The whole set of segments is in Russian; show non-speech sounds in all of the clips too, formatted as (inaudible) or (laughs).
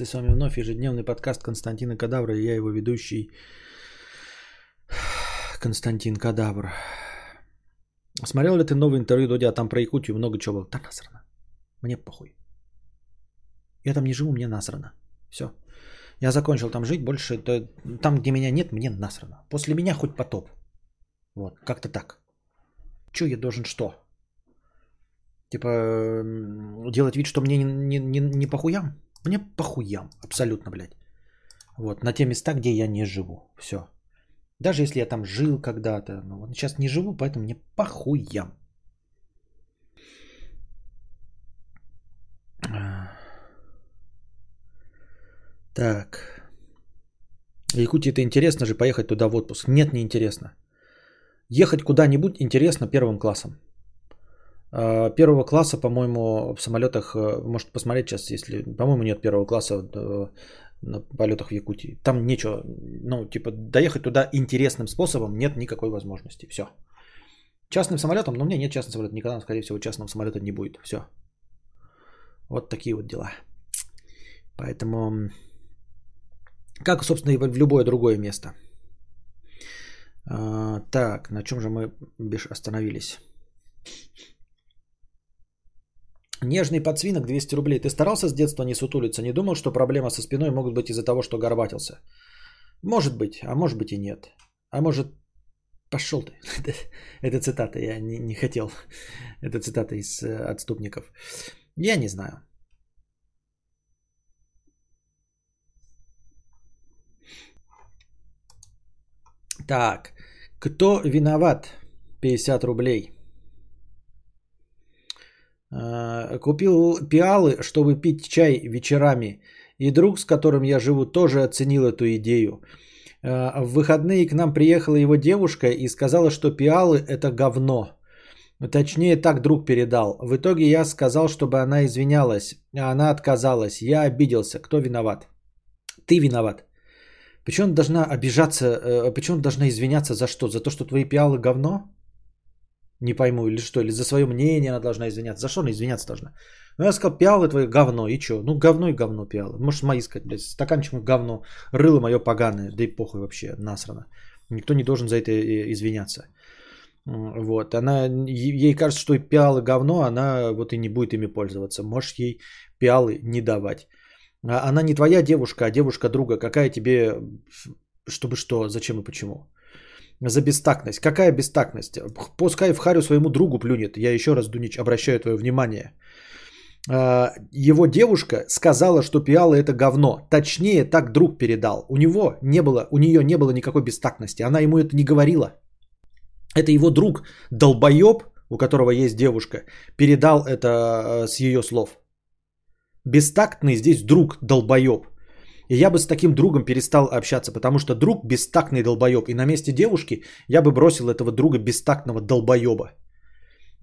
Ты с вами вновь ежедневный подкаст Константина Кадавра, и я его ведущий Константин Кадавр. Смотрел ли ты новое интервью Дудя? Там про Якутию много чего было. Да насрано. Мне похуй. Я там не живу, мне насрано. Все. Я закончил там жить, больше там, где меня нет, мне насрано. После меня хоть потоп. Вот, как-то так. Че я должен что? Типа делать вид, что мне не, не, не, не похуям? Мне похуям, абсолютно, блядь. Вот, на те места, где я не живу. Все. Даже если я там жил когда-то. Но вот сейчас не живу, поэтому мне похуям. Так. Якутия это интересно же поехать туда в отпуск. Нет, не интересно. Ехать куда-нибудь интересно первым классом. А, первого класса, по-моему, в самолетах, э, можете посмотреть сейчас, если, по-моему, нет первого класса э, на полетах в Якутии. Там нечего, ну, типа, доехать туда интересным способом нет никакой возможности. Все. Частным самолетом, но у меня нет частного самолета. Никогда, скорее всего, частного самолета не будет. Все. Вот такие вот дела. Поэтому, как, собственно, и в любое другое место. А, так, на чем же мы бишь остановились? Нежный подсвинок 200 рублей. Ты старался с детства не сутулиться? Не думал, что проблема со спиной могут быть из-за того, что горбатился? Может быть, а может быть и нет. А может, пошел ты. (laughs) Это цитата, я не, не хотел. (laughs) Это цитата из э, отступников. Я не знаю. Так, кто виноват? 50 рублей. Э, купил пиалы, чтобы пить чай вечерами. И друг, с которым я живу, тоже оценил эту идею. Э, в выходные к нам приехала его девушка и сказала, что пиалы это говно. Точнее, так друг передал. В итоге я сказал, чтобы она извинялась, а она отказалась. Я обиделся. Кто виноват? Ты виноват. Почему она должна обижаться, э, почему она должна извиняться за что? За то, что твои пиалы говно? Не пойму, или что, или за свое мнение она должна извиняться. За что она извиняться должна? Ну, я сказал, пиалы твои говно, и что? Ну, говно и говно пиалы. Можешь мои сказать, блядь, стаканчик говно, рыло мое поганое, да и похуй вообще, насрано. Никто не должен за это извиняться. Вот, она, ей кажется, что и пиалы говно, она вот и не будет ими пользоваться. Можешь ей пиалы не давать. А она не твоя девушка, а девушка друга. Какая тебе, чтобы что, зачем и почему? За бестактность. Какая бестактность? Пускай в харю своему другу плюнет. Я еще раз, Дунич, обращаю твое внимание. А, его девушка сказала, что пиалы это говно. Точнее, так друг передал. У него не было, у нее не было никакой бестактности. Она ему это не говорила. Это его друг, долбоеб, у которого есть девушка, передал это э, с ее слов. Бестактный здесь друг, долбоеб. И я бы с таким другом перестал общаться, потому что друг бестактный долбоеб. И на месте девушки я бы бросил этого друга бестактного долбоеба.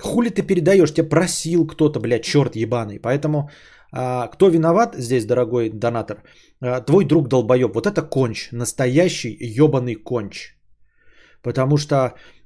Хули ты передаешь? Тебя просил кто-то, блядь, черт ебаный. Поэтому а, кто виноват здесь, дорогой донатор? А, твой друг долбоеб. Вот это конч. Настоящий ебаный конч. Потому что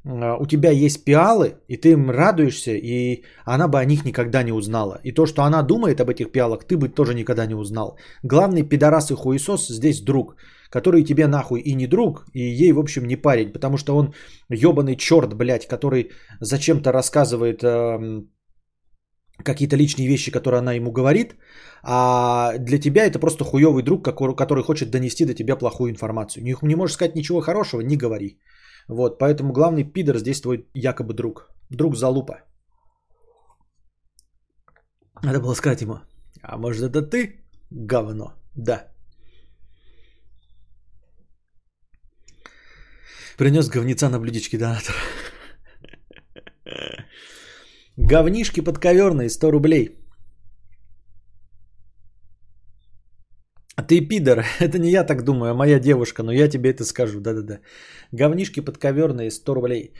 у тебя есть пиалы, и ты им радуешься, и она бы о них никогда не узнала. И то, что она думает об этих пиалах, ты бы тоже никогда не узнал. Главный пидорас и хуесос здесь друг, который тебе нахуй и не друг, и ей, в общем, не парень, потому что он ебаный черт, блядь, который зачем-то рассказывает э, какие-то личные вещи, которые она ему говорит, а для тебя это просто хуевый друг, который, хочет донести до тебя плохую информацию. Не можешь сказать ничего хорошего, не говори. Вот, поэтому главный пидор здесь твой якобы друг. Друг залупа. Надо было сказать ему, а может это ты говно? Да. Принес говнеца на блюдечке донатор. (laughs) Говнишки подковерные, 100 рублей. Ты пидор, (laughs) это не я так думаю, а моя девушка, но я тебе это скажу, да-да-да. Говнишки подковерные, 100 рублей.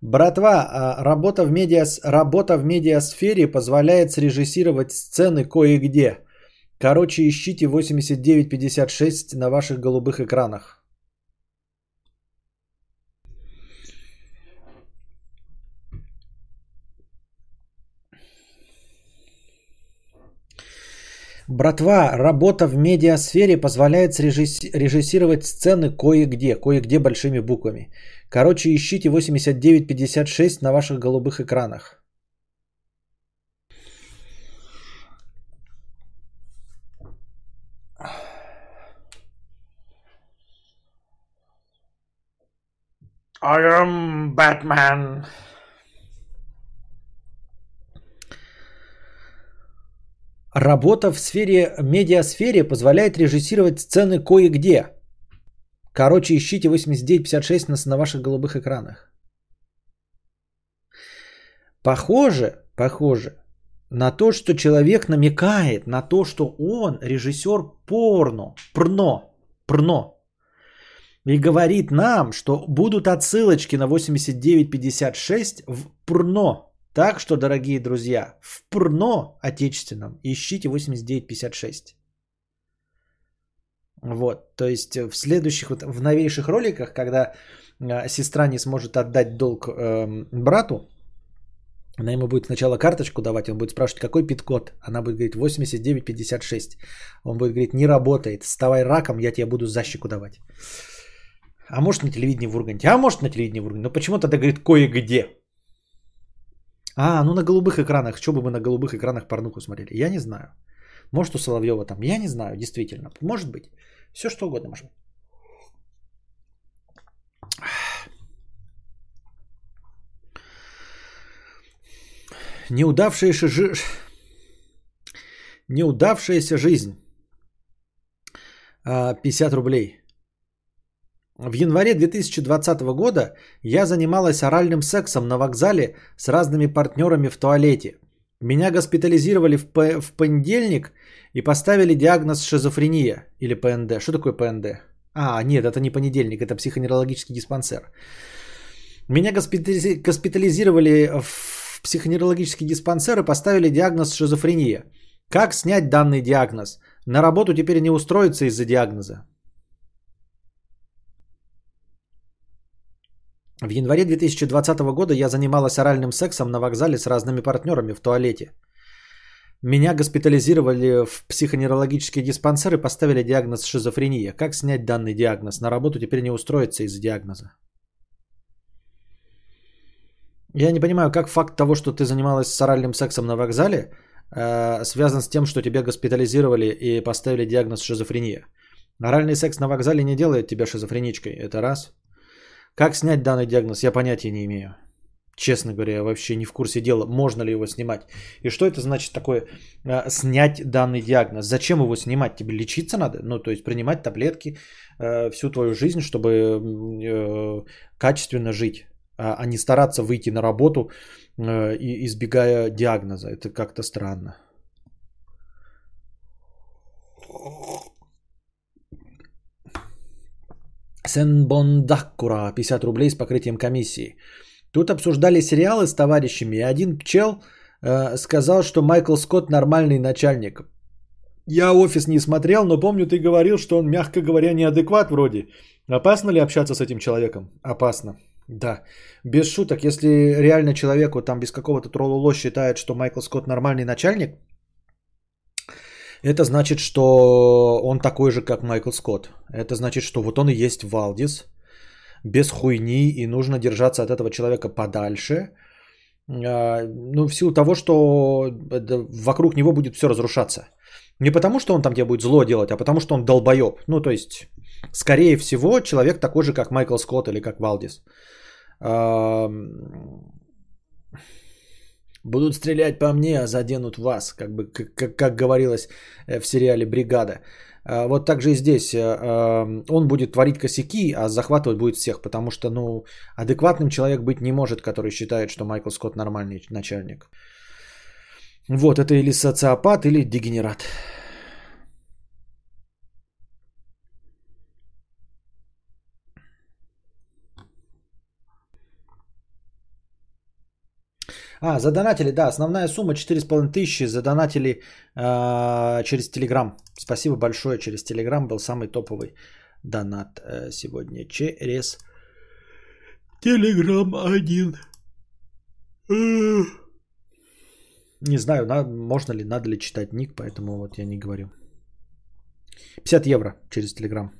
Братва, а, работа в, медиа, работа в медиасфере позволяет срежиссировать сцены кое-где. Короче, ищите 8956 на ваших голубых экранах. Братва, работа в медиасфере позволяет режисси- режиссировать сцены кое-где, кое-где большими буквами. Короче, ищите 8956 на ваших голубых экранах. I am Batman. Работа в сфере, медиасфере позволяет режиссировать сцены кое-где. Короче, ищите 8956 на, на ваших голубых экранах. Похоже, похоже на то, что человек намекает на то, что он режиссер порно, прно, прно. И говорит нам, что будут отсылочки на 8956 в порно. Так что, дорогие друзья, в порно отечественном ищите 8956. Вот, то есть в следующих, вот, в новейших роликах, когда э, сестра не сможет отдать долг э, брату, она ему будет сначала карточку давать, он будет спрашивать, какой пит-код. Она будет говорить 8956. Он будет говорить, не работает, вставай раком, я тебе буду защику давать. А может на телевидении в Урганте, а может на телевидении в Урганте. Но почему тогда говорит кое-где? А, ну на голубых экранах. Что бы мы на голубых экранах порнуху смотрели? Я не знаю. Может у Соловьева там. Я не знаю, действительно. Может быть. Все что угодно может быть. Неудавшаяся, жи... Неудавшаяся жизнь. 50 рублей. В январе 2020 года я занималась оральным сексом на вокзале с разными партнерами в туалете. Меня госпитализировали в, п- в понедельник и поставили диагноз шизофрения или ПНД. Что такое ПНД? А, нет, это не понедельник, это психоневрологический диспансер. Меня госпитали- госпитализировали в психоневрологический диспансер и поставили диагноз шизофрения. Как снять данный диагноз? На работу теперь не устроиться из-за диагноза. В январе 2020 года я занималась оральным сексом на вокзале с разными партнерами в туалете. Меня госпитализировали в психоневрологический диспансер и поставили диагноз шизофрения. Как снять данный диагноз? На работу теперь не устроиться из-за диагноза. Я не понимаю, как факт того, что ты занималась с оральным сексом на вокзале, э, связан с тем, что тебя госпитализировали и поставили диагноз шизофрения. Оральный секс на вокзале не делает тебя шизофреничкой, это раз. Как снять данный диагноз, я понятия не имею. Честно говоря, я вообще не в курсе дела, можно ли его снимать. И что это значит такое, э, снять данный диагноз? Зачем его снимать? Тебе лечиться надо? Ну, то есть принимать таблетки э, всю твою жизнь, чтобы э, качественно жить, а, а не стараться выйти на работу, э, избегая диагноза. Это как-то странно. Сенбондакура, 50 рублей с покрытием комиссии. Тут обсуждали сериалы с товарищами, и один пчел э, сказал, что Майкл Скотт нормальный начальник. Я офис не смотрел, но помню, ты говорил, что он, мягко говоря, неадекват вроде. Опасно ли общаться с этим человеком? Опасно. Да, без шуток, если реально человеку там без какого-то троллоло считает, что Майкл Скотт нормальный начальник, это значит, что он такой же, как Майкл Скотт. Это значит, что вот он и есть Валдис, без хуйни, и нужно держаться от этого человека подальше. А, ну, в силу того, что вокруг него будет все разрушаться. Не потому, что он там тебе будет зло делать, а потому, что он долбоеб. Ну, то есть, скорее всего, человек такой же, как Майкл Скотт или как Валдис. Будут стрелять по мне, а заденут вас, как, бы, как, как, говорилось э, в сериале «Бригада». А, вот так же и здесь. Э, он будет творить косяки, а захватывать будет всех, потому что ну, адекватным человек быть не может, который считает, что Майкл Скотт нормальный начальник. Вот, это или социопат, или дегенерат. А, задонатили, да, основная сумма 4,5 тысячи, задонатили э, через Телеграм. Спасибо большое, через Телеграм был самый топовый донат э, сегодня через Телеграм один. Не знаю, на, можно ли, надо ли читать ник, поэтому вот я не говорю. 50 евро через Телеграм.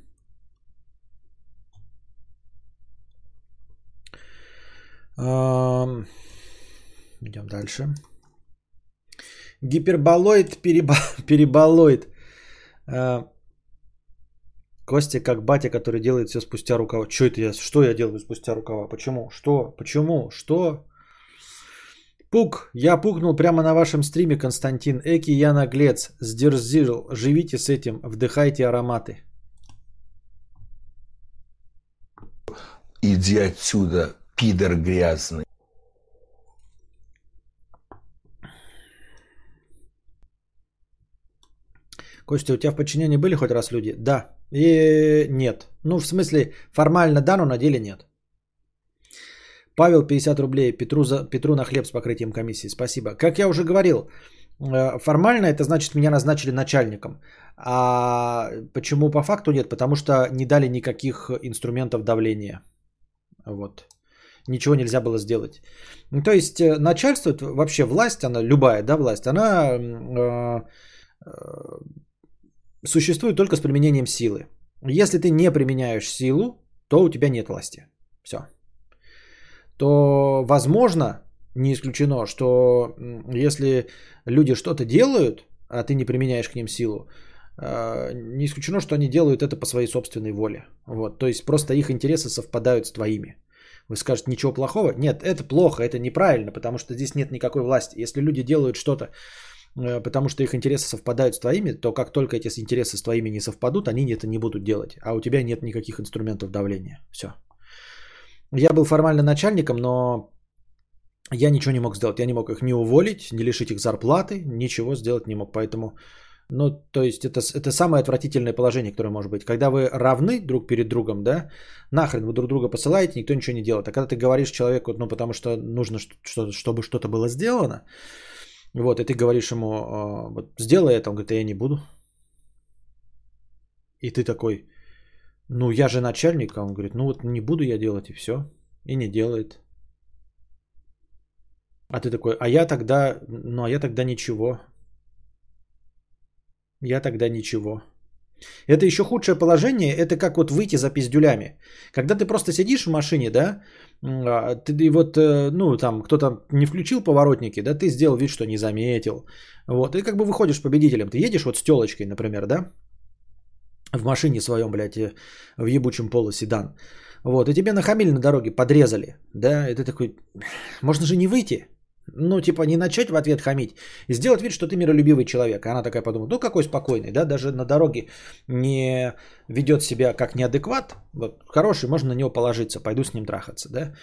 Идем дальше. Гиперболоид, переба... (laughs) переболоид. А, Костя как батя, который делает все спустя рукава. Что это я? Что я делаю спустя рукава? Почему? Что? Почему? Что? Пук, я пукнул прямо на вашем стриме, Константин. Эки, я наглец. Сдерзил. Живите с этим. Вдыхайте ароматы. Иди отсюда, пидор грязный. Костя, у тебя в подчинении были хоть раз люди? Да. И нет. Ну, в смысле, формально да, но на деле нет. Павел, 50 рублей. Петру, за, Петру на хлеб с покрытием комиссии. Спасибо. Как я уже говорил, э, формально это значит, меня назначили начальником. А почему по факту нет? Потому что не дали никаких инструментов давления. Вот. Ничего нельзя было сделать. То есть э, начальство, вообще власть, она любая, да, власть, она э, существует только с применением силы. Если ты не применяешь силу, то у тебя нет власти. Все то возможно, не исключено, что если люди что-то делают, а ты не применяешь к ним силу, а, не исключено, что они делают это по своей собственной воле. Вот, то есть просто их интересы совпадают с твоими. Вы скажете, ничего плохого? Нет, это плохо, это неправильно, потому что здесь нет никакой власти. Если люди делают что-то, э, потому что их интересы совпадают с твоими, то как только эти интересы с твоими не совпадут, они это не будут делать. А у тебя нет никаких инструментов давления. Все. Я был формально начальником, но я ничего не мог сделать. Я не мог их не уволить, не лишить их зарплаты, ничего сделать не мог. Поэтому, ну, то есть это, это самое отвратительное положение, которое может быть. Когда вы равны друг перед другом, да, нахрен вы друг друга посылаете, никто ничего не делает. А когда ты говоришь человеку, ну, потому что нужно, что, чтобы что-то было сделано, вот, и ты говоришь ему, «А, вот, сделай это, он говорит, я не буду. И ты такой, ну, я же начальник, а он говорит, ну вот не буду я делать и все. И не делает. А ты такой, а я тогда, ну а я тогда ничего. Я тогда ничего. Это еще худшее положение, это как вот выйти за пиздюлями. Когда ты просто сидишь в машине, да, а, ты вот, э, ну, там, кто-то не включил поворотники, да, ты сделал вид, что не заметил. Вот, и как бы выходишь победителем. Ты едешь вот с телочкой, например, да, в машине своем, блядь, э, в ебучем полуседан. Вот, и тебе нахамили на дороге, подрезали, да, и ты такой, можно же не выйти, ну, типа, не начать в ответ хамить, сделать вид, что ты миролюбивый человек. А она такая подумала, ну, какой спокойный, да, даже на дороге не ведет себя как неадекват, вот, хороший, можно на него положиться, пойду с ним трахаться, да.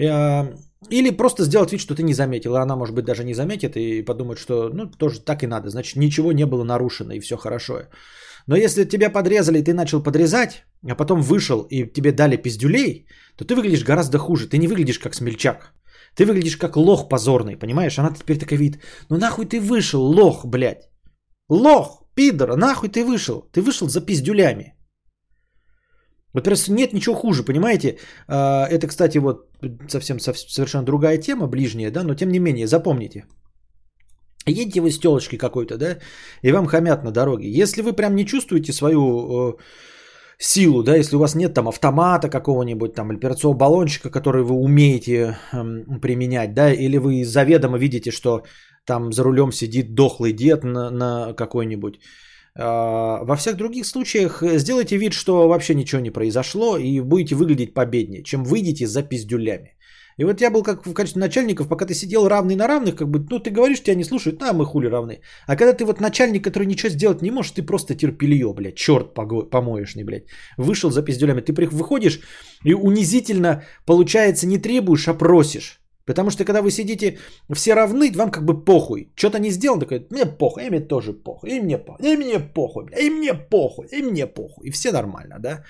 А, или просто сделать вид, что ты не заметил, и она, может быть, даже не заметит и подумает, что, ну, тоже так и надо, значит, ничего не было нарушено, и все хорошо. Но если тебя подрезали, и ты начал подрезать, а потом вышел и тебе дали пиздюлей, то ты выглядишь гораздо хуже. Ты не выглядишь как смельчак. Ты выглядишь как лох позорный, понимаешь? Она теперь такая видит, ну нахуй ты вышел, лох, блядь. Лох, пидор, нахуй ты вышел? Ты вышел за пиздюлями. Вот просто нет ничего хуже, понимаете? А, это, кстати, вот совсем совершенно другая тема, ближняя, да, но тем не менее, запомните – Едете вы с телочкой какой-то, да, и вам хамят на дороге. Если вы прям не чувствуете свою э, силу, да, если у вас нет там автомата какого-нибудь, там операционного баллончика, который вы умеете э, применять, да, или вы заведомо видите, что там за рулем сидит дохлый дед на, на какой-нибудь. Э, во всех других случаях сделайте вид, что вообще ничего не произошло, и будете выглядеть победнее, чем выйдете за пиздюлями. И вот я был как в качестве начальников, пока ты сидел равный на равных, как бы, ну ты говоришь, тебя не слушают, а мы хули равны. А когда ты вот начальник, который ничего сделать не можешь, ты просто терпелье, блядь, черт помоешный, блядь. Вышел за пиздюлями, ты выходишь и унизительно, получается, не требуешь, а просишь. Потому что когда вы сидите все равны, вам как бы похуй. Что-то не сделал, такой, мне похуй, и мне тоже похуй, и мне похуй, и мне похуй, и мне похуй, и мне похуй. И все нормально, да?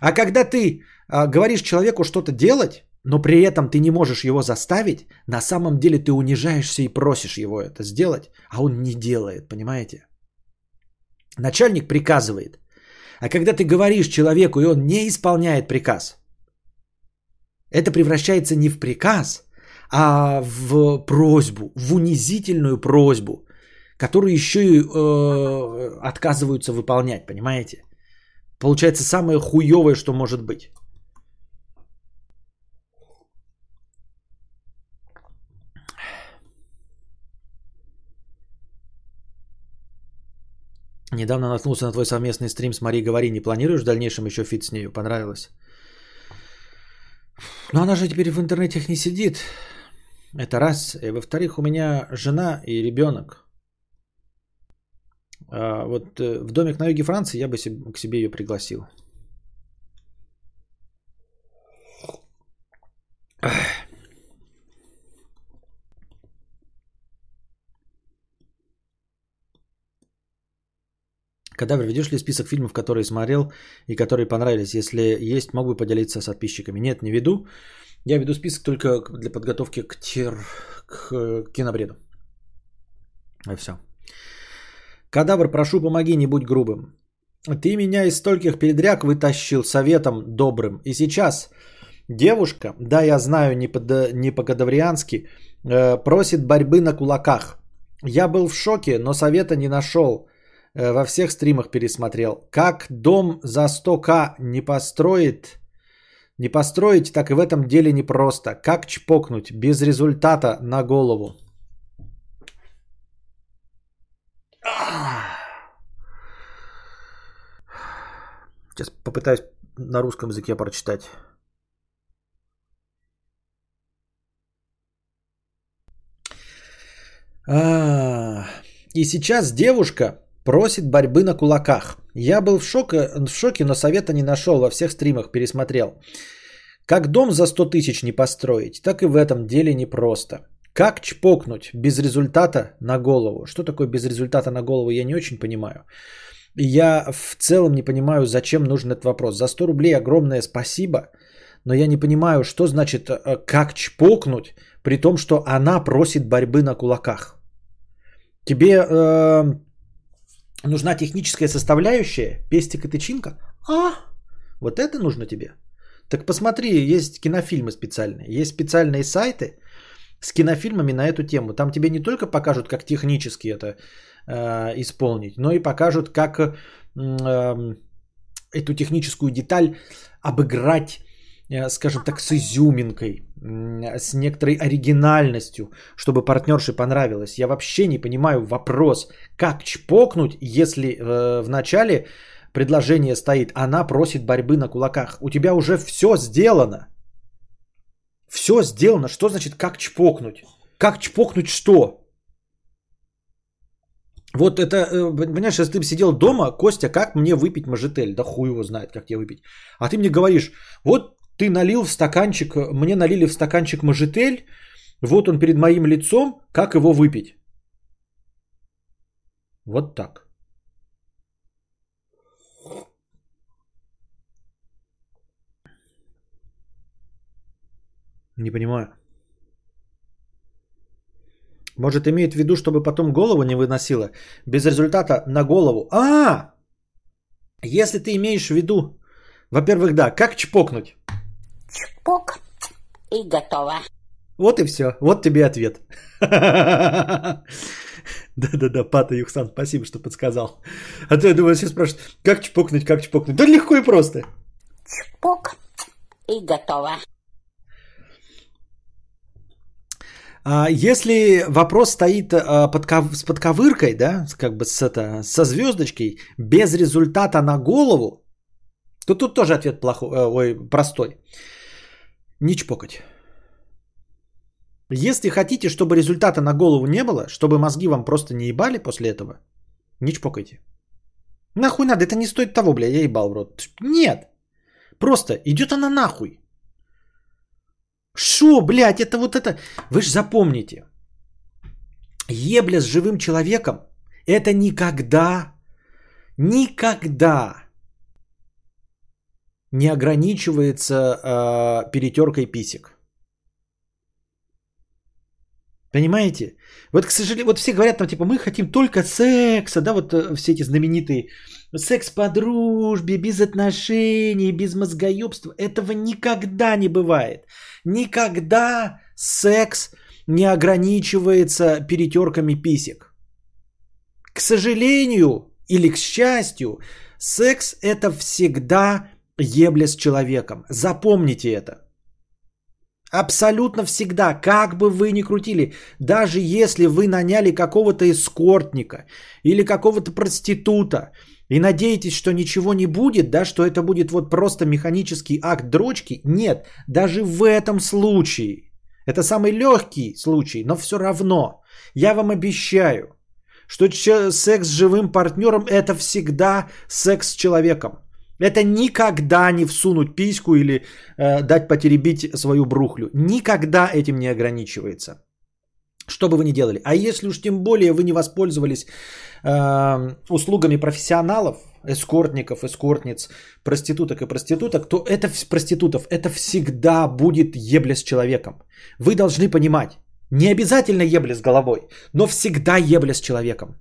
А когда ты а, говоришь человеку что-то делать, но при этом ты не можешь его заставить, на самом деле ты унижаешься и просишь его это сделать, а он не делает, понимаете? Начальник приказывает. А когда ты говоришь человеку, и он не исполняет приказ, это превращается не в приказ, а в просьбу, в унизительную просьбу, которую еще и э, отказываются выполнять, понимаете? Получается самое хуевое, что может быть. Недавно наткнулся на твой совместный стрим с Марией Говори. Не планируешь в дальнейшем еще фит с нею? Понравилось? Но она же теперь в интернете не сидит. Это раз. И во-вторых, у меня жена и ребенок. А вот э, в домик на юге Франции я бы к себе ее пригласил. Кадавр, ведешь ли список фильмов, которые смотрел и которые понравились? Если есть, мог бы поделиться с подписчиками. Нет, не веду. Я веду список только для подготовки к, тер... к кинобреду. И все. Кадавр, прошу, помоги, не будь грубым. Ты меня из стольких передряг вытащил советом добрым. И сейчас девушка, да, я знаю, не, по, не по-кадавриански, э, просит борьбы на кулаках. Я был в шоке, но совета не нашел. Э, во всех стримах пересмотрел. Как дом за 100к не построит, не построить, так и в этом деле непросто. Как чпокнуть без результата на голову? Сейчас попытаюсь на русском языке прочитать. А, и сейчас девушка просит борьбы на кулаках. Я был в шоке, в шоке, но совета не нашел, во всех стримах пересмотрел. Как дом за 100 тысяч не построить, так и в этом деле непросто. Как чпокнуть без результата на голову? Что такое без результата на голову, я не очень понимаю. Я в целом не понимаю, зачем нужен этот вопрос. За 100 рублей огромное спасибо, но я не понимаю, что значит э, как чпокнуть, при том, что она просит борьбы на кулаках. Тебе э, нужна техническая составляющая, пестик и тычинка? А, вот это нужно тебе? Так посмотри, есть кинофильмы специальные, есть специальные сайты с кинофильмами на эту тему. Там тебе не только покажут, как технически это э, исполнить, но и покажут, как э, эту техническую деталь обыграть, скажем так, с изюминкой, э, с некоторой оригинальностью, чтобы партнерше понравилось. Я вообще не понимаю вопрос, как чпокнуть, если э, в начале предложение стоит, она просит борьбы на кулаках. У тебя уже все сделано. Все сделано. Что значит как чпокнуть? Как чпокнуть что? Вот это, э, понимаешь, если ты бы сидел дома, Костя, как мне выпить мажетель? Да хуй его знает, как тебе выпить. А ты мне говоришь, вот ты налил в стаканчик, мне налили в стаканчик мажетель, вот он перед моим лицом, как его выпить? Вот так. Не понимаю. Может, имеет в виду, чтобы потом голову не выносила? Без результата на голову. А! Если ты имеешь в виду... Во-первых, да, как чпокнуть? Чпок и готово. Вот и все. Вот тебе ответ. (laughs) Да-да-да, Пата Юхсан, спасибо, что подсказал. А то я думаю, все спрашивают, как чпокнуть, как чпокнуть? Да легко и просто. Чпок и готово. А, если вопрос стоит а, под, с подковыркой, да, как бы с это, со звездочкой, без результата на голову, то тут тоже ответ плохой, э, ой, простой. Не чпокать. Если хотите, чтобы результата на голову не было, чтобы мозги вам просто не ебали после этого, не чпокайте. Нахуй надо, это не стоит того, бля, я ебал в рот. Нет. Просто идет она нахуй. Шо, блядь, это вот это... Вы же запомните. Ебля с живым человеком – это никогда, никогда не ограничивается э, перетеркой писек. Понимаете? Вот, к сожалению, вот все говорят там, типа, мы хотим только секса, да, вот э, все эти знаменитые секс по дружбе, без отношений, без мозгоебства. Этого никогда не бывает. Никогда секс не ограничивается перетерками писек. К сожалению или к счастью, секс это всегда ебля с человеком. Запомните это. Абсолютно всегда, как бы вы ни крутили, даже если вы наняли какого-то эскортника или какого-то проститута и надеетесь, что ничего не будет, да, что это будет вот просто механический акт дрочки, нет, даже в этом случае, это самый легкий случай, но все равно, я вам обещаю, что секс с живым партнером это всегда секс с человеком. Это никогда не всунуть письку или э, дать потеребить свою брухлю. Никогда этим не ограничивается. Что бы вы ни делали. А если уж тем более вы не воспользовались э, услугами профессионалов, эскортников, эскортниц, проституток и проституток, то это проститутов, это всегда будет ебля с человеком. Вы должны понимать, не обязательно ебля с головой, но всегда ебля с человеком.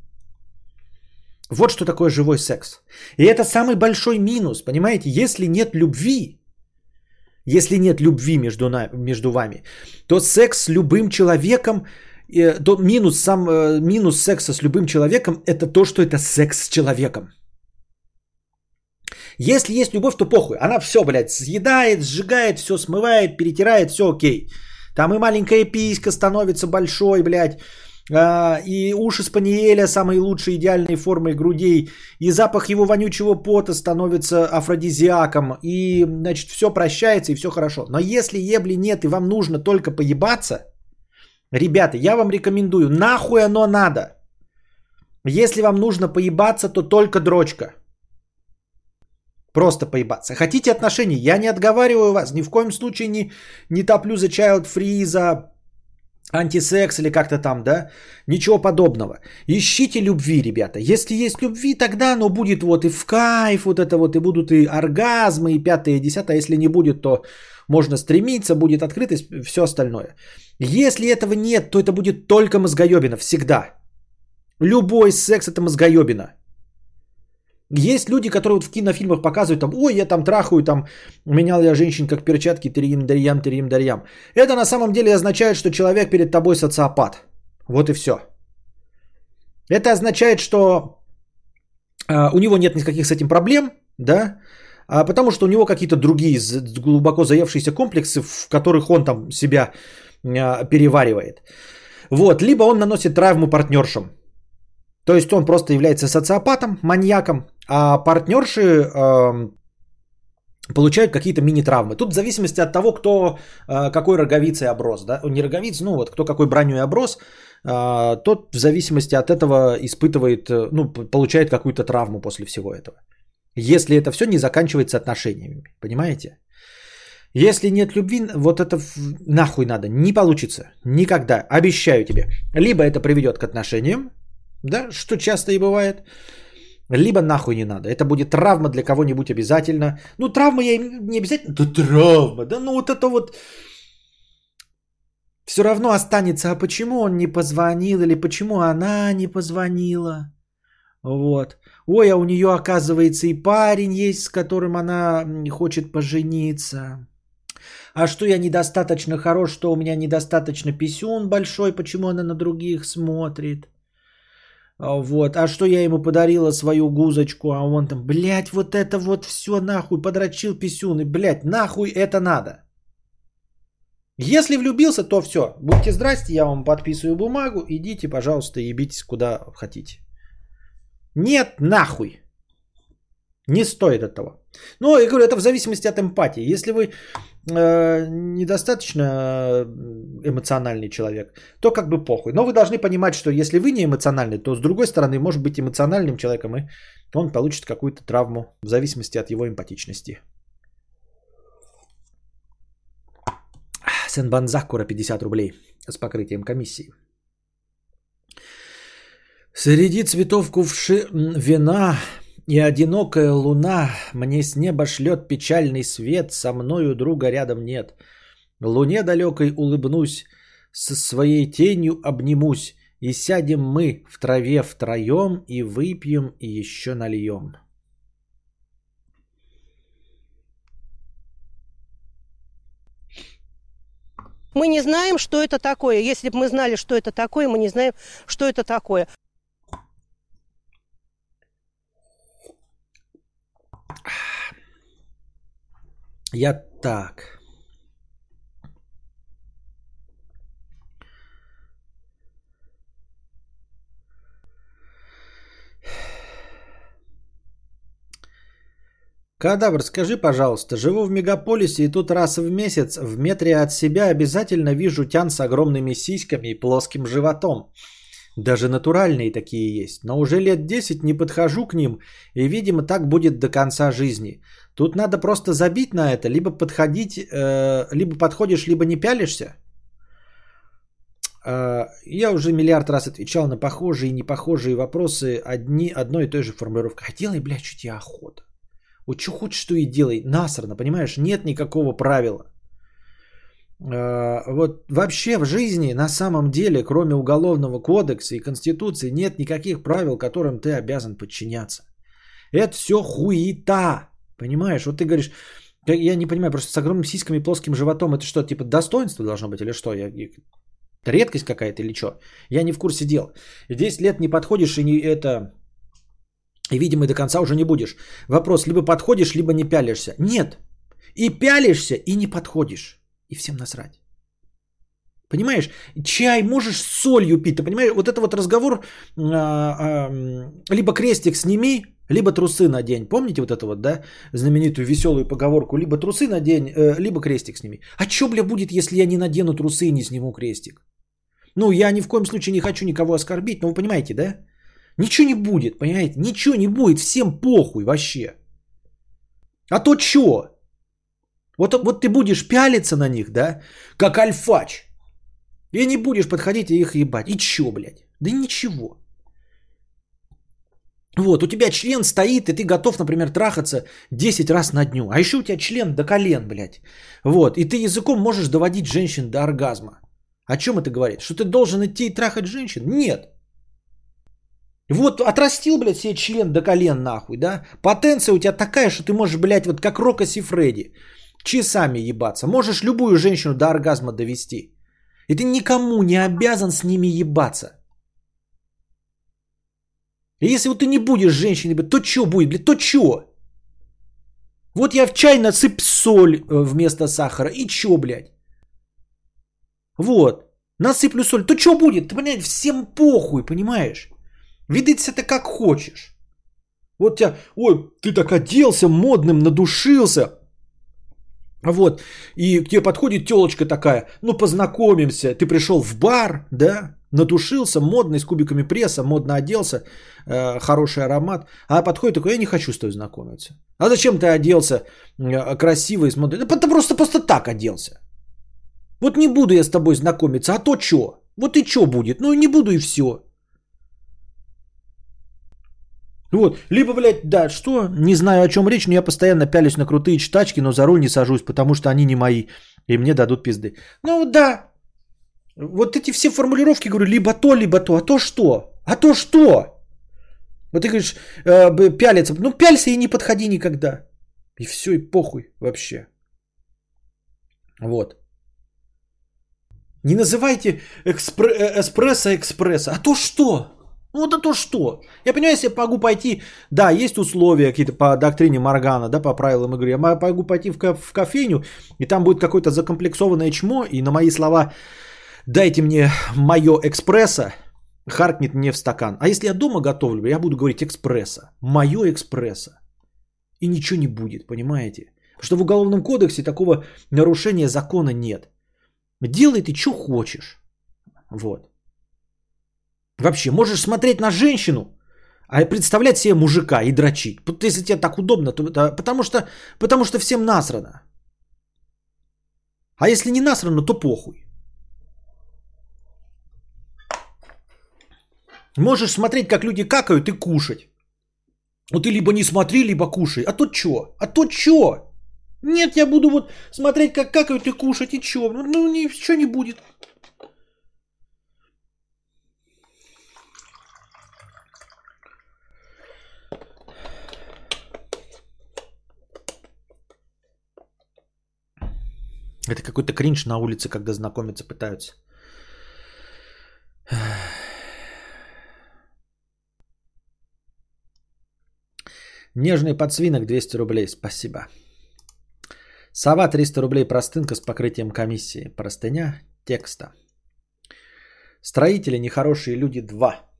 Вот что такое живой секс. И это самый большой минус, понимаете? Если нет любви, если нет любви между, нами, между вами, то секс с любым человеком, э, то минус, сам, э, минус секса с любым человеком – это то, что это секс с человеком. Если есть любовь, то похуй. Она все, блядь, съедает, сжигает, все смывает, перетирает, все окей. Там и маленькая писька становится большой, блядь. А, и уши спаниеля самой лучшей идеальной формой грудей, и запах его вонючего пота становится афродизиаком, и, значит, все прощается, и все хорошо. Но если ебли нет, и вам нужно только поебаться, ребята, я вам рекомендую, нахуй оно надо. Если вам нужно поебаться, то только дрочка. Просто поебаться. Хотите отношений? Я не отговариваю вас. Ни в коем случае не, не топлю за child free, за антисекс или как-то там, да? Ничего подобного. Ищите любви, ребята. Если есть любви, тогда оно будет вот и в кайф, вот это вот, и будут и оргазмы, и пятое, и десятое. Если не будет, то можно стремиться, будет открытость, все остальное. Если этого нет, то это будет только мозгоебина, всегда. Любой секс это мозгоебина. Есть люди, которые вот в кинофильмах показывают, там, ой, я там трахаю, там, менял я женщин как перчатки, терим, дарьям, терим, дарьям. Это на самом деле означает, что человек перед тобой социопат. Вот и все. Это означает, что а, у него нет никаких с этим проблем, да, а потому что у него какие-то другие глубоко заевшиеся комплексы, в которых он там себя а, переваривает. Вот, либо он наносит травму партнершам. То есть он просто является социопатом, маньяком, а партнерши э, получают какие-то мини-травмы. Тут в зависимости от того, кто э, какой роговицей оброс. Да? Не роговиц, ну вот кто какой броней оброс, э, тот в зависимости от этого испытывает, э, ну, получает какую-то травму после всего этого. Если это все не заканчивается отношениями, понимаете? Если нет любви, вот это нахуй надо, не получится, никогда, обещаю тебе. Либо это приведет к отношениям, да, что часто и бывает, либо нахуй не надо. Это будет травма для кого-нибудь обязательно. Ну, травма я не обязательно. Да травма, да ну вот это вот все равно останется. А почему он не позвонил или почему она не позвонила? Вот. Ой, а у нее, оказывается, и парень есть, с которым она хочет пожениться. А что я недостаточно хорош, что у меня недостаточно писюн большой, почему она на других смотрит? А, вот. А что я ему подарила свою гузочку, а он там, блядь, вот это вот все нахуй, подрочил писюн, и, блядь, нахуй это надо. Если влюбился, то все. Будьте здрасте, я вам подписываю бумагу, идите, пожалуйста, ебитесь куда хотите. Нет, нахуй. Не стоит этого. Ну, я говорю, это в зависимости от эмпатии. Если вы недостаточно эмоциональный человек, то как бы похуй. Но вы должны понимать, что если вы не эмоциональный, то с другой стороны может быть эмоциональным человеком, и он получит какую-то травму в зависимости от его эмпатичности. Сенбан Закура 50 рублей с покрытием комиссии. Среди цветов кувши вина и одинокая луна мне с неба шлет печальный свет, со мною друга рядом нет. Луне далекой улыбнусь, со своей тенью обнимусь, и сядем мы в траве втроем, и выпьем, и еще нальем. Мы не знаем, что это такое. Если бы мы знали, что это такое, мы не знаем, что это такое. Я так. Кадавр, скажи, пожалуйста, живу в мегаполисе и тут раз в месяц в метре от себя обязательно вижу тян с огромными сиськами и плоским животом. Даже натуральные такие есть. Но уже лет 10 не подхожу к ним, и, видимо, так будет до конца жизни. Тут надо просто забить на это, либо подходить, э, либо подходишь, либо не пялишься. Э, я уже миллиард раз отвечал на похожие и непохожие вопросы одни, одной и той же формулировкой. А делай, блядь, что тебе охота. Вот что хочешь, что и делай. Насрано, понимаешь? Нет никакого правила. Э, вот вообще в жизни на самом деле, кроме уголовного кодекса и конституции, нет никаких правил, которым ты обязан подчиняться. Это все хуета. Понимаешь? Вот ты говоришь, я не понимаю, просто с огромными сиськами и плоским животом это что, типа достоинство должно быть или что? Я, редкость какая-то или что? Я не в курсе дел. 10 лет не подходишь и не это... И, видимо, до конца уже не будешь. Вопрос, либо подходишь, либо не пялишься. Нет. И пялишься, и не подходишь. И всем насрать. Понимаешь, чай можешь с солью пить. Ты понимаешь, вот это вот разговор, а, а, либо крестик сними, либо трусы надень. Помните вот это вот, да, знаменитую веселую поговорку, либо трусы надень, э, либо крестик сними. А что, бля, будет, если я не надену трусы и не сниму крестик? Ну, я ни в коем случае не хочу никого оскорбить, но вы понимаете, да? Ничего не будет, понимаете? Ничего не будет, всем похуй вообще. А то что? Вот, вот ты будешь пялиться на них, да, как альфач. И не будешь подходить и их ебать. И чё, блядь? Да ничего. Вот, у тебя член стоит, и ты готов, например, трахаться 10 раз на дню. А еще у тебя член до колен, блядь. Вот, и ты языком можешь доводить женщин до оргазма. О чем это говорит? Что ты должен идти и трахать женщин? Нет. Вот отрастил, блядь, себе член до колен нахуй, да? Потенция у тебя такая, что ты можешь, блядь, вот как Рокоси Фредди, часами ебаться. Можешь любую женщину до оргазма довести. И ты никому не обязан с ними ебаться. И если вот ты не будешь женщиной, то что будет, блядь, то что? Вот я в чай насыпь соль э, вместо сахара, и чё, блядь? Вот, насыплю соль, то что будет? Ты, блядь, всем похуй, понимаешь? Видеть это как хочешь. Вот тебя, ой, ты так оделся модным, надушился. Вот, и к тебе подходит телочка такая, ну познакомимся, ты пришел в бар, да, надушился, модный, с кубиками пресса, модно оделся, э, хороший аромат, а подходит такой, я не хочу с тобой знакомиться. А зачем ты оделся э, красиво и смотришь? Да ты просто, просто так оделся. Вот не буду я с тобой знакомиться, а то что? Вот и что будет? Ну не буду и все. Вот. Либо, блядь, да, что? Не знаю, о чем речь, но я постоянно пялюсь на крутые читачки, но за руль не сажусь, потому что они не мои, и мне дадут пизды. Ну да. Вот эти все формулировки, говорю, либо то, либо то. А то что? А то что? Вот ты говоришь, э, пялиться. Ну, пялься и не подходи никогда. И все, и похуй вообще. Вот. Не называйте экспр... Э, эспрессо экспресса. А то что? Ну да то что? Я понимаю, если я могу пойти, да, есть условия какие-то по доктрине Маргана, да, по правилам игры. Я могу пойти в, в кофейню, и там будет какое-то закомплексованное чмо, и на мои слова дайте мне мое экспресса, харкнет мне в стакан. А если я дома готовлю, я буду говорить экспресса, мое экспресса. И ничего не будет, понимаете? Потому что в Уголовном кодексе такого нарушения закона нет. Делай ты что хочешь. Вот. Вообще, можешь смотреть на женщину, а представлять себе мужика и дрочить. Если тебе так удобно, то это потому что, потому что всем насрано. А если не насрано, то похуй. Можешь смотреть, как люди какают и кушать. Вот ты либо не смотри, либо кушай. А то чё? А то чё? Нет, я буду вот смотреть, как какают и кушать, и чё? Ну, ничего не будет. Это какой-то кринж на улице, когда знакомиться пытаются. Нежный подсвинок 200 рублей, спасибо. Сова 300 рублей простынка с покрытием комиссии. Простыня текста. Строители нехорошие люди 2.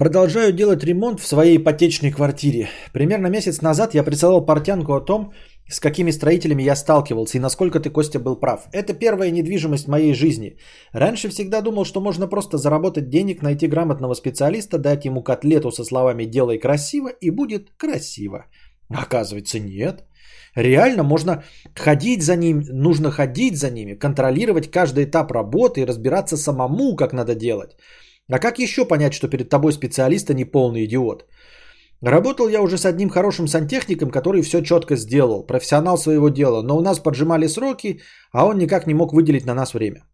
Продолжаю делать ремонт в своей ипотечной квартире. Примерно месяц назад я присылал портянку о том, с какими строителями я сталкивался и насколько ты, Костя, был прав. Это первая недвижимость моей жизни. Раньше всегда думал, что можно просто заработать денег, найти грамотного специалиста, дать ему котлету со словами «делай красиво» и будет красиво. Оказывается, нет. Реально можно ходить за ним, нужно ходить за ними, контролировать каждый этап работы и разбираться самому, как надо делать. А как еще понять, что перед тобой специалист, а не полный идиот? Работал я уже с одним хорошим сантехником, который все четко сделал, профессионал своего дела, но у нас поджимали сроки, а он никак не мог выделить на нас время.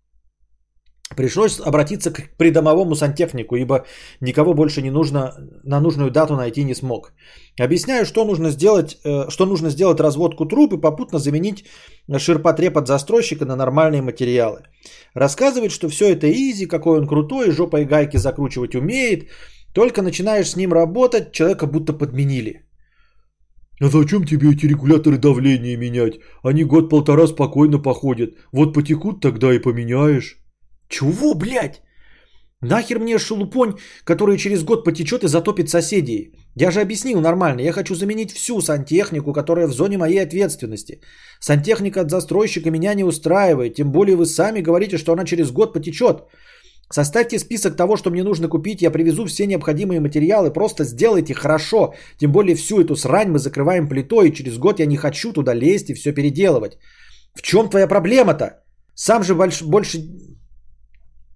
Пришлось обратиться к придомовому сантехнику, ибо никого больше не нужно, на нужную дату найти не смог. Объясняю, что нужно сделать, э, что нужно сделать разводку труб и попутно заменить ширпотреб от застройщика на нормальные материалы. Рассказывает, что все это изи, какой он крутой, жопой гайки закручивать умеет. Только начинаешь с ним работать, человека будто подменили. А зачем тебе эти регуляторы давления менять? Они год-полтора спокойно походят. Вот потекут, тогда и поменяешь. Чего, блядь? Нахер мне шелупонь, который через год потечет и затопит соседей? Я же объяснил нормально. Я хочу заменить всю сантехнику, которая в зоне моей ответственности. Сантехника от застройщика меня не устраивает. Тем более вы сами говорите, что она через год потечет. Составьте список того, что мне нужно купить. Я привезу все необходимые материалы. Просто сделайте хорошо. Тем более всю эту срань мы закрываем плитой. И через год я не хочу туда лезть и все переделывать. В чем твоя проблема-то? Сам же больше, больше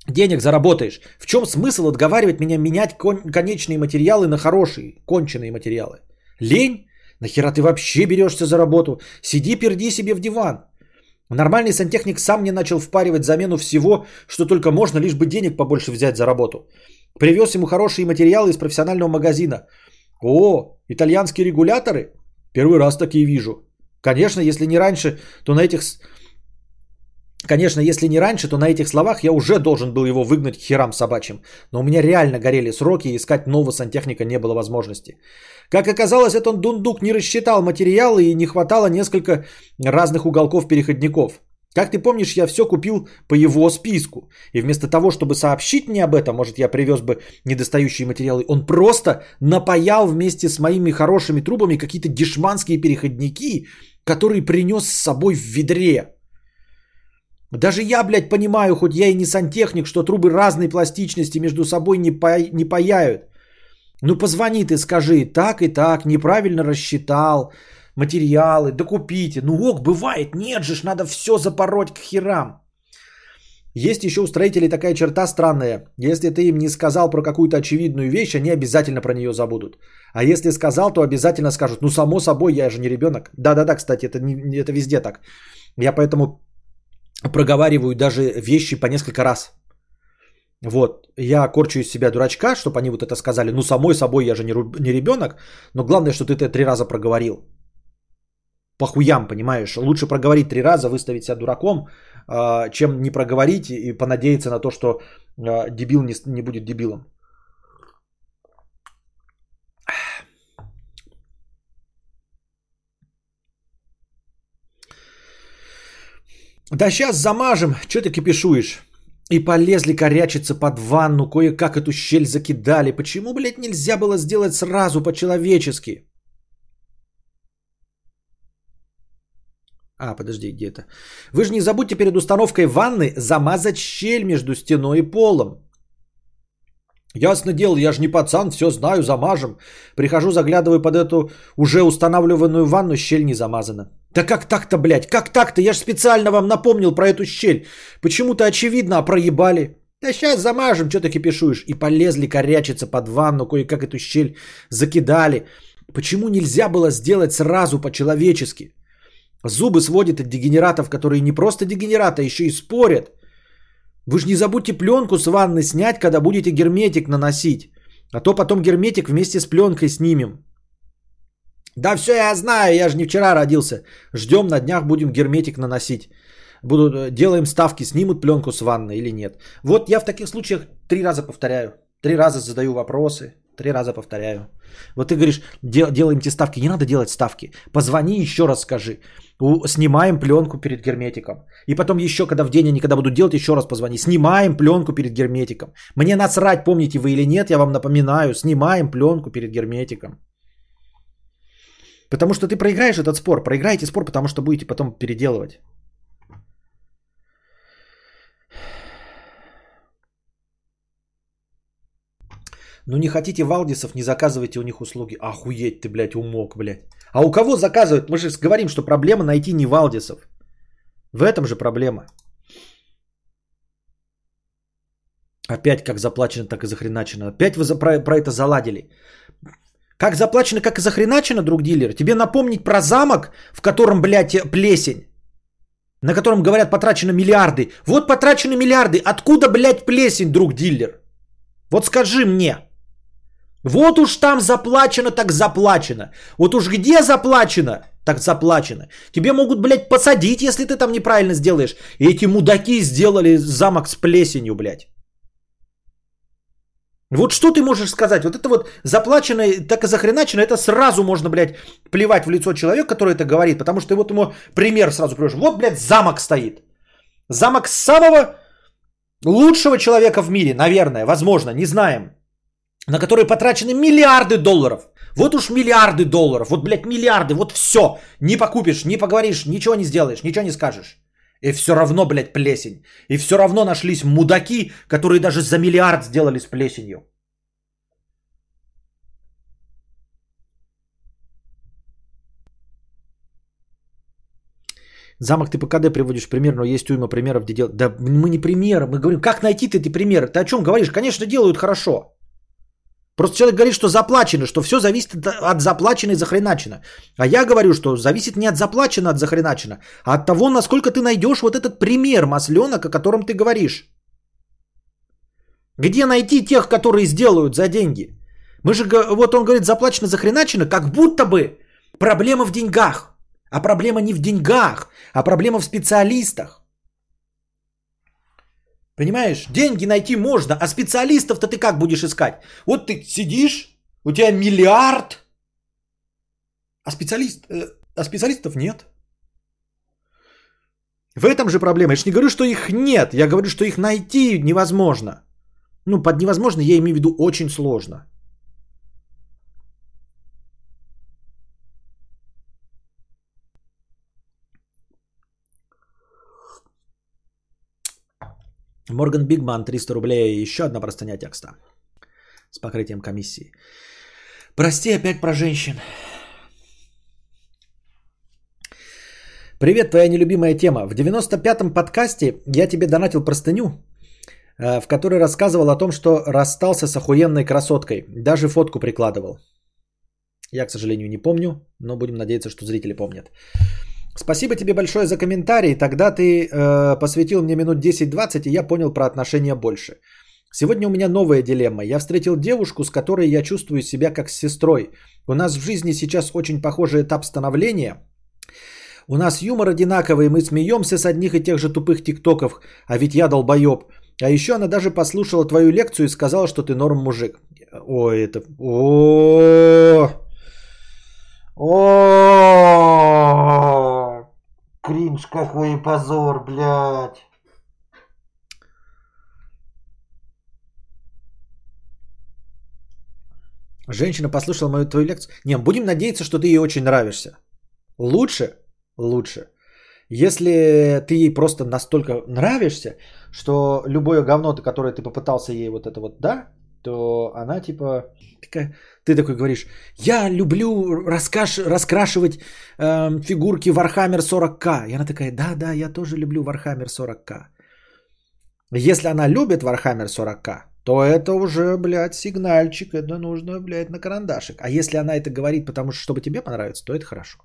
денег заработаешь. В чем смысл отговаривать меня менять кон- конечные материалы на хорошие, конченые материалы? Лень? Нахера ты вообще берешься за работу? Сиди, перди себе в диван. Нормальный сантехник сам не начал впаривать замену всего, что только можно, лишь бы денег побольше взять за работу. Привез ему хорошие материалы из профессионального магазина. О, итальянские регуляторы? Первый раз такие вижу. Конечно, если не раньше, то на этих Конечно, если не раньше, то на этих словах я уже должен был его выгнать к херам собачьим. Но у меня реально горели сроки, и искать нового сантехника не было возможности. Как оказалось, этот дундук не рассчитал материалы и не хватало несколько разных уголков переходников. Как ты помнишь, я все купил по его списку. И вместо того, чтобы сообщить мне об этом, может, я привез бы недостающие материалы, он просто напаял вместе с моими хорошими трубами какие-то дешманские переходники, которые принес с собой в ведре. Даже я, блядь, понимаю, хоть я и не сантехник, что трубы разной пластичности между собой не, па... не паяют. Ну позвони ты, скажи, так и так, неправильно рассчитал материалы, докупите. Ну ок, бывает, нет же ж, надо все запороть к херам. Есть еще у строителей такая черта странная. Если ты им не сказал про какую-то очевидную вещь, они обязательно про нее забудут. А если сказал, то обязательно скажут, ну само собой, я же не ребенок. Да-да-да, кстати, это, не, это везде так. Я поэтому проговариваю даже вещи по несколько раз. Вот, я корчу из себя дурачка, чтобы они вот это сказали. Ну, самой собой, я же не, не ребенок, но главное, что ты это три раза проговорил. По хуям, понимаешь? Лучше проговорить три раза, выставить себя дураком, а, чем не проговорить и понадеяться на то, что а, дебил не, не будет дебилом. Да сейчас замажем, что ты кипишуешь? И полезли корячиться под ванну, кое-как эту щель закидали. Почему, блядь, нельзя было сделать сразу по-человечески? А, подожди, где это? Вы же не забудьте перед установкой ванны замазать щель между стеной и полом. Ясно дело, я же не пацан, все знаю, замажем. Прихожу, заглядываю под эту уже устанавливанную ванну, щель не замазана. Да как так-то, блядь, как так-то? Я же специально вам напомнил про эту щель. Почему-то очевидно, а проебали. Да сейчас замажем, что ты кипишуешь. И полезли корячиться под ванну, кое-как эту щель закидали. Почему нельзя было сделать сразу по-человечески? Зубы сводят от дегенератов, которые не просто дегенераты, а еще и спорят. Вы же не забудьте пленку с ванны снять, когда будете герметик наносить. А то потом герметик вместе с пленкой снимем. Да все я знаю, я же не вчера родился. Ждем, на днях будем герметик наносить. Буду, э, делаем ставки, снимут пленку с ванны или нет. Вот я в таких случаях три раза повторяю. Три раза задаю вопросы, три раза повторяю. Вот ты говоришь, дел, делаем те ставки. Не надо делать ставки. Позвони, еще раз скажи. У- Снимаем пленку перед герметиком. И потом еще, когда в день они когда буду делать, еще раз позвони. Снимаем пленку перед герметиком. Мне насрать, помните вы или нет, я вам напоминаю. Снимаем пленку перед герметиком. Потому что ты проиграешь этот спор. Проиграете спор, потому что будете потом переделывать. Ну не хотите Валдисов, не заказывайте у них услуги. Охуеть ты, блядь, умок, блядь. А у кого заказывают? Мы же говорим, что проблема найти не Валдисов. В этом же проблема. Опять как заплачено, так и захреначено. Опять вы за, про, про это заладили. Как заплачено, как и захреначено, друг дилер. Тебе напомнить про замок, в котором, блядь, плесень. На котором, говорят, потрачено миллиарды. Вот потрачены миллиарды. Откуда, блядь, плесень, друг дилер? Вот скажи мне. Вот уж там заплачено, так заплачено. Вот уж где заплачено, так заплачено. Тебе могут, блядь, посадить, если ты там неправильно сделаешь. И эти мудаки сделали замок с плесенью, блядь. Вот что ты можешь сказать? Вот это вот заплачено, так и захреначено, это сразу можно, блядь, плевать в лицо человека, который это говорит, потому что вот ему пример сразу приводишь. Вот, блядь, замок стоит. Замок самого лучшего человека в мире, наверное, возможно, не знаем, на который потрачены миллиарды долларов. Вот уж миллиарды долларов, вот, блядь, миллиарды, вот все. Не покупишь, не поговоришь, ничего не сделаешь, ничего не скажешь. И все равно, блядь, плесень. И все равно нашлись мудаки, которые даже за миллиард сделали с плесенью. Замок ты по КД приводишь пример, но есть уйма примеров, где делают... Да мы не примеры, мы говорим, как найти-то эти примеры? Ты о чем говоришь? Конечно, делают хорошо. Просто человек говорит, что заплачено, что все зависит от, заплачено и захреначено. А я говорю, что зависит не от заплачено, от захреначено, а от того, насколько ты найдешь вот этот пример масленок, о котором ты говоришь. Где найти тех, которые сделают за деньги? Мы же, вот он говорит, заплачено, захреначено, как будто бы проблема в деньгах. А проблема не в деньгах, а проблема в специалистах. Понимаешь, деньги найти можно, а специалистов-то ты как будешь искать? Вот ты сидишь, у тебя миллиард, а, специалист, э, а специалистов нет. В этом же проблема. Я же не говорю, что их нет, я говорю, что их найти невозможно. Ну, под невозможно я имею в виду очень сложно. Морган Бигман 300 рублей. Еще одна простыня текста. С покрытием комиссии. Прости опять про женщин. Привет, твоя нелюбимая тема. В 95-м подкасте я тебе донатил простыню, э, в которой рассказывал о том, что расстался с охуенной красоткой. Даже фотку прикладывал. Я, к сожалению, не помню, но будем надеяться, что зрители помнят. Спасибо тебе большое за комментарий. Тогда ты э, посвятил мне минут 10-20, и я понял про отношения больше. Сегодня у меня новая дилемма. Я встретил девушку, с которой я чувствую себя как с сестрой. У нас в жизни сейчас очень похожий этап становления. У нас юмор одинаковый, мы смеемся с одних и тех же тупых тиктоков, а ведь я долбоеб. А еще она даже послушала твою лекцию и сказала, что ты норм мужик. Ой, это... О, о, кринж какой позор, блядь. Женщина послушала мою твою лекцию. Не, будем надеяться, что ты ей очень нравишься. Лучше? Лучше. Если ты ей просто настолько нравишься, что любое говно, которое ты попытался ей вот это вот, да, то она типа такая, ты такой говоришь, я люблю раскаш, раскрашивать э, фигурки Warhammer 40к. И она такая, да, да, я тоже люблю Warhammer 40к. Если она любит Warhammer 40к, то это уже, блядь, сигнальчик, это нужно, блядь, на карандашик. А если она это говорит, потому что чтобы тебе понравится, то это хорошо.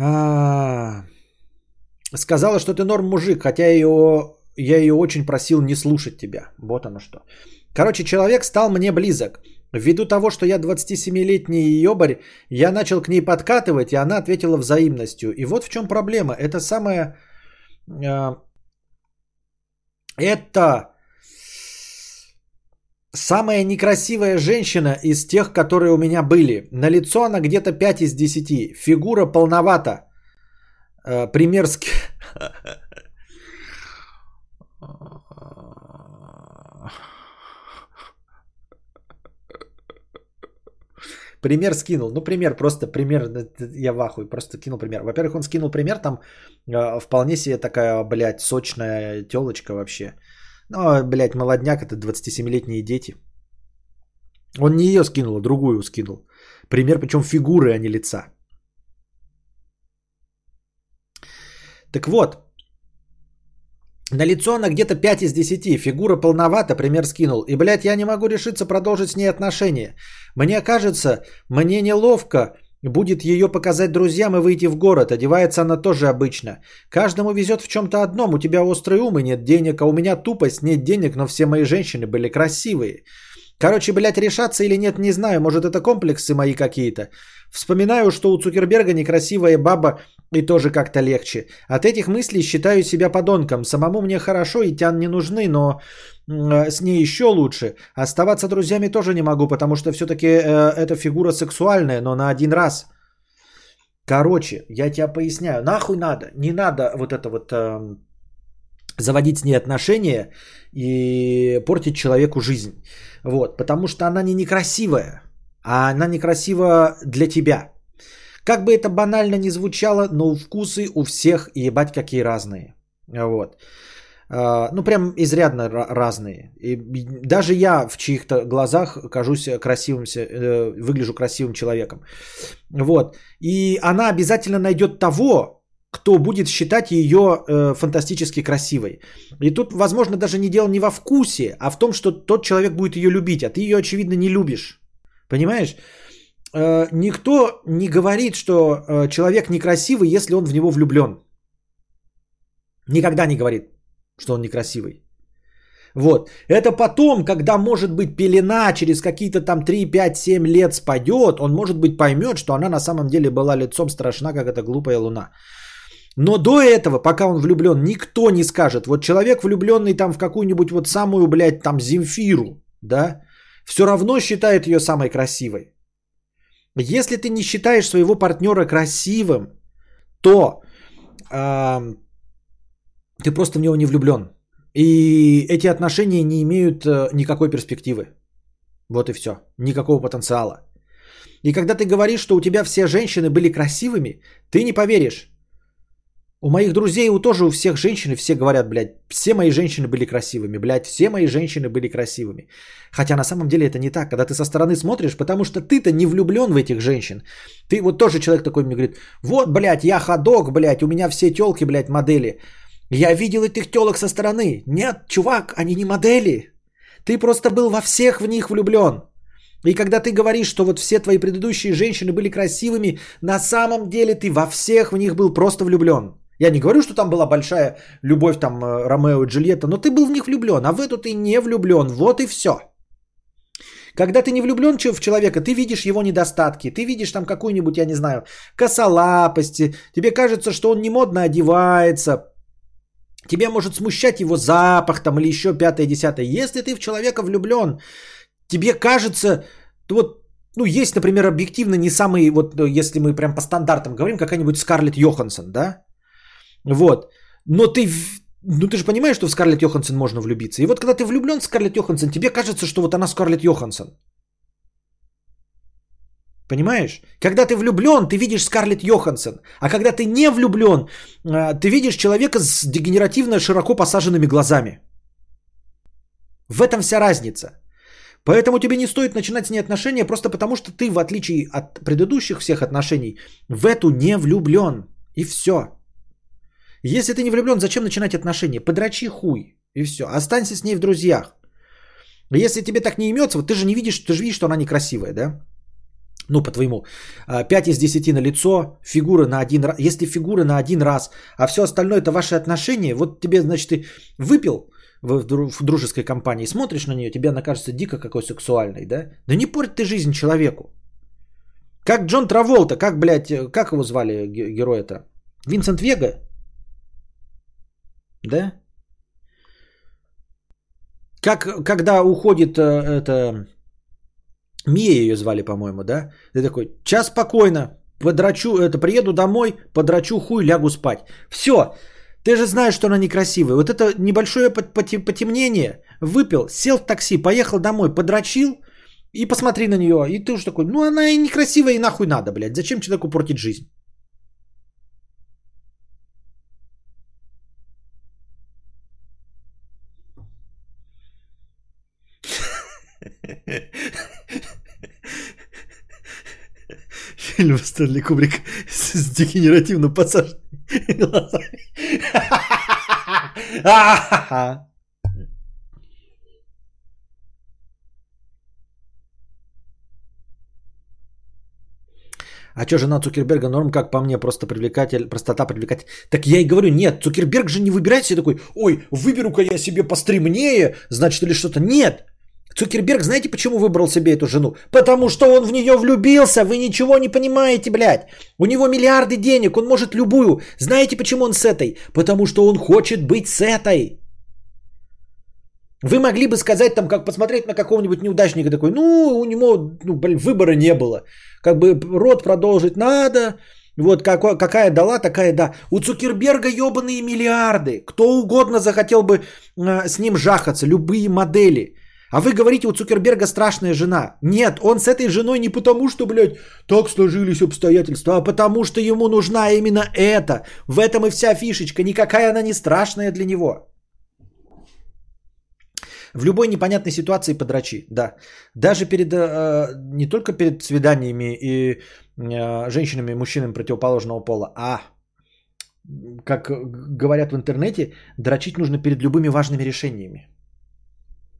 А, сказала, что ты норм мужик, хотя ее я ее очень просил не слушать тебя. Вот оно что. Короче, человек стал мне близок. Ввиду того, что я 27-летний ебарь, я начал к ней подкатывать, и она ответила взаимностью. И вот в чем проблема. Это самое... э, это самая некрасивая женщина из тех, которые у меня были. На лицо она где-то 5 из 10. Фигура полновата. Э, примерски... (laughs) Пример скинул. Ну, пример, просто пример. э, Я в ахуе, просто кинул пример. Во-первых, он скинул пример, там э, вполне себе такая, блядь, сочная телочка вообще. Ну, блядь, молодняк, это 27-летние дети. Он не ее скинул, а другую скинул. Пример, причем фигуры, а не лица. Так вот, на лицо она где-то 5 из 10. Фигура полновата, пример скинул. И, блядь, я не могу решиться продолжить с ней отношения. Мне кажется, мне неловко будет ее показать друзьям и выйти в город. Одевается она тоже обычно. Каждому везет в чем-то одном. У тебя острый ум и нет денег, а у меня тупость, нет денег, но все мои женщины были красивые. Короче, блядь, решаться или нет, не знаю. Может, это комплексы мои какие-то. Вспоминаю, что у Цукерберга некрасивая баба и тоже как-то легче. От этих мыслей считаю себя подонком. Самому мне хорошо и тян не нужны, но м, с ней еще лучше. Оставаться друзьями тоже не могу, потому что все-таки э, эта фигура сексуальная, но на один раз. Короче, я тебя поясняю. Нахуй надо? Не надо вот это вот... эм, заводить с ней отношения и портить человеку жизнь. Вот, потому что она не некрасивая, а она некрасива для тебя. Как бы это банально не звучало, но вкусы у всех ебать какие разные. Вот. А, Ну, прям изрядно ра- разные. И даже я в чьих-то глазах кажусь красивым, э, выгляжу красивым человеком. Вот. И она обязательно найдет того, кто будет считать ее э, фантастически красивой. И тут, возможно, даже не дело не во вкусе, а в том, что тот человек будет ее любить, а ты ее, очевидно, не любишь. Понимаешь? Э, никто не говорит, что э, человек некрасивый, если он в него влюблен. Никогда не говорит, что он некрасивый. Вот. Это потом, когда, может быть, пелена через какие-то там 3, 5, 7 лет спадет, он, может быть, поймет, что она на самом деле была лицом страшна, как эта глупая луна. Но до этого, пока он влюблен, никто не скажет. Вот человек, влюбленный там в какую-нибудь вот самую, блядь, там Земфиру, да, все равно считает ее самой красивой. Если ты не считаешь своего партнера красивым, то ам, ты просто в него не влюблен. И эти отношения не имеют э, никакой перспективы. Вот и все. Никакого потенциала. И когда ты говоришь, что у тебя все женщины были красивыми, ты не поверишь. У моих друзей, у тоже у всех женщин, все говорят, блядь, все мои женщины были красивыми, блядь, все мои женщины были красивыми. Хотя на самом деле это не так, когда ты со стороны смотришь, потому что ты-то не влюблен в этих женщин. Ты вот тоже человек такой мне говорит, вот, блядь, я ходок, блядь, у меня все телки, блядь, модели. Я видел этих телок со стороны. Нет, чувак, они не модели. Ты просто был во всех в них влюблен. И когда ты говоришь, что вот все твои предыдущие женщины были красивыми, на самом деле ты во всех в них был просто влюблен. Я не говорю, что там была большая любовь, там, э, Ромео и Джульетта, но ты был в них влюблен, а в эту ты не влюблен. Вот и все. Когда ты не влюблен в человека, ты видишь его недостатки, ты видишь там какую-нибудь, я не знаю, косолапость, тебе кажется, что он не модно одевается, тебе может смущать его запах там или еще пятое, десятое. Если ты в человека влюблен, тебе кажется, вот, ну, есть, например, объективно не самый, вот, ну, если мы прям по стандартам говорим, какая-нибудь Скарлетт Йоханссон, да? Вот. Но ты, ну, ты же понимаешь, что в Скарлетт Йоханссон можно влюбиться. И вот когда ты влюблен в Скарлетт Йоханссон, тебе кажется, что вот она Скарлетт Йоханссон. Понимаешь? Когда ты влюблен, ты видишь Скарлетт Йоханссон. А когда ты не влюблен, а, ты видишь человека с дегенеративно широко посаженными глазами. В этом вся разница. Поэтому тебе не стоит начинать с ней отношения просто потому, что ты, в отличие от предыдущих всех отношений, в эту не влюблен. И все. Если ты не влюблен, зачем начинать отношения? Подрачи хуй. И все. Останься с ней в друзьях. Если тебе так не имется, вот ты же не видишь, ты же видишь, что она некрасивая, да? ну, по-твоему, 5 из 10 на лицо, фигура на один раз, если фигура на один раз, а все остальное это ваши отношения, вот тебе, значит, ты выпил в, дру- в дружеской компании, смотришь на нее, тебе она кажется дико какой сексуальной, да? Да не порть ты жизнь человеку. Как Джон Траволта, как, блядь, э, как его звали ге- героя-то? Винсент Вега? Да? Как, когда уходит э, это... Мия ее звали, по-моему, да? Ты такой, час спокойно, подрачу, это, приеду домой, подрачу хуй, лягу спать. Все, ты же знаешь, что она некрасивая. Вот это небольшое пот- поте- потемнение, выпил, сел в такси, поехал домой, подрачил, и посмотри на нее. И ты уже такой, ну она и некрасивая, и нахуй надо, блядь. Зачем человеку портить жизнь? Фильм Стэнли Кубрик с дегенеративно посаженными глазами. А что, жена Цукерберга норм, как по мне, просто привлекатель, простота привлекатель. Так я и говорю, нет, Цукерберг же не выбирает себе такой, ой, выберу-ка я себе постремнее, значит, или что-то. Нет, Цукерберг, знаете, почему выбрал себе эту жену? Потому что он в нее влюбился, вы ничего не понимаете, блядь. У него миллиарды денег, он может любую. Знаете, почему он с этой? Потому что он хочет быть с этой. Вы могли бы сказать, там, как посмотреть на какого-нибудь неудачника такой, ну, у него ну, выбора не было. Как бы род продолжить надо, вот какой, какая дала, такая да. У Цукерберга ебаные миллиарды. Кто угодно захотел бы э, с ним жахаться, любые модели. А вы говорите, у Цукерберга страшная жена. Нет, он с этой женой не потому, что, блядь, так сложились обстоятельства, а потому что ему нужна именно эта. В этом и вся фишечка. Никакая она не страшная для него. В любой непонятной ситуации подрачи, да. Даже перед, э, не только перед свиданиями и э, женщинами мужчинами противоположного пола, а, как говорят в интернете, дрочить нужно перед любыми важными решениями.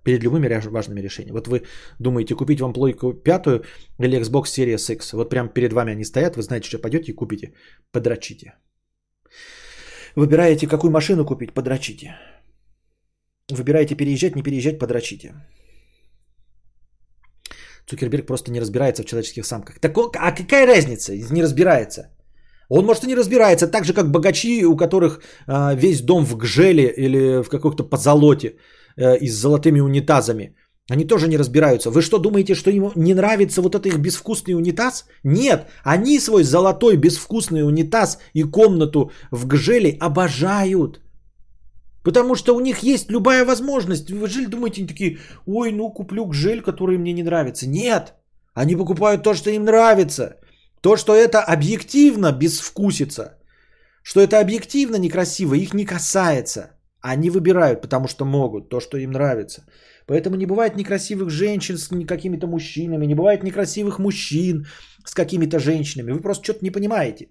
Перед любыми важными решениями. Вот вы думаете, купить вам плойку пятую или Xbox Series X. Вот прям перед вами они стоят, вы знаете, что пойдете и купите. Подрочите. Выбираете, какую машину купить, подрочите. Выбираете переезжать, не переезжать, подрочите. Цукерберг просто не разбирается в человеческих самках. Так он- а какая разница? Не разбирается. Он, может, и не разбирается, так же, как богачи, у которых а, весь дом в гжеле или в каком-то позолоте э, и с золотыми унитазами. Они тоже не разбираются. Вы что, думаете, что им не нравится вот этот их безвкусный унитаз? Нет, они свой золотой безвкусный унитаз и комнату в гжеле обожают. Потому что у них есть любая возможность. Вы жили, думаете, они такие, ой, ну куплю гжель, который мне не нравится. Нет, они покупают то, что им нравится. То, что это объективно безвкусица. Что это объективно некрасиво, их не касается. Они выбирают, потому что могут, то, что им нравится. Поэтому не бывает некрасивых женщин с какими-то мужчинами, не бывает некрасивых мужчин с какими-то женщинами. Вы просто что-то не понимаете.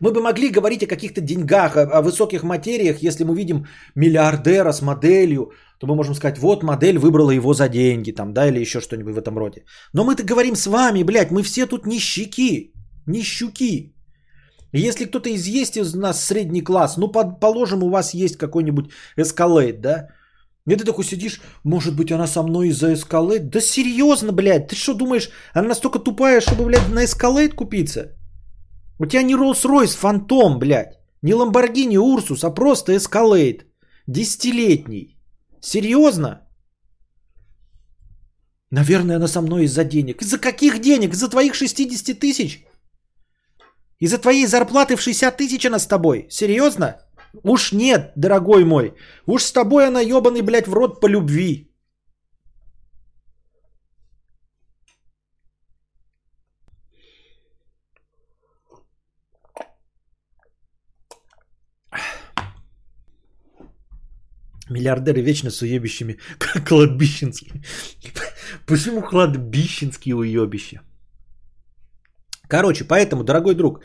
Мы бы могли говорить о каких-то деньгах, о, о высоких материях, если мы видим миллиардера с моделью, то мы можем сказать, вот модель выбрала его за деньги, там, да, или еще что-нибудь в этом роде. Но мы-то говорим с вами, блядь, мы все тут нищики, нищуки. Если кто-то из есть из нас средний класс, ну, положим, у вас есть какой-нибудь эскалейт, да, и ты такой сидишь, может быть, она со мной из-за эскалейт? Да серьезно, блядь, ты что думаешь, она настолько тупая, чтобы, блядь, на эскалейт купиться? У тебя не Rolls-Royce Фантом, блядь, не Lamborghini Урсус, а просто эскалейт. Десятилетний. Серьезно? Наверное, она со мной из-за денег. Из-за каких денег? Из-за твоих 60 тысяч? Из-за твоей зарплаты в 60 тысяч она с тобой? Серьезно? Уж нет, дорогой мой. Уж с тобой она ебаный, блядь, в рот по любви. Миллиардеры вечно с уебищами. (laughs) Кладбищенские. Почему кладбищенские уебища? Короче, поэтому, дорогой друг,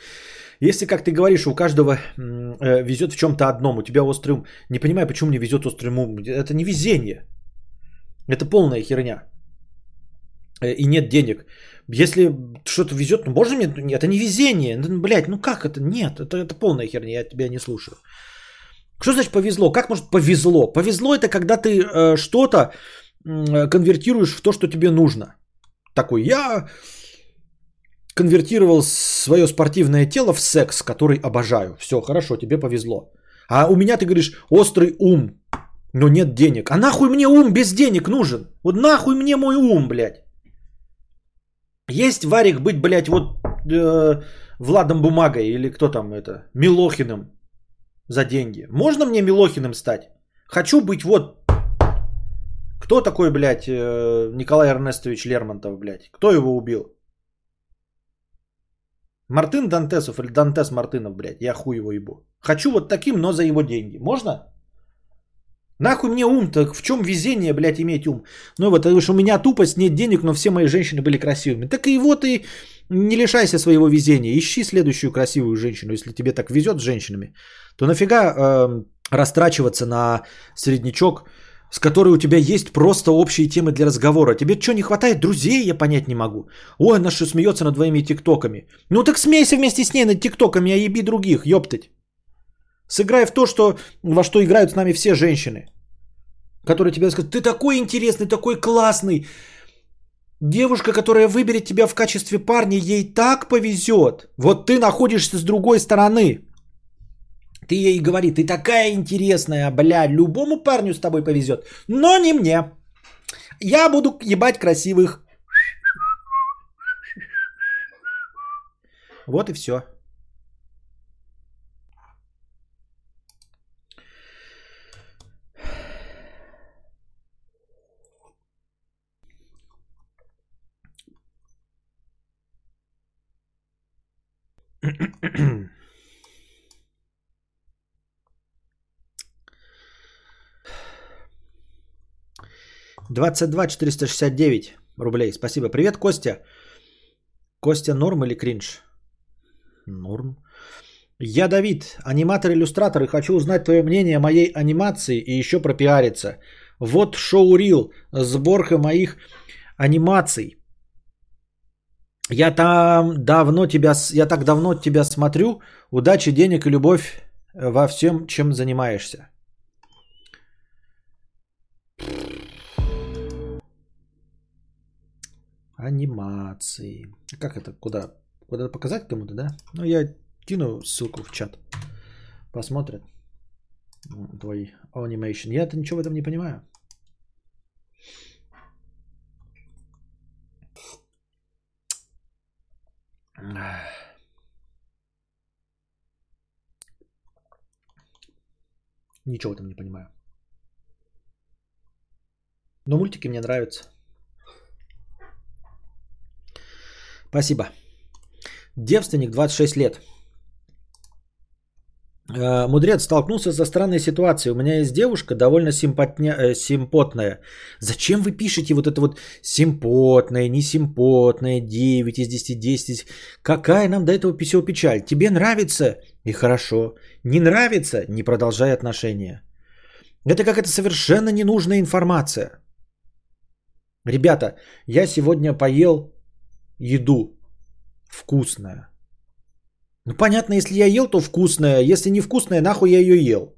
если, как ты говоришь, у каждого э, везет в чем-то одном, у тебя острый ум, не понимаю, почему мне везет острый ум, это не везение, это полная херня. э, и нет денег. Если что-то везет, ну можно мне? Нет, это не везение. Ну, блядь, ну как это? Нет, это, это полная херня, я тебя не слушаю. Что значит повезло? Как может повезло? Повезло это когда ты э, что-то э, конвертируешь в то, что тебе нужно. Такой, я конвертировал свое спортивное тело в секс, который обожаю. Все, хорошо, тебе повезло. А у меня ты говоришь острый ум, но нет денег. А нахуй мне ум без денег нужен? Вот нахуй мне мой ум, блядь. Есть варик быть, блядь, вот э, Владом Бумагой или кто там это, Милохиным за деньги. Можно мне Милохиным стать? Хочу быть вот... Кто такой, блядь, э, Николай Эрнестович Лермонтов, блядь? Кто его убил? Мартын Дантесов или Дантес Мартынов, блядь, я хуй его ебу. Хочу вот таким, но за его деньги. Можно? Нахуй мне ум-то, в чем везение, блядь, иметь ум? Ну вот, потому что у меня тупость, нет денег, но все мои женщины были красивыми. Так и вот и не лишайся своего везения. Ищи следующую красивую женщину, если тебе так везет с женщинами. То нафига э, растрачиваться на среднячок, с которой у тебя есть просто общие темы для разговора. Тебе что, не хватает друзей, я понять не могу. Ой, она что смеется над твоими тиктоками. Ну так смейся вместе с ней над тиктоками, а еби других, ёптать. Сыграй в то, что, во что играют с нами все женщины. Которые тебе скажут, ты такой интересный, такой классный. Девушка, которая выберет тебя в качестве парня, ей так повезет. Вот ты находишься с другой стороны. Ты ей говори, ты такая интересная, бля, любому парню с тобой повезет, но не мне. Я буду ебать красивых. Вот и все. Mm-hmm. (clears throat) 22 469 рублей. Спасибо. Привет, Костя. Костя, норм или кринж? Норм. Я Давид, аниматор-иллюстратор, и хочу узнать твое мнение о моей анимации и еще пропиариться. Вот шоу-рил, сборка моих анимаций. Я там давно тебя, я так давно тебя смотрю. Удачи, денег и любовь во всем, чем занимаешься. Анимации. Как это? Куда? Куда показать кому-то, да? Ну, я кину ссылку в чат. Посмотрят. Твой анимейшн. Я-то ничего в этом не понимаю. Ничего там не понимаю. Но мультики мне нравятся. Спасибо. Девственник, 26 лет. Э, мудрец столкнулся со странной ситуацией. У меня есть девушка довольно симпотня, э, симпотная. Зачем вы пишете вот это вот симпотная, не симпотная, 9 из 10, 10? Какая нам до этого писел печаль? Тебе нравится? И хорошо. Не нравится? Не продолжай отношения. Это какая-то совершенно ненужная информация. Ребята, я сегодня поел еду вкусная. Ну понятно, если я ел, то вкусная. Если не вкусная, нахуй я ее ел.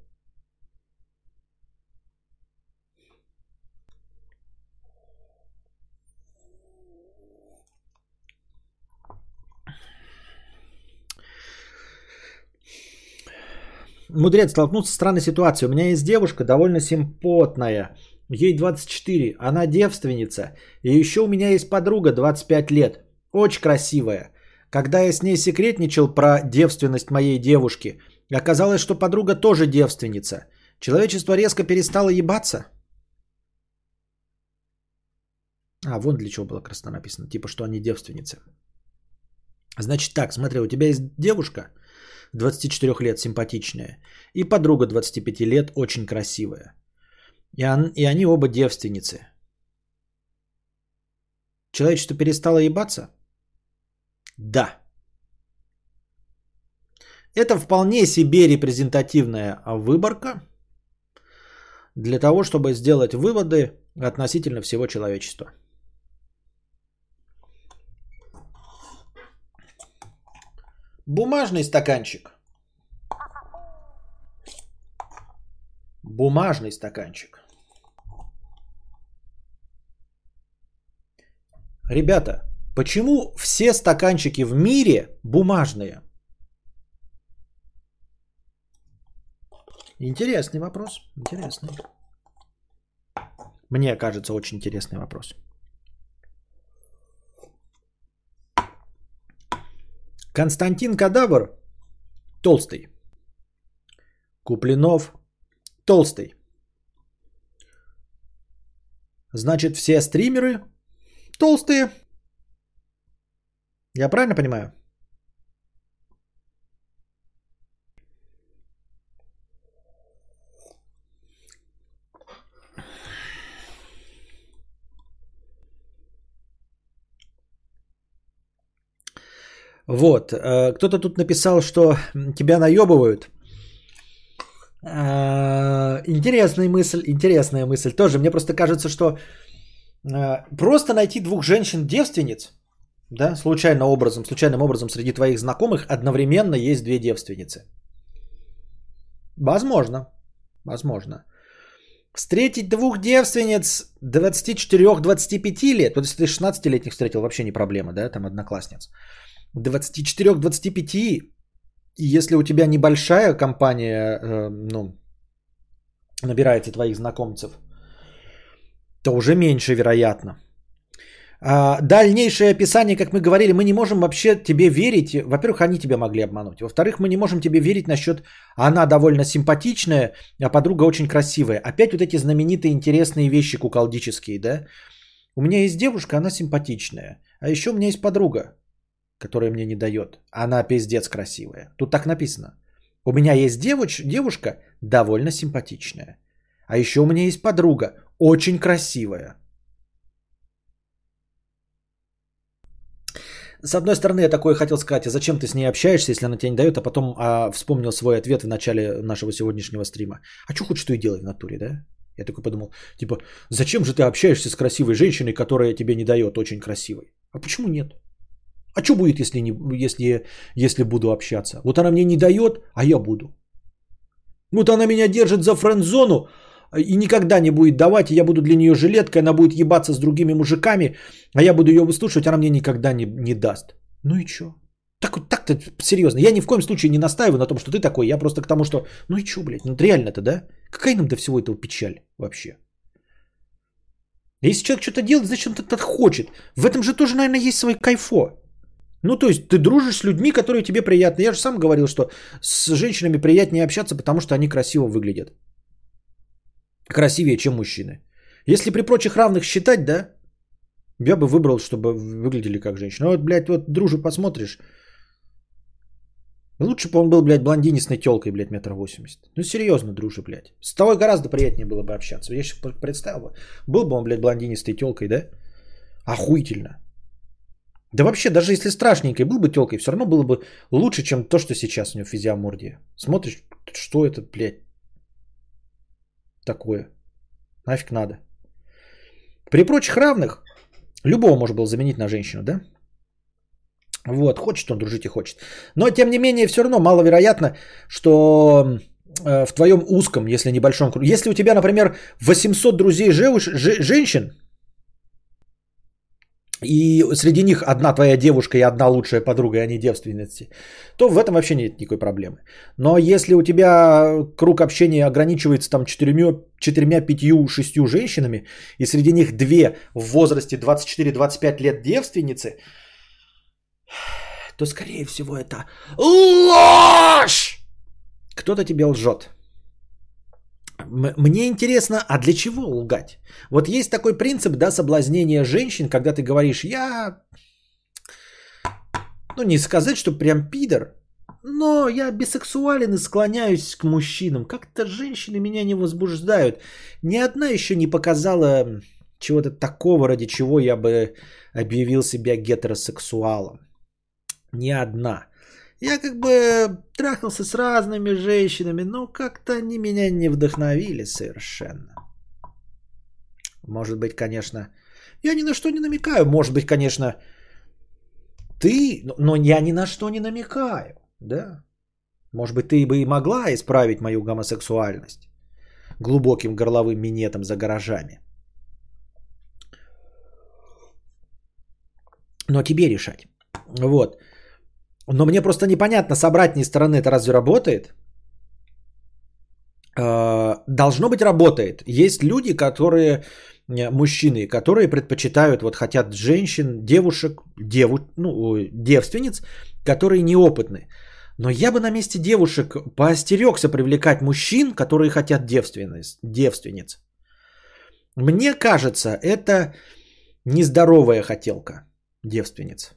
Мудрец столкнулся с странной ситуацией. У меня есть девушка довольно симпотная. Ей 24. Она девственница. И еще у меня есть подруга 25 лет. Очень красивая. Когда я с ней секретничал про девственность моей девушки, оказалось, что подруга тоже девственница. Человечество резко перестало ебаться. А, вон для чего было красно написано. Типа, что они девственницы. Значит так, смотри, у тебя есть девушка 24 лет, симпатичная, и подруга 25 лет, очень красивая. И, он, и они оба девственницы. Человечество перестало ебаться? Да. Это вполне себе репрезентативная выборка для того, чтобы сделать выводы относительно всего человечества. Бумажный стаканчик. Бумажный стаканчик. Ребята, почему все стаканчики в мире бумажные? Интересный вопрос. Интересный. Мне кажется, очень интересный вопрос. Константин Кадавр толстый. Куплинов толстый. Значит, все стримеры толстые. Я правильно понимаю? Вот. э, Кто-то тут написал, что тебя наебывают. Э, Интересная мысль, интересная мысль. Тоже мне просто кажется, что э, просто найти двух женщин-девственниц, да, случайным образом, случайным образом среди твоих знакомых одновременно есть две девственницы. Возможно. Возможно. Встретить двух девственниц 24-25 лет, вот если ты 16-летних встретил, вообще не проблема, да, там одноклассниц. 24-25, и если у тебя небольшая компания, э, ну, набирается твоих знакомцев, то уже меньше вероятно. А, дальнейшее описание, как мы говорили, мы не можем вообще тебе верить. Во-первых, они тебя могли обмануть. Во-вторых, мы не можем тебе верить насчет она довольно симпатичная, а подруга очень красивая. Опять вот эти знаменитые интересные вещи куколдические, да? У меня есть девушка, она симпатичная. А еще у меня есть подруга, которая мне не дает. Она пиздец красивая. Тут так написано. У меня есть девуч, девушка довольно симпатичная. А еще у меня есть подруга, очень красивая. С одной стороны, я такое хотел сказать, а зачем ты с ней общаешься, если она тебя не дает, а потом а, вспомнил свой ответ в начале нашего сегодняшнего стрима. А что хочешь, что и делай в натуре, да? Я такой подумал, типа, зачем же ты общаешься с красивой женщиной, которая тебе не дает, очень красивой? А почему нет? А что будет, если, не, если, если буду общаться? Вот она мне не дает, а я буду. Вот она меня держит за френд-зону и никогда не будет давать, и я буду для нее жилеткой, она будет ебаться с другими мужиками, а я буду ее выслушивать, она мне никогда не, не даст. Ну и что? Так, так-то серьезно. Я ни в коем случае не настаиваю на том, что ты такой. Я просто к тому, что... Ну и что, блядь? Ну реально-то, да? Какая нам до всего этого печаль вообще? Если человек что-то делает, значит он это хочет. В этом же тоже, наверное, есть свой кайфо. Ну, то есть ты дружишь с людьми, которые тебе приятны. Я же сам говорил, что с женщинами приятнее общаться, потому что они красиво выглядят. Красивее, чем мужчины. Если при прочих равных считать, да, я бы выбрал, чтобы выглядели как женщины. Ну, вот, блядь, вот дружу посмотришь. Лучше бы он был, блядь, блондинистой телкой, блядь, метр восемьдесят. Ну, серьезно, дружи, блядь. С тобой гораздо приятнее было бы общаться. Я сейчас представил бы. Был бы он, блядь, блондинистой телкой, да? Охуительно. Да вообще, даже если страшненькой был бы телкой, все равно было бы лучше, чем то, что сейчас у него в физиомордии. Смотришь, что это, блядь, такое? Нафиг надо. При прочих равных, любого можно было заменить на женщину, да? Вот, хочет он дружить и хочет. Но, тем не менее, все равно маловероятно, что э, в твоем узком, если небольшом круге, если у тебя, например, 800 друзей же, женщин, и среди них одна твоя девушка и одна лучшая подруга, и они девственницы, то в этом вообще нет никакой проблемы. Но если у тебя круг общения ограничивается там четырьмя, четырьмя пятью, шестью женщинами, и среди них две в возрасте 24-25 лет девственницы, то скорее всего это ложь! Кто-то тебе лжет. Мне интересно, а для чего лгать? Вот есть такой принцип, да, соблазнения женщин, когда ты говоришь, я, ну не сказать, что прям пидор, но я бисексуален и склоняюсь к мужчинам. Как-то женщины меня не возбуждают. Ни одна еще не показала чего-то такого, ради чего я бы объявил себя гетеросексуалом. Ни одна. Я как бы трахался с разными женщинами, но как-то они меня не вдохновили совершенно. Может быть, конечно, я ни на что не намекаю. Может быть, конечно, ты, но- я ни на что не намекаю, да? Может быть, ты бы и могла исправить мою гомосексуальность глубоким горловым минетом за гаражами. Но тебе решать. Вот. Но мне просто непонятно, с обратной стороны это разве работает? Э, Должно быть работает. Есть люди, которые, э, мужчины, которые предпочитают, вот хотят женщин, девушек, деву, ну, девственниц, которые неопытны. Но я бы на месте девушек поостерегся привлекать мужчин, которые хотят девственность, девственниц. Мне кажется, это нездоровая хотелка девственниц.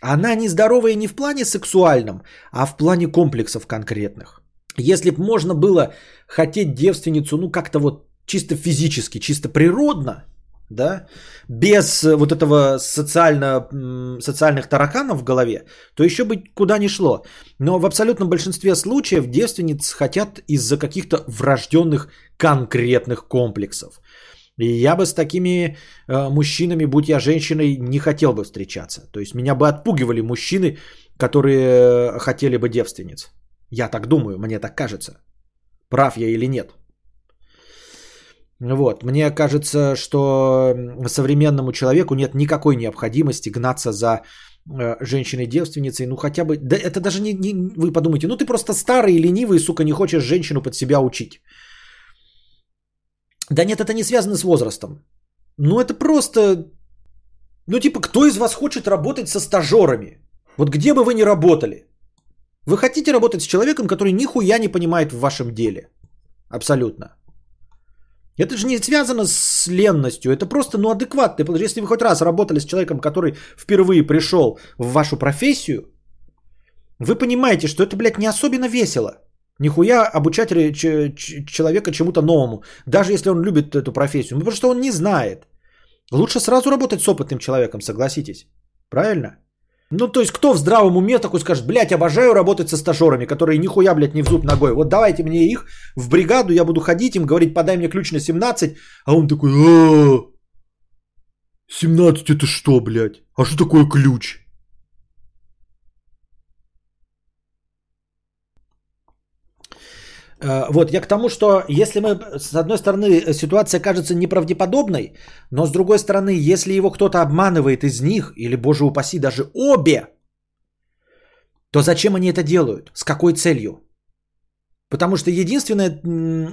Она нездоровая не в плане сексуальном, а в плане комплексов конкретных. Если бы можно было хотеть девственницу, ну как-то вот чисто физически, чисто природно, да, без вот этого социально, социальных тараканов в голове, то еще бы куда ни шло. Но в абсолютном большинстве случаев девственниц хотят из-за каких-то врожденных конкретных комплексов. И я бы с такими э, мужчинами, будь я женщиной, не хотел бы встречаться. То есть меня бы отпугивали мужчины, которые хотели бы девственниц. Я так думаю, мне так кажется. Прав я или нет? Вот, мне кажется, что современному человеку нет никакой необходимости гнаться за э, женщиной-девственницей, ну хотя бы, да это даже не, не, вы подумайте, ну ты просто старый и ленивый, сука, не хочешь женщину под себя учить. Да нет, это не связано с возрастом. Ну это просто, ну типа, кто из вас хочет работать со стажерами? Вот где бы вы ни работали? Вы хотите работать с человеком, который нихуя не понимает в вашем деле? Абсолютно. Это же не связано с ленностью, это просто ну, адекватно. Потому что если вы хоть раз работали с человеком, который впервые пришел в вашу профессию, вы понимаете, что это, блядь, не особенно весело. Нихуя обучать человека чему-то новому, даже если он любит эту профессию, ну, потому что он не знает. Лучше сразу работать с опытным человеком, согласитесь. Правильно? Ну, то есть, кто в здравом уме такой скажет, блядь, обожаю работать со стажерами, которые нихуя, блядь, не в зуб ногой. Вот давайте мне их в бригаду, я буду ходить им, говорить, подай мне ключ на 17, а он такой, а 17 это что, блядь? А что такое ключ? Вот, я к тому, что если мы, с одной стороны, ситуация кажется неправдеподобной, но с другой стороны, если его кто-то обманывает из них, или, боже упаси, даже обе, то зачем они это делают? С какой целью? Потому что единственное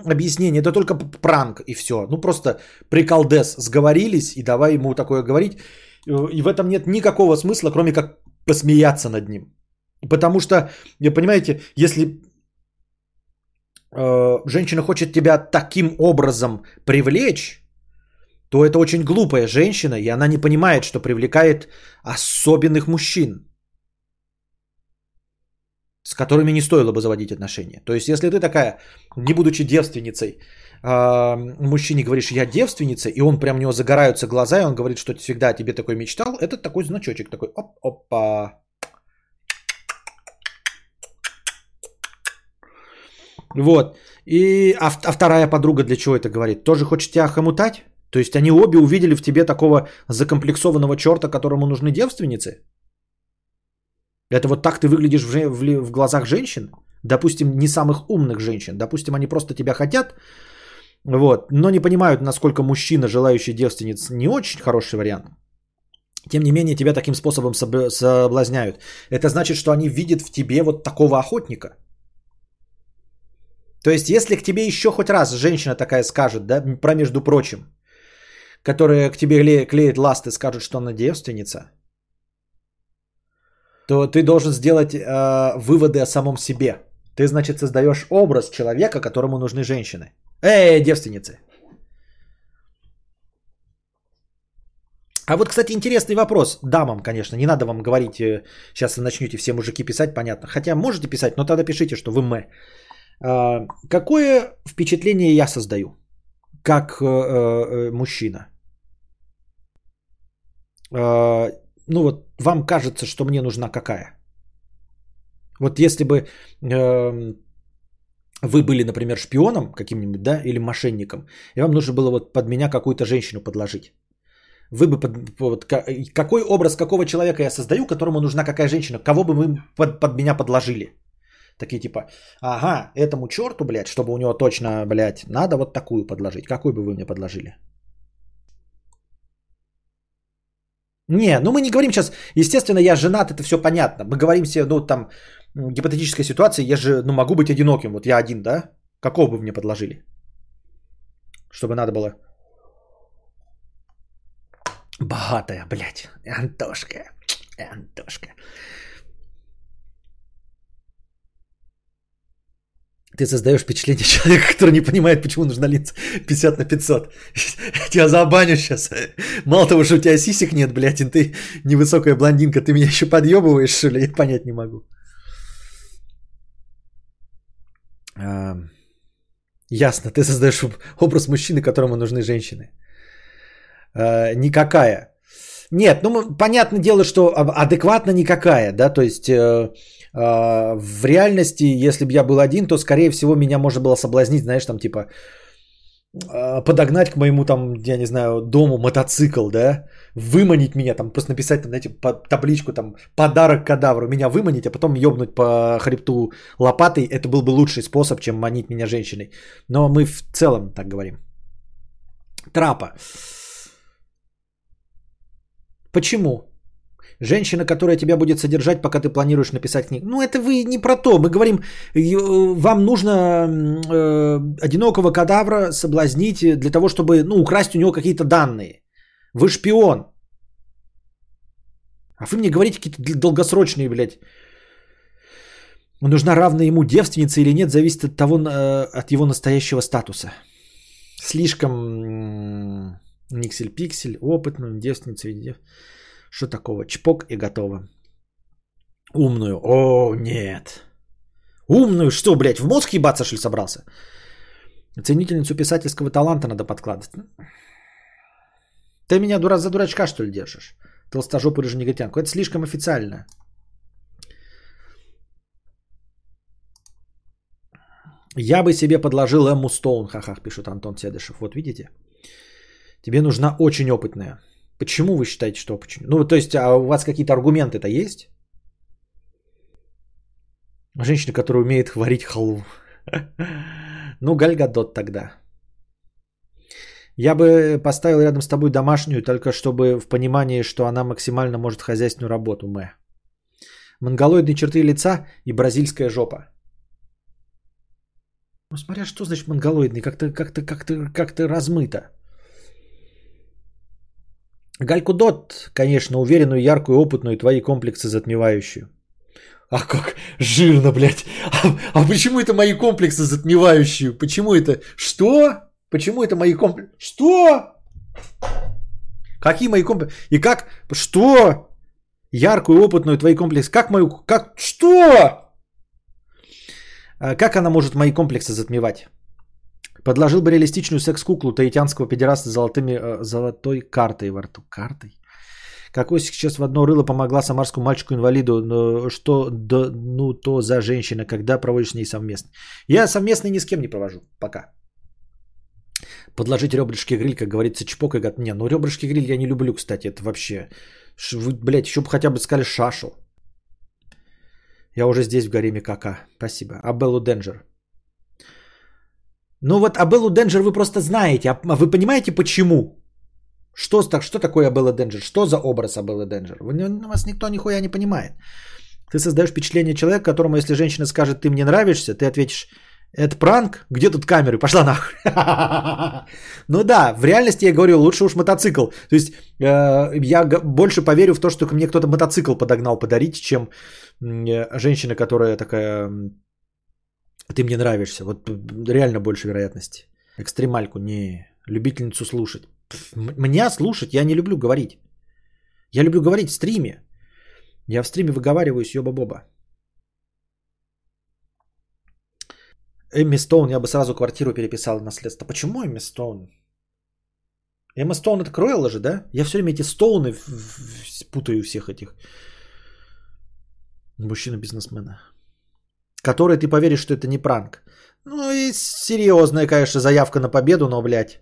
объяснение это только пранк и все. Ну просто приколдес сговорились и давай ему такое говорить. Э, И в этом нет никакого смысла, кроме как посмеяться над ним. Потому что, понимаете, если э, женщина хочет тебя таким образом привлечь, то это очень глупая женщина, и она не понимает, что привлекает особенных мужчин, с которыми не стоило бы заводить отношения. То есть, если ты такая, не будучи девственницей, э, мужчине говоришь, я девственница, и он прям у него загораются глаза, и он говорит, что всегда о тебе такой мечтал, это такой значочек, такой оп-опа. Вот. И, а, а вторая подруга для чего это говорит? Тоже хочет тебя хомутать? То есть они обе увидели в тебе такого закомплексованного черта, которому нужны девственницы? Это вот так ты выглядишь в, в в глазах женщин? Допустим, не самых умных женщин. Допустим, они просто тебя хотят, вот, но не понимают, насколько мужчина, желающий девственниц, не очень хороший вариант. Тем не менее, тебя таким способом соб- соблазняют. Это значит, что они видят в тебе вот такого охотника. То есть, если к тебе еще хоть раз женщина такая скажет, да, про между прочим, которая к тебе кле- клеит ласты, скажет, что она девственница, то ты должен сделать э, выводы о самом себе. Ты, значит, создаешь образ человека, которому нужны женщины. Эй, девственницы. А вот, кстати, интересный вопрос. Дамам, конечно, не надо вам говорить, э, сейчас начнете все мужики писать, понятно. Хотя можете писать, но тогда пишите, что вы мы. А, Какое впечатление я создаю, как э, э, мужчина? А, Ну вот, вам кажется, что мне нужна какая? Вот если бы эм, вы были, например, шпионом каким-нибудь, да, или мошенником, и вам нужно было вот под меня какую-то женщину подложить. вы бы под, вот, ка- какой образ какого человека я создаю, которому нужна какая женщина, кого бы вы под, под меня подложили? Такие типа, ага, этому черту, блядь, чтобы у него точно, блядь, надо вот такую подложить. Какую бы вы мне подложили? Не, ну мы не говорим сейчас, естественно, я женат, это все понятно. Мы говорим себе, ну там, гипотетическая ситуация, я же, ну могу быть одиноким, вот я один, да? Какого бы мне подложили? Чтобы надо было... Богатая, блядь, Антошка, Антошка. Ты создаешь впечатление человека, который не понимает, почему нужна линза 50 на 500. Я тебя забаню сейчас. Мало того, что у тебя сисек нет, блядь, и ты невысокая блондинка, ты меня еще подъебываешь, что ли? Я понять не могу. А, Ясно, ты создаешь об- образ мужчины, которому нужны женщины. А, Никакая. Нет, ну понятное дело, что адекватно никакая, да, то есть э, в реальности, если бы я был один, то, скорее всего, меня можно было соблазнить, знаешь, там типа а, подогнать к моему там, я не знаю, дому мотоцикл, да, выманить меня, там просто написать, там, знаете, табличку, там, подарок кадавру, меня выманить, а потом ёбнуть по хребту лопатой, это был бы лучший способ, чем манить меня женщиной. Но мы в целом так говорим. Трапа. Почему? Женщина, которая тебя будет содержать, пока ты планируешь написать книгу. Ну, это вы не про то. Мы говорим, вам нужно э, одинокого кадавра соблазнить для того, чтобы ну, украсть у него какие-то данные. Вы шпион. А вы мне говорите какие-то долгосрочные, блядь. Нужна равная ему девственница или нет, зависит от того, э, от его настоящего статуса. Слишком никсель-пиксель, опытную девственницу. дев- Что такого? Чпок и готово. Умную. О, нет. Умную? Что, блядь, в мозг ебаться, что ли, собрался? Ценительницу писательского таланта надо подкладывать. Ты меня дура за дурачка, что ли, держишь? Толстожопый рыжий негритянку. Это слишком официально. Я бы себе подложил Эмму Стоун, хахах, пишет Антон Седышев. Вот видите? Тебе нужна очень опытная. Почему вы считаете, что почему? Ну, то есть, а у вас какие-то аргументы-то есть? Женщина, которая умеет варить халву. (laughs) Ну, Гальгадот тогда. Я бы поставил рядом с тобой домашнюю, только чтобы в понимании, что она максимально может хозяйственную работу, мэ. Монголоидные черты лица и бразильская жопа. Ну, смотря что значит монголоидный, как-то, как-то, как-то, как-то размыто. Гальку Дот, конечно, уверенную, яркую, опытную, твои комплексы затмевающую. А как жирно, блядь. А, а почему это мои комплексы затмевающие? Почему это? Что? Почему это мои комплексы? Что? Какие мои комплексы? И как? Что? Яркую, опытную, твои комплексы. Как мою... Как? Что? А Как она может мои комплексы затмевать? Подложил бы реалистичную секс-куклу таитянского педераста с золотыми, э, золотой картой во рту. Картой? Какой сейчас в одно рыло помогла самарскому мальчику-инвалиду, но что да, ну то за женщина, когда проводишь с ней совместно? Я совместно ни с кем не провожу, пока. Подложить ребрышки гриль, как говорится, чпок и гад. Не, ну ребрышки гриль я не люблю, кстати, это вообще. Ш- Вы, блядь, еще бы хотя бы сказали шашу. Я уже здесь в гареме кака. Спасибо. Абеллу Денджер. Ну вот Абеллу Денджер вы просто знаете. А вы понимаете почему? Что, что такое Абелла Денджер? Что за образ Абеллы Денджер? Вы, не- вас никто нихуя не понимает. Ты создаешь впечатление человека, которому, если женщина скажет, ты мне нравишься, ты ответишь, это пранк? Где тут камеры? Пошла нахуй. (laughs) Ну да, в реальности я говорю, лучше уж мотоцикл. То есть э, я больше поверю в то, что ко мне кто-то мотоцикл подогнал подарить, чем э, женщина, которая такая, ты мне нравишься. Вот реально больше вероятности. Экстремальку, не. Любительницу слушать. Меня слушать я не люблю говорить. Я люблю говорить в стриме. Я в стриме выговариваюсь, ёба-боба. Эмми Стоун, я бы сразу квартиру переписал наследство. Почему Эмми Стоун? Эмма Стоун это Круэлла же, да? Я все время эти Стоуны путаю всех этих. Мужчина-бизнесмена. Который ты поверишь, что это не пранк. Ну и серьезная, конечно, заявка на победу, но, блядь.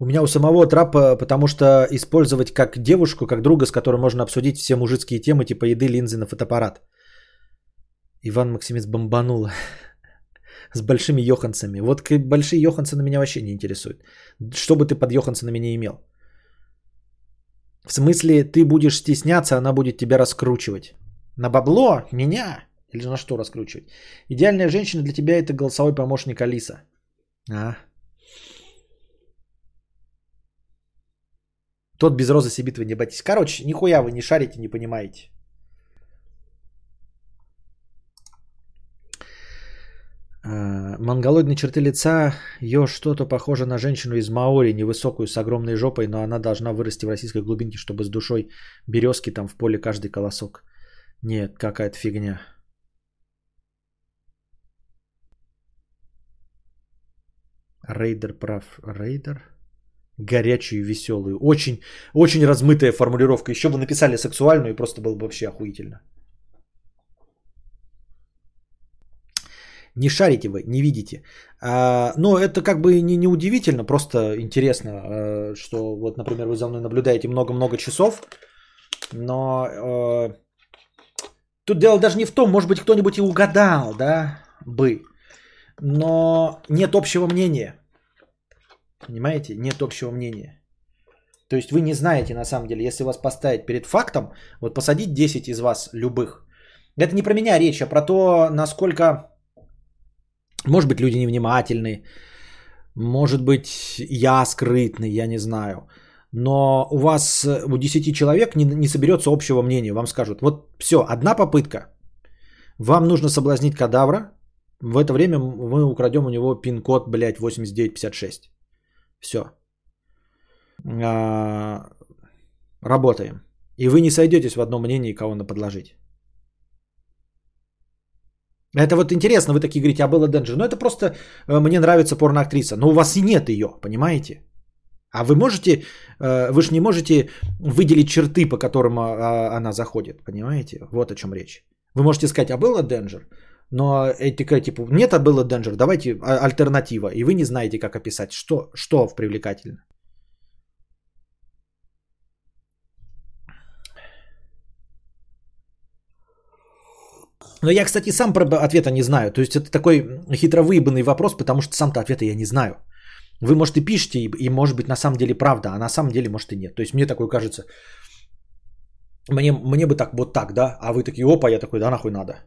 У меня у самого трапа, потому что использовать как девушку, как друга, с которой можно обсудить все мужицкие темы, типа еды, линзы на фотоаппарат. Иван Максимец бомбанула. (laughs) С большими йоханцами. Вот большие йоханцы меня вообще не интересуют. Что бы ты под йохансонами не имел? В смысле, ты будешь стесняться, она будет тебя раскручивать. На бабло? Меня? Или на что раскручивать? Идеальная женщина для тебя это голосовой помощник Алиса. А. Тот без розы сибит вы не боитесь. Короче, нихуя вы не шарите, не понимаете. Монголоидные черты лица, ее что-то похоже на женщину из Маори, невысокую, с огромной жопой, но она должна вырасти в российской глубинке, чтобы с душой березки там в поле каждый колосок. Нет, какая-то фигня. Рейдер прав. Рейдер? Горячую, веселую. Очень, очень размытая формулировка. Еще бы написали сексуальную, и просто было бы вообще охуительно. Не шарите вы, не видите. А, но это как бы не, не удивительно, просто интересно, э, что вот, например, вы за мной наблюдаете много-много часов, но э, тут дело даже не в том, может быть, кто-нибудь и угадал, да, бы, но нет общего мнения. Понимаете? Нет общего мнения. То есть вы не знаете на самом деле, если вас поставить перед фактом, вот посадить 10 из вас любых. Это не про меня речь, а про то, насколько, может быть, люди невнимательны, может быть, я скрытный, я не знаю. Но у вас, у 10 человек не, не соберется общего мнения. Вам скажут, вот все, одна попытка. Вам нужно соблазнить кадавра. В это время мы украдем у него пин-код, блядь, 8956. Все. А, работаем. И вы не сойдетесь в одном мнении, кого на подложить. Это вот интересно, вы такие говорите, а было Денджер. Ну это просто э, мне нравится порноактриса. Но у вас и нет ее, понимаете? А вы можете, э, вы же не можете выделить черты, по которым а, она заходит, понимаете? Вот о чем речь. Вы можете сказать, а было Денджер? Но это такая, типа, нет, а было Денджер, давайте а- альтернатива. И вы не знаете, как описать, что, что в привлекательно. Но я, кстати, сам про ответа не знаю. То есть это такой хитро выебанный вопрос, потому что сам-то ответа я не знаю. Вы, может, и пишете, и, и может быть на самом деле правда, а на самом деле, может, и нет. То есть мне такое кажется, мне, мне бы так вот так, да, а вы такие, опа, я такой, да нахуй надо.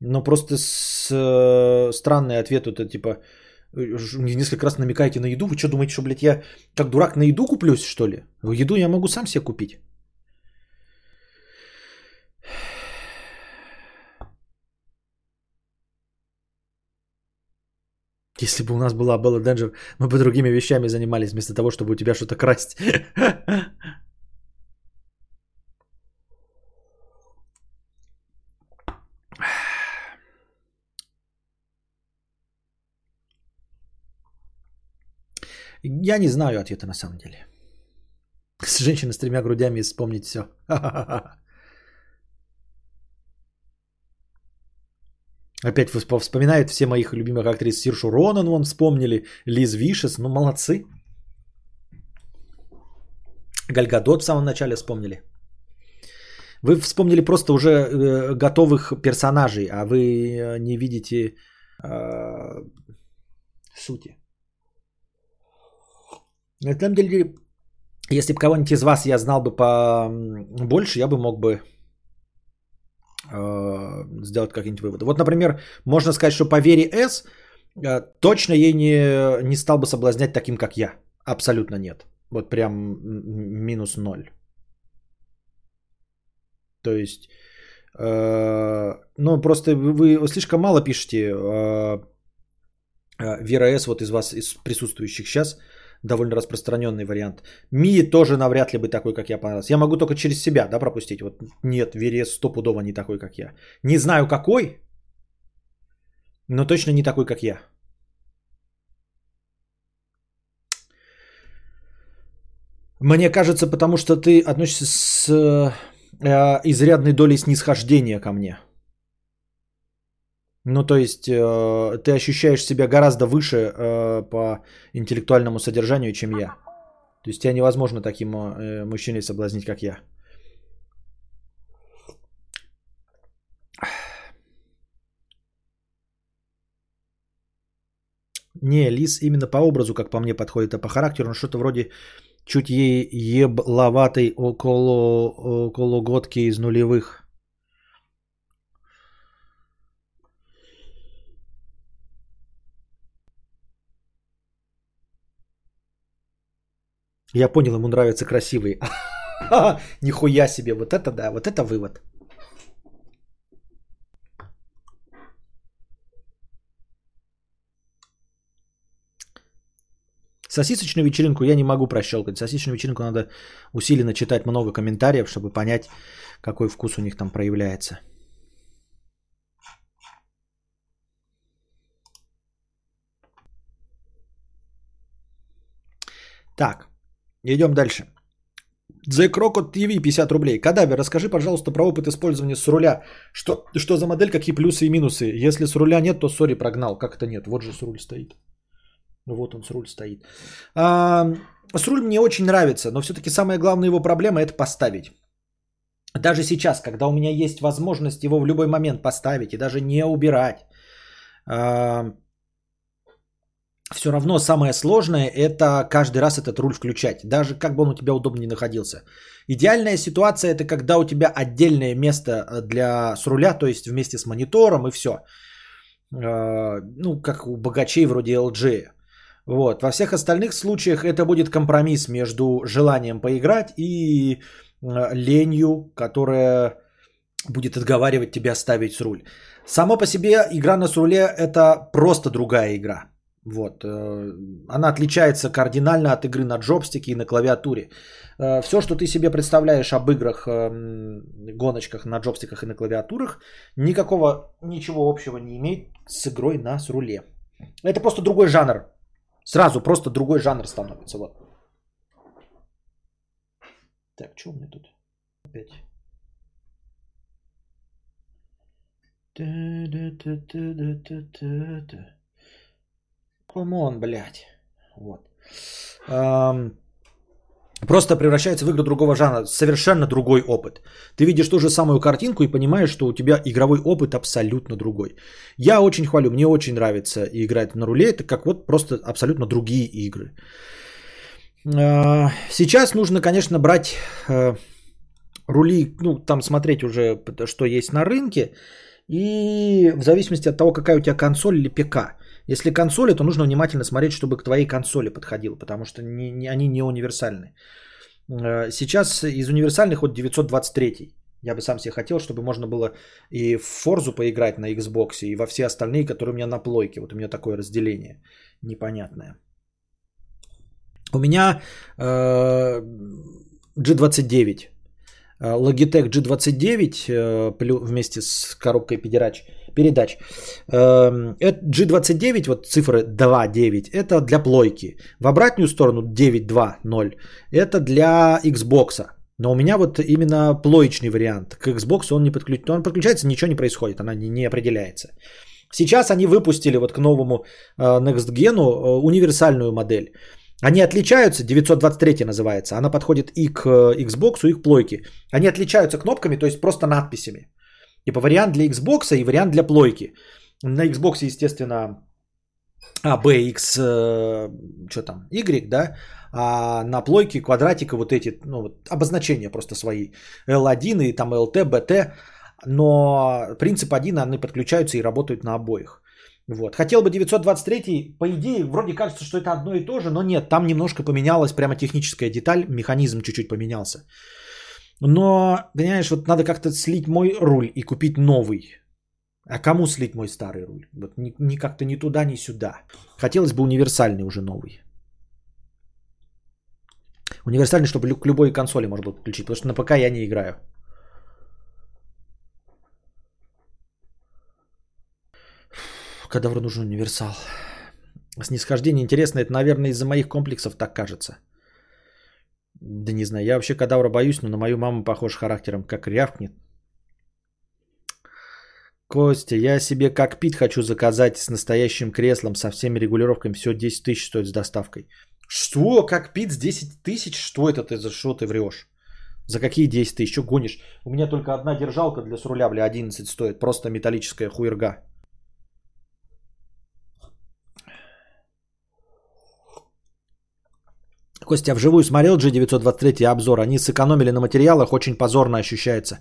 Но просто с, э, странный ответ, это типа, несколько раз намекаете на еду. Вы что думаете, что, блядь, я как дурак на еду куплюсь, что ли? Еду я могу сам себе купить. Если бы у нас была Белла Денджер, мы бы другими вещами занимались, вместо того, чтобы у тебя что-то красть. Я не знаю ответа на самом деле. С женщиной с тремя грудями вспомнить все. (laughs) Опять вспо- вспоминают все моих любимых актрис Сиршу Ронан, вон вспомнили, Лиз Вишес, ну молодцы. Гальгадот в самом начале вспомнили. Вы вспомнили просто уже э, готовых персонажей, а вы э, не видите э, сути. На самом деле, если бы кого-нибудь из вас я знал бы по больше, я бы мог бы сделать какие-нибудь выводы. Вот, например, можно сказать, что по Вере С э, точно ей не, не стал бы соблазнять таким, как я. Абсолютно нет. Вот прям минус ноль. То есть, э, ну просто вы, слишком мало пишете э, э, Вера С, вот из вас, из присутствующих сейчас, довольно распространенный вариант. Мии тоже навряд ли бы такой, как я понравился. Я могу только через себя, да, пропустить. Вот нет, Верес стопудово не такой, как я. Не знаю какой, но точно не такой, как я. Мне кажется, потому что ты относишься с э, изрядной долей снисхождения ко мне. Ну, то есть э, ты ощущаешь себя гораздо выше э, по интеллектуальному содержанию, чем я. То есть тебя невозможно таким э, мужчиной соблазнить, как я. Не, Лис именно по образу, как по мне, подходит, а по характеру он что-то вроде чуть ей ебловатый около, около годки из нулевых. Я понял, ему нравятся красивые. (laughs) Нихуя себе, вот это да, вот это вывод. Сосисочную вечеринку я не могу прощелкать. Сосисочную вечеринку надо усиленно читать много комментариев, чтобы понять, какой вкус у них там проявляется. Так, идем дальше. The Crocod TV 50 рублей. Кадавер, расскажи, пожалуйста, про опыт использования с руля. Что, что за модель, какие плюсы и минусы? Если с руля нет, то сори, прогнал. Как это нет? Вот же с руль стоит. Вот он с руль стоит. А, с руль мне очень нравится, но все-таки самая главная его проблема это поставить. Даже сейчас, когда у меня есть возможность его в любой момент поставить и даже не убирать, а, все равно самое сложное это каждый раз этот руль включать, даже как бы он у тебя удобно не находился. Идеальная ситуация это когда у тебя отдельное место для с руля, то есть вместе с монитором и все. А, ну, как у богачей вроде LG. Вот. Во всех остальных случаях это будет компромисс между желанием поиграть и э, ленью, которая будет отговаривать тебя ставить с руль. Само по себе игра на сруле это просто другая игра. Вот. Э, она отличается кардинально от игры на джобстике и на клавиатуре. Э, Все, что ты себе представляешь об играх, гоночках на джобстиках и на клавиатурах, никакого, ничего общего не имеет с игрой на сруле. Это просто другой жанр Сразу просто другой жанр становится. Вот. Так, что у меня тут? Опять. Come on, блядь. Вот. Эм, просто превращается в игру другого жанра, совершенно другой опыт. Ты видишь ту же самую картинку и понимаешь, что у тебя игровой опыт абсолютно другой. Я очень хвалю, мне очень нравится играть на руле, это как вот просто абсолютно другие игры. А, сейчас нужно, конечно, брать э, рули, ну, там смотреть уже, что есть на рынке, и в зависимости от того, какая у тебя консоль или ПК. Если консоли, то нужно внимательно смотреть, чтобы к твоей консоли подходило, потому что не, не, они не универсальны. Э, сейчас из универсальных вот 923. Я бы сам себе хотел, чтобы можно было и в Форзу поиграть на Xbox, и во все остальные, которые у меня на плойке. Вот у меня такое разделение непонятное. У меня э, G29. Э, Logitech G29 э, вместе с коробкой передач. Передач. Эм, G29, вот цифры 2.9, это для плойки. В обратную сторону 9.2.0, это для Xbox. Но у меня вот именно плоечный вариант. К Xbox он не подключается. Он подключается, ничего не происходит, она не, определяется. Сейчас они выпустили вот к новому э, Next Gen универсальную модель. Они отличаются, 923 называется, она подходит и к э, Xbox, и к плойке. Они отличаются кнопками, то есть просто надписями. Типа вариант для Xbox и вариант для плойки. На Xbox, естественно, а, B, X, э, что там, Y, да, а на плойке квадратика вот эти, ну, вот, обозначения просто свои, L1 и там LT, BT, но принцип один, они подключаются и работают на обоих. Вот. Хотел бы 923, по идее, вроде кажется, что это одно и то же, но нет, там немножко поменялась прямо техническая деталь, механизм чуть-чуть поменялся. Но, понимаешь, вот надо как-то слить мой руль и купить новый. А кому слить мой старый руль? Вот ни, ни как-то ни туда, ни сюда. Хотелось бы универсальный уже новый. Универсальный, чтобы к любой консоли можно было подключить, потому что на ПК я не играю. Кадавру нужен универсал. Снисхождение интересно, это, наверное, из-за моих комплексов так кажется. Да не знаю, я вообще кадавра боюсь, но на мою маму похож характером, как рявкнет. Костя, я себе кокпит хочу заказать с настоящим креслом, со всеми регулировками. Все 10 тысяч стоит с доставкой. Что? Кокпит с 10 тысяч? Что это ты? За что ты врешь? За какие 10 тысяч? Что гонишь? У меня только одна держалка для с руля, бля, 11 стоит. Просто металлическая хуерга. Костя, вживую смотрел G923 обзор. Они сэкономили на материалах, очень позорно ощущается.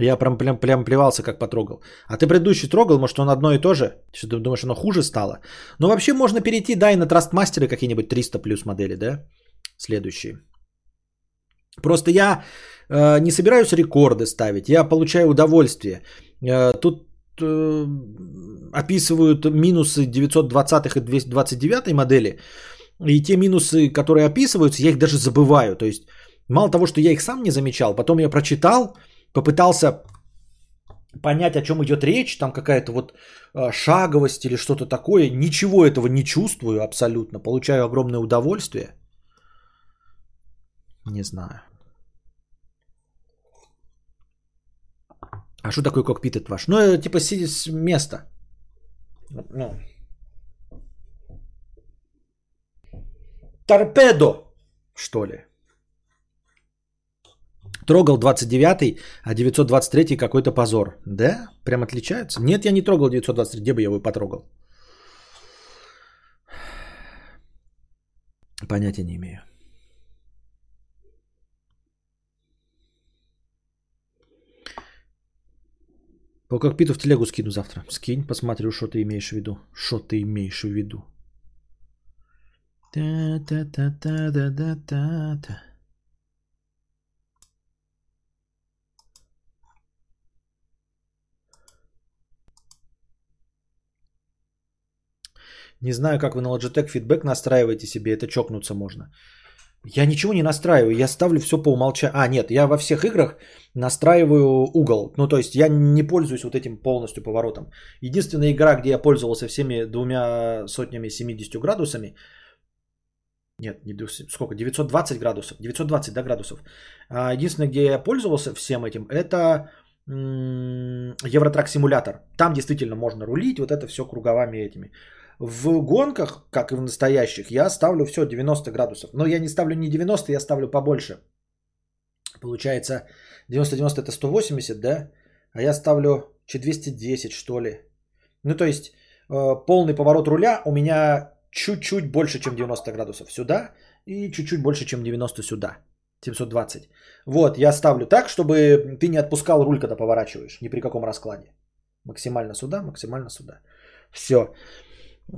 Я прям, прям, прям плевался, как потрогал. А ты предыдущий трогал, может, он одно и то же? Что ты думаешь, оно хуже стало? Но вообще можно перейти, да, и на Трастмастеры какие-нибудь 300 плюс модели, да? Следующие. Просто я э, не собираюсь рекорды ставить, я получаю удовольствие. Э, тут э, описывают минусы 920 и 229 модели. И те минусы, которые описываются, я их даже забываю. То есть, мало того, что я их сам не замечал, потом я прочитал, попытался понять, о чем идет речь, там какая-то вот э, шаговость или что-то такое. Ничего этого не чувствую абсолютно. Получаю огромное удовольствие. Не знаю. А что такое кокпит этот ваш? Ну, это типа сидит с места. Ну. Торпедо, что ли? Трогал 29-й, а 923-й какой-то позор. Да? Прям отличаются? Нет, я не трогал 923, где бы я его потрогал? Понятия не имею. По кокпиту в телегу скину завтра. Скинь, посмотрю, что ты имеешь в виду. Что ты имеешь в виду. Та-та-та-та-да-да-та-та. Не знаю, как вы на Logitech фидбэк настраиваете себе, это чокнуться можно. Я ничего не настраиваю, я ставлю все по умолчанию. А, нет, я во всех играх настраиваю угол. Ну, то есть я не пользуюсь вот этим полностью поворотом. Единственная игра, где я пользовался всеми двумя сотнями 70 градусами, нет, не 200, сколько, 920 градусов, 920 да, градусов. А единственное, где я пользовался всем этим, это Евротрак симулятор. Там действительно можно рулить, вот это все круговыми этими. В гонках, как и в настоящих, я ставлю все 90 градусов. Но я не ставлю не 90, я ставлю побольше. Получается, 90-90 это 180, да? А я ставлю 210, что ли. Ну, то есть, э, полный поворот руля у меня чуть-чуть больше, чем 90 градусов сюда. И чуть-чуть больше, чем 90 сюда. 720. Вот, я ставлю так, чтобы ты не отпускал руль, когда поворачиваешь. Ни при каком раскладе. Максимально сюда, максимально сюда. Все.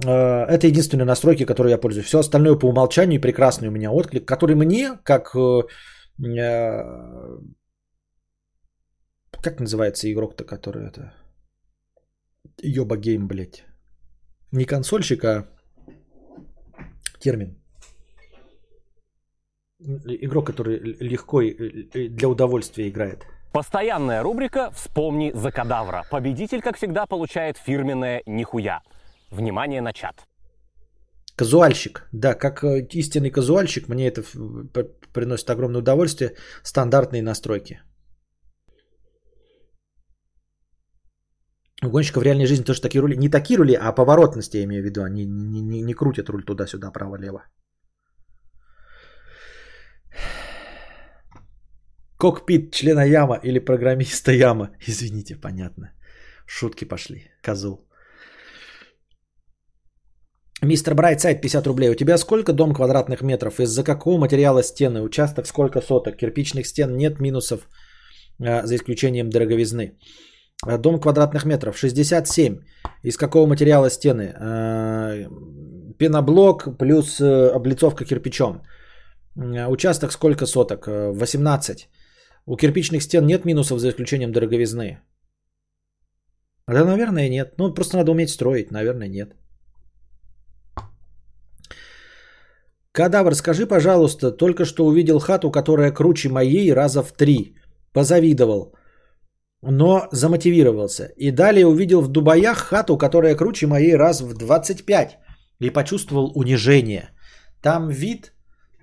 Э, это единственные настройки, которые я пользуюсь. Все остальное по умолчанию и прекрасный у меня отклик, который мне, как... Э, э, как называется игрок-то, который это... Йоба гейм, блядь. Не консольщик, а термин. Игрок, который легко для удовольствия играет. Постоянная рубрика «Вспомни за кадавра». Победитель, как всегда, получает фирменное «Нихуя». Внимание на чат. Казуальщик. Да, как э, истинный казуальщик, мне это приносит огромное удовольствие. Стандартные настройки. У гонщика в реальной жизни тоже такие рули. Не такие рули, а поворотности, я имею в виду. Они не, не, не крутят руль туда-сюда, право-лево. Кокпит члена яма или программиста яма. (laughs) Извините, понятно. Шутки пошли. Козул. Мистер Брайтсайд, 50 рублей. У тебя сколько дом квадратных метров? Из-за какого материала стены? Участок сколько соток? Кирпичных стен нет минусов, а, за исключением дороговизны. А, дом квадратных метров 67. Из какого материала стены? А, пеноблок плюс э, облицовка кирпичом. Участок сколько соток? 18. У кирпичных стен нет минусов за исключением дороговизны. Да, наверное, нет. Ну, просто надо уметь строить. Наверное, нет. Кадавр, скажи, пожалуйста, только что увидел хату, которая круче моей раза в три. Позавидовал, но замотивировался. И далее увидел в Дубаях хату, которая круче моей раз в 25. И почувствовал унижение. Там вид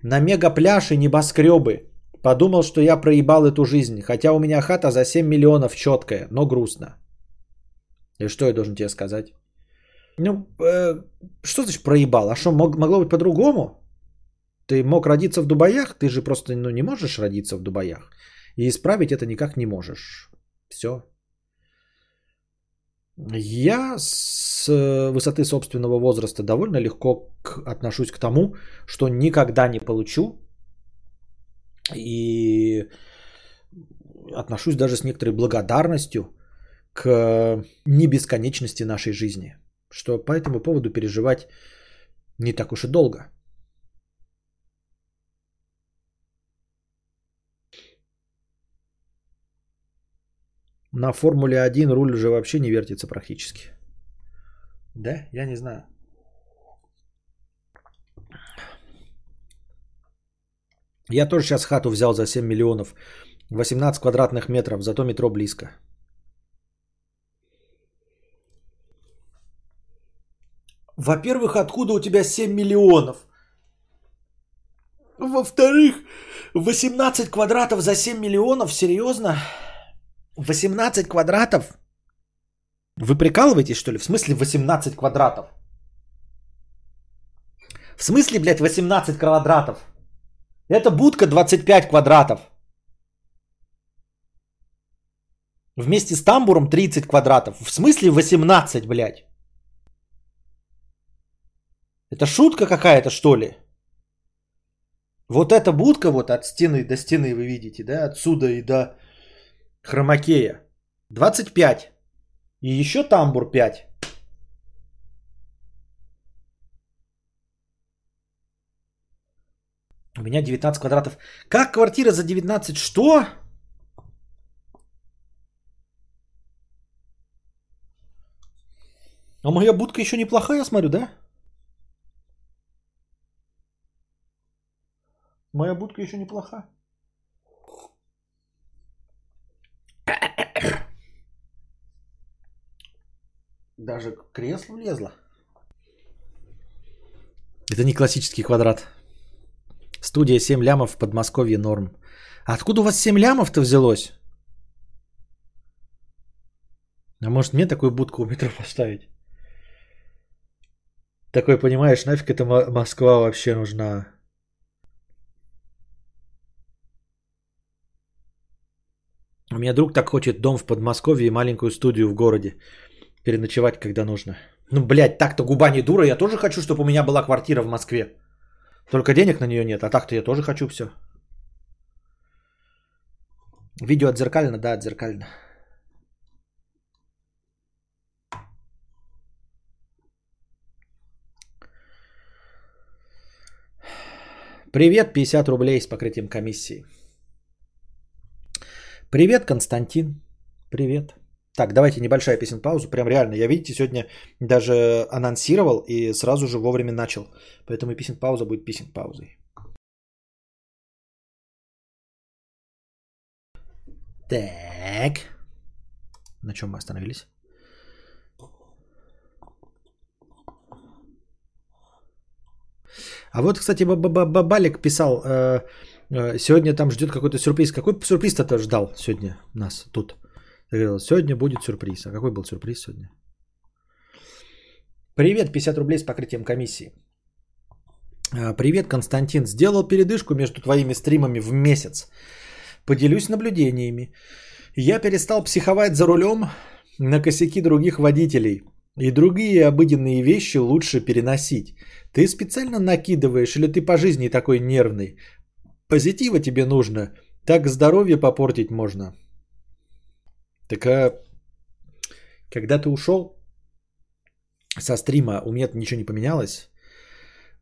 на мегапляж и небоскребы. Подумал, что я проебал эту жизнь, хотя у меня хата за 7 миллионов четкая, но грустно. И что я должен тебе сказать? Ну, э, что значит проебал? А что, мог, могло быть по-другому? Ты мог родиться в Дубаях, ты же просто ну, не можешь родиться в Дубаях. И исправить это никак не можешь. Все. Я с высоты собственного возраста довольно легко к- отношусь к тому, что никогда не получу. И отношусь даже с некоторой благодарностью к небесконечности нашей жизни. Что по этому поводу переживать не так уж и долго. На Формуле 1 руль уже вообще не вертится практически. Да? Я не знаю. Я тоже сейчас хату взял за 7 миллионов. 18 квадратных метров, зато метро близко. Во-первых, откуда у тебя 7 миллионов? Во-вторых, 18 квадратов за 7 миллионов? Серьезно? 18 квадратов? Вы прикалываетесь, что ли? В смысле 18 квадратов? В смысле, блядь, 18 квадратов? Это будка 25 квадратов. Вместе с тамбуром 30 квадратов. В смысле 18, блядь? Это шутка какая-то, что ли? Вот эта будка вот от стены до стены вы видите, да? Отсюда и до хромакея. 25. И еще тамбур 5. У меня 19 квадратов. Как квартира за 19? Что? А моя будка еще неплохая, я смотрю, да? Моя будка еще неплоха. Даже кресло влезло. Это не классический квадрат. Студия 7 лямов в Подмосковье норм. А откуда у вас 7 лямов-то взялось? А может мне такую будку у метро (laughs) поставить? Такой, понимаешь, нафиг эта Мо- Москва вообще нужна? У меня друг так хочет дом в Подмосковье и маленькую студию в городе. Переночевать, когда нужно. Ну, блядь, так-то губа не дура. Я тоже хочу, чтобы у меня была квартира в Москве. Только денег на нее нет, а так-то я тоже хочу все. Видео отзеркально? Да, отзеркально. Привет, 50 рублей с покрытием комиссии. Привет, Константин. Привет. Так, давайте небольшая песен паузу. Прям реально, я, видите, сегодня даже анонсировал и сразу же вовремя начал. Поэтому и песен пауза будет песен паузой. Так. На чем мы остановились? А вот, кстати, Бабалик писал, э, сегодня там ждет какой-то сюрприз. Какой сюрприз-то ждал сегодня нас тут? Ты говорил, сегодня будет сюрприз. А какой был сюрприз сегодня? Привет, 50 рублей с покрытием комиссии. А, Привет, Константин. Сделал передышку между твоими стримами в месяц. Поделюсь наблюдениями. Я перестал психовать за рулем на косяки других водителей. И другие обыденные вещи лучше переносить. Ты специально накидываешь или ты по жизни такой нервный? Позитива тебе нужно. Так здоровье попортить можно. Так а когда ты ушел со стрима, у меня ничего не поменялось.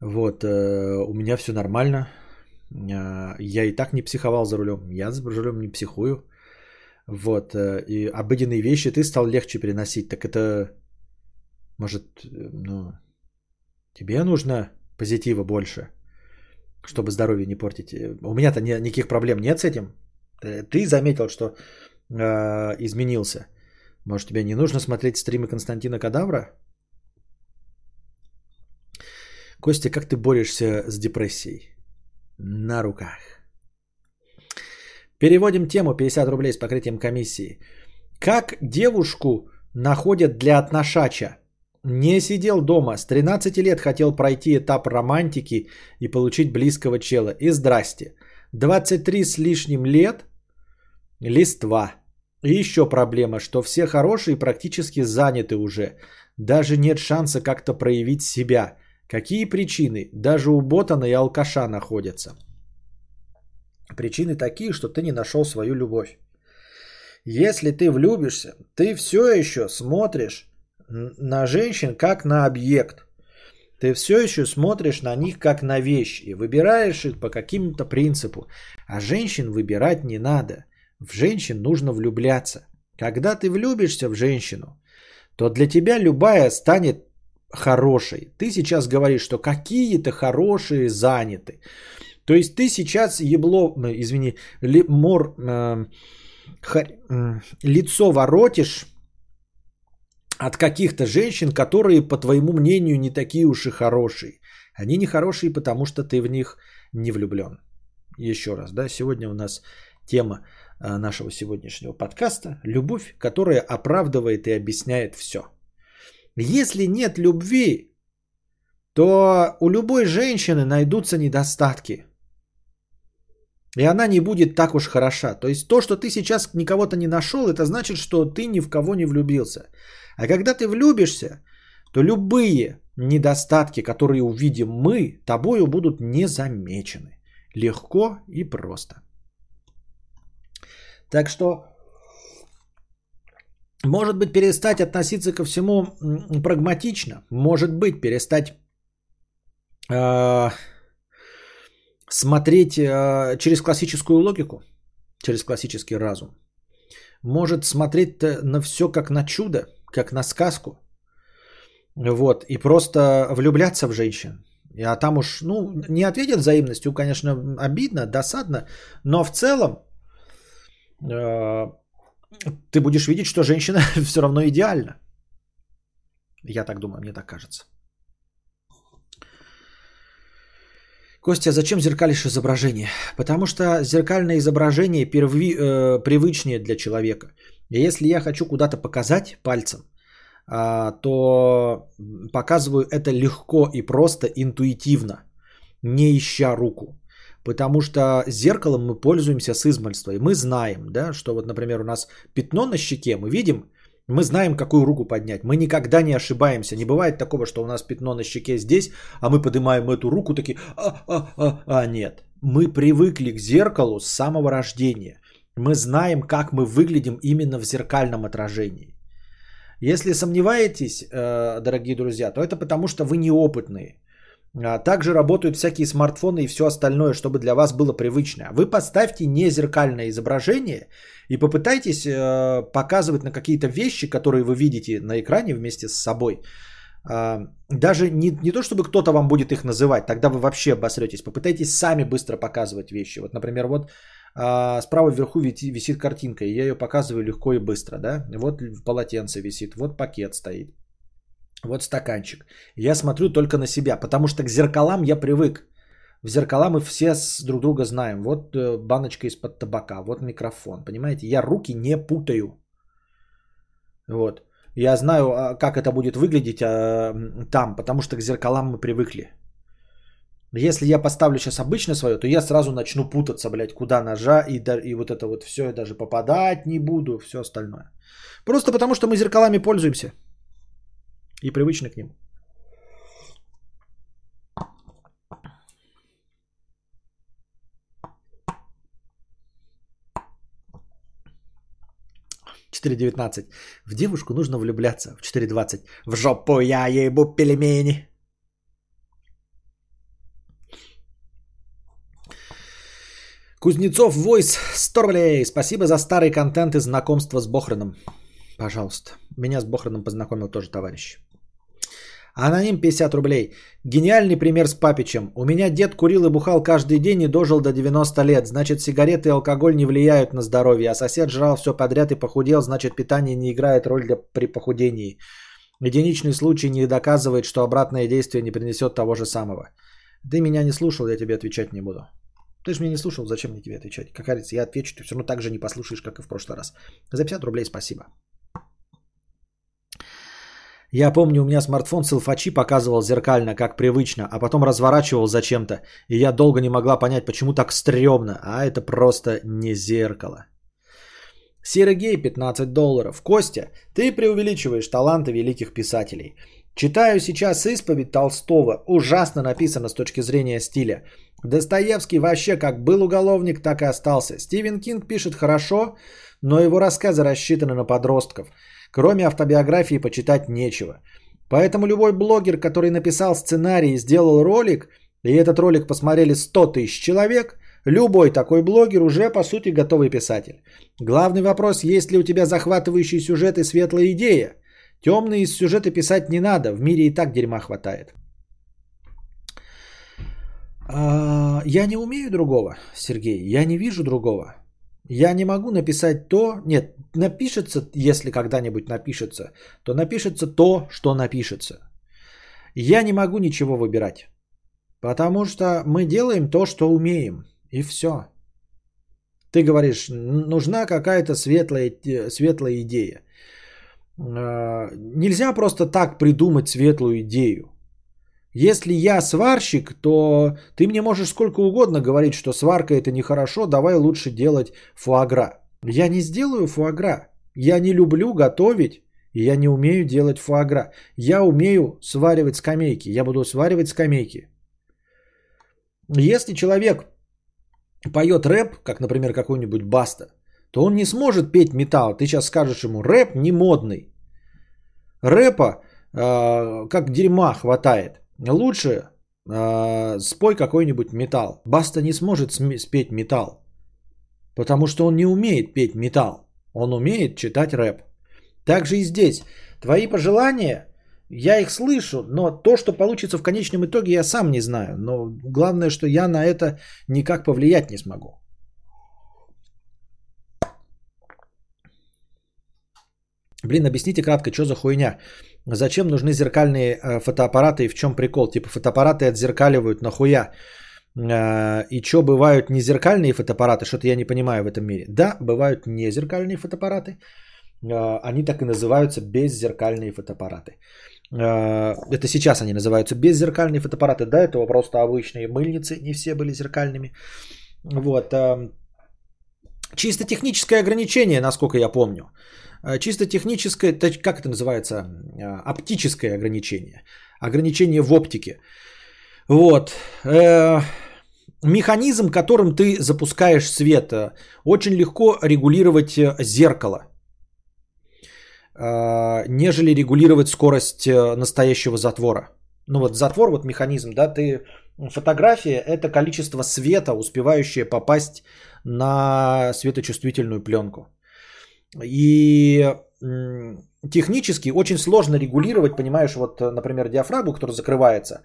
Вот, э, у меня все нормально. Э, Я и так не психовал за рулем. Я за рулем не психую. Вот, э, и обыденные вещи ты стал легче переносить. Так это, может, ну, тебе нужно позитива больше, чтобы здоровье не портить. Э, У меня-то ни- никаких проблем нет с этим. Э, Ты заметил, что э, изменился. Может, тебе не нужно смотреть стримы Константина Кадавра? Костя, как ты борешься с депрессией? На руках. Переводим тему 50 рублей с покрытием комиссии. Как девушку находят для отношача. Не сидел дома, с 13 лет хотел пройти этап романтики и получить близкого чела. И здрасте. 23 с лишним лет – листва. И еще проблема, что все хорошие практически заняты уже. Даже нет шанса как-то проявить себя. Какие причины? Даже у ботана и алкаша находятся. Причины такие, что ты не нашел свою любовь. Если ты влюбишься, ты все еще смотришь на женщин как на объект. Ты все еще смотришь на них как на вещи и выбираешь их по каким-то принципу. А женщин выбирать не надо. В женщин нужно влюбляться. Когда ты влюбишься в женщину, то для тебя любая станет хорошей. Ты сейчас говоришь, что какие-то хорошие заняты. То есть ты сейчас ебло, извини, ли, мор, э, ха, э, лицо воротишь от каких-то женщин, которые, по твоему мнению, не такие уж и хорошие. Они не хорошие, потому что ты в них не влюблен. Еще раз, да, сегодня у нас тема э, нашего сегодняшнего подкаста – любовь, которая оправдывает и объясняет все. Если нет любви, то у любой женщины найдутся недостатки. И она не будет так уж хороша. То есть то, что ты сейчас никого-то не нашел, это значит, что ты ни в кого не влюбился. А когда ты влюбишься, то любые недостатки, которые увидим мы, тобою будут не замечены. Легко и просто. Так что, может быть, перестать относиться ко всему прагматично. Может быть, перестать э, смотреть э, через классическую логику, через классический разум. Может смотреть на все как на чудо, как на сказку. Вот, и просто влюбляться в женщин. А там уж, ну, не ответят взаимностью, конечно, обидно, досадно, но в целом э, ты будешь видеть, что женщина (laughs) все равно идеальна. Я так думаю, мне так кажется. Костя, зачем зеркалишь изображение? Потому что зеркальное изображение перви, э, привычнее для человека. И если я хочу куда-то показать пальцем, э, то показываю это легко и просто, интуитивно, не ища руку. Потому что зеркалом мы пользуемся с измальства. И мы знаем, да, что вот, например, у нас пятно на щеке, мы видим, мы знаем, какую руку поднять. Мы никогда не ошибаемся. Не бывает такого, что у нас пятно на щеке здесь, а мы поднимаем эту руку такие, а, а, а, а нет. Мы привыкли к зеркалу с самого рождения. Мы знаем, как мы выглядим именно в зеркальном отражении. Если сомневаетесь, э, дорогие друзья, то это потому, что вы неопытные. А также работают всякие смартфоны и все остальное, чтобы для вас было привычно. Вы поставьте не зеркальное изображение и попытайтесь э, показывать на какие-то вещи, которые вы видите на экране вместе с собой. Э, даже не, не то, чтобы кто-то вам будет их называть, тогда вы вообще обосретесь. Попытайтесь сами быстро показывать вещи. Вот, например, вот э, справа вверху висит, висит картинка, и я ее показываю легко и быстро. Да? Вот полотенце висит, вот пакет стоит. Вот стаканчик. Я смотрю только на себя, потому что к зеркалам я привык. В зеркала мы все друг друга знаем. Вот э, баночка из-под табака, вот микрофон. Понимаете, я руки не путаю. Вот. Я знаю, а, как это будет выглядеть а, там, потому что к зеркалам мы привыкли. Если я поставлю сейчас обычно свое, то я сразу начну путаться, блядь, куда ножа и, и вот это вот все, я даже попадать не буду, все остальное. Просто потому что мы зеркалами пользуемся и привычны к ним. В 4.19. В девушку нужно влюбляться. В 4.20. В жопу я ебу пельмени. Кузнецов Войс 100 рублей. Спасибо за старый контент и знакомство с Бохраном. Пожалуйста. Меня с Бохраном познакомил тоже товарищ. Аноним 50 рублей. Гениальный пример с Папичем. У меня дед курил и бухал каждый день и дожил до 90 лет. Значит, сигареты и алкоголь не влияют на здоровье. А сосед жрал все подряд и похудел. Значит, питание не играет роль для, при похудении. Единичный случай не доказывает, что обратное действие не принесет того же самого. Ты меня не слушал, я тебе отвечать не буду. Ты же меня не слушал, зачем мне тебе отвечать? Как говорится, я отвечу, ты все равно так же не послушаешь, как и в прошлый раз. За 50 рублей спасибо. Я помню, у меня смартфон селфачи показывал зеркально, как привычно, а потом разворачивал зачем-то, и я долго не могла понять, почему так стрёмно, а это просто не зеркало. Сергей, 15 долларов. Костя, ты преувеличиваешь таланты великих писателей. Читаю сейчас исповедь Толстого. Ужасно написано с точки зрения стиля. Достоевский вообще как был уголовник, так и остался. Стивен Кинг пишет хорошо, но его рассказы рассчитаны на подростков. Кроме автобиографии почитать нечего. Поэтому любой блогер, который написал сценарий и сделал ролик, и этот ролик посмотрели 100 тысяч человек, любой такой блогер уже по сути готовый писатель. Главный вопрос, есть ли у тебя захватывающий сюжет и светлая идея. Темные сюжеты писать не надо, в мире и так дерьма хватает. А, я не умею другого, Сергей, я не вижу другого. Я не могу написать то, нет, напишется, если когда-нибудь напишется, то напишется то, что напишется. Я не могу ничего выбирать, потому что мы делаем то, что умеем, и все. Ты говоришь, нужна какая-то светлая, светлая идея. А, нельзя просто так придумать светлую идею. Если я сварщик, то ты мне можешь сколько угодно говорить, что сварка это нехорошо, давай лучше делать фуагра. Я не сделаю фуагра. Я не люблю готовить, и я не умею делать фуагра. Я умею сваривать скамейки. Я буду сваривать скамейки. Если человек поет рэп, как, например, какой-нибудь Баста, то он не сможет петь металл. Ты сейчас скажешь ему, рэп не модный. Рэпа э, как дерьма хватает. Лучше э, спой какой-нибудь металл. Баста не сможет спеть металл. Потому что он не умеет петь металл. Он умеет читать рэп. Также и здесь. Твои пожелания, я их слышу, но то, что получится в конечном итоге, я сам не знаю. Но главное, что я на это никак повлиять не смогу. Блин, объясните кратко, что за хуйня? Зачем нужны зеркальные э, фотоаппараты и в чем прикол? Типа фотоаппараты отзеркаливают нахуя? Э, и что, бывают не зеркальные фотоаппараты? Что-то я не понимаю в этом мире. Да, бывают не зеркальные фотоаппараты. Э, они так и называются беззеркальные фотоаппараты. Это сейчас они называются беззеркальные фотоаппараты. До этого просто обычные мыльницы, не все были зеркальными. Вот. Чисто техническое ограничение, насколько я помню. Э, чисто техническое, как это называется, э, оптическое ограничение. Ограничение в оптике. Вот. Э, механизм, которым ты запускаешь свет, очень легко регулировать зеркало, нежели регулировать скорость настоящего затвора. Ну вот затвор, вот механизм, да, ты фотография это количество света, успевающее попасть на светочувствительную пленку. И технически очень сложно регулировать, понимаешь, вот, например, диафрагму, которая закрывается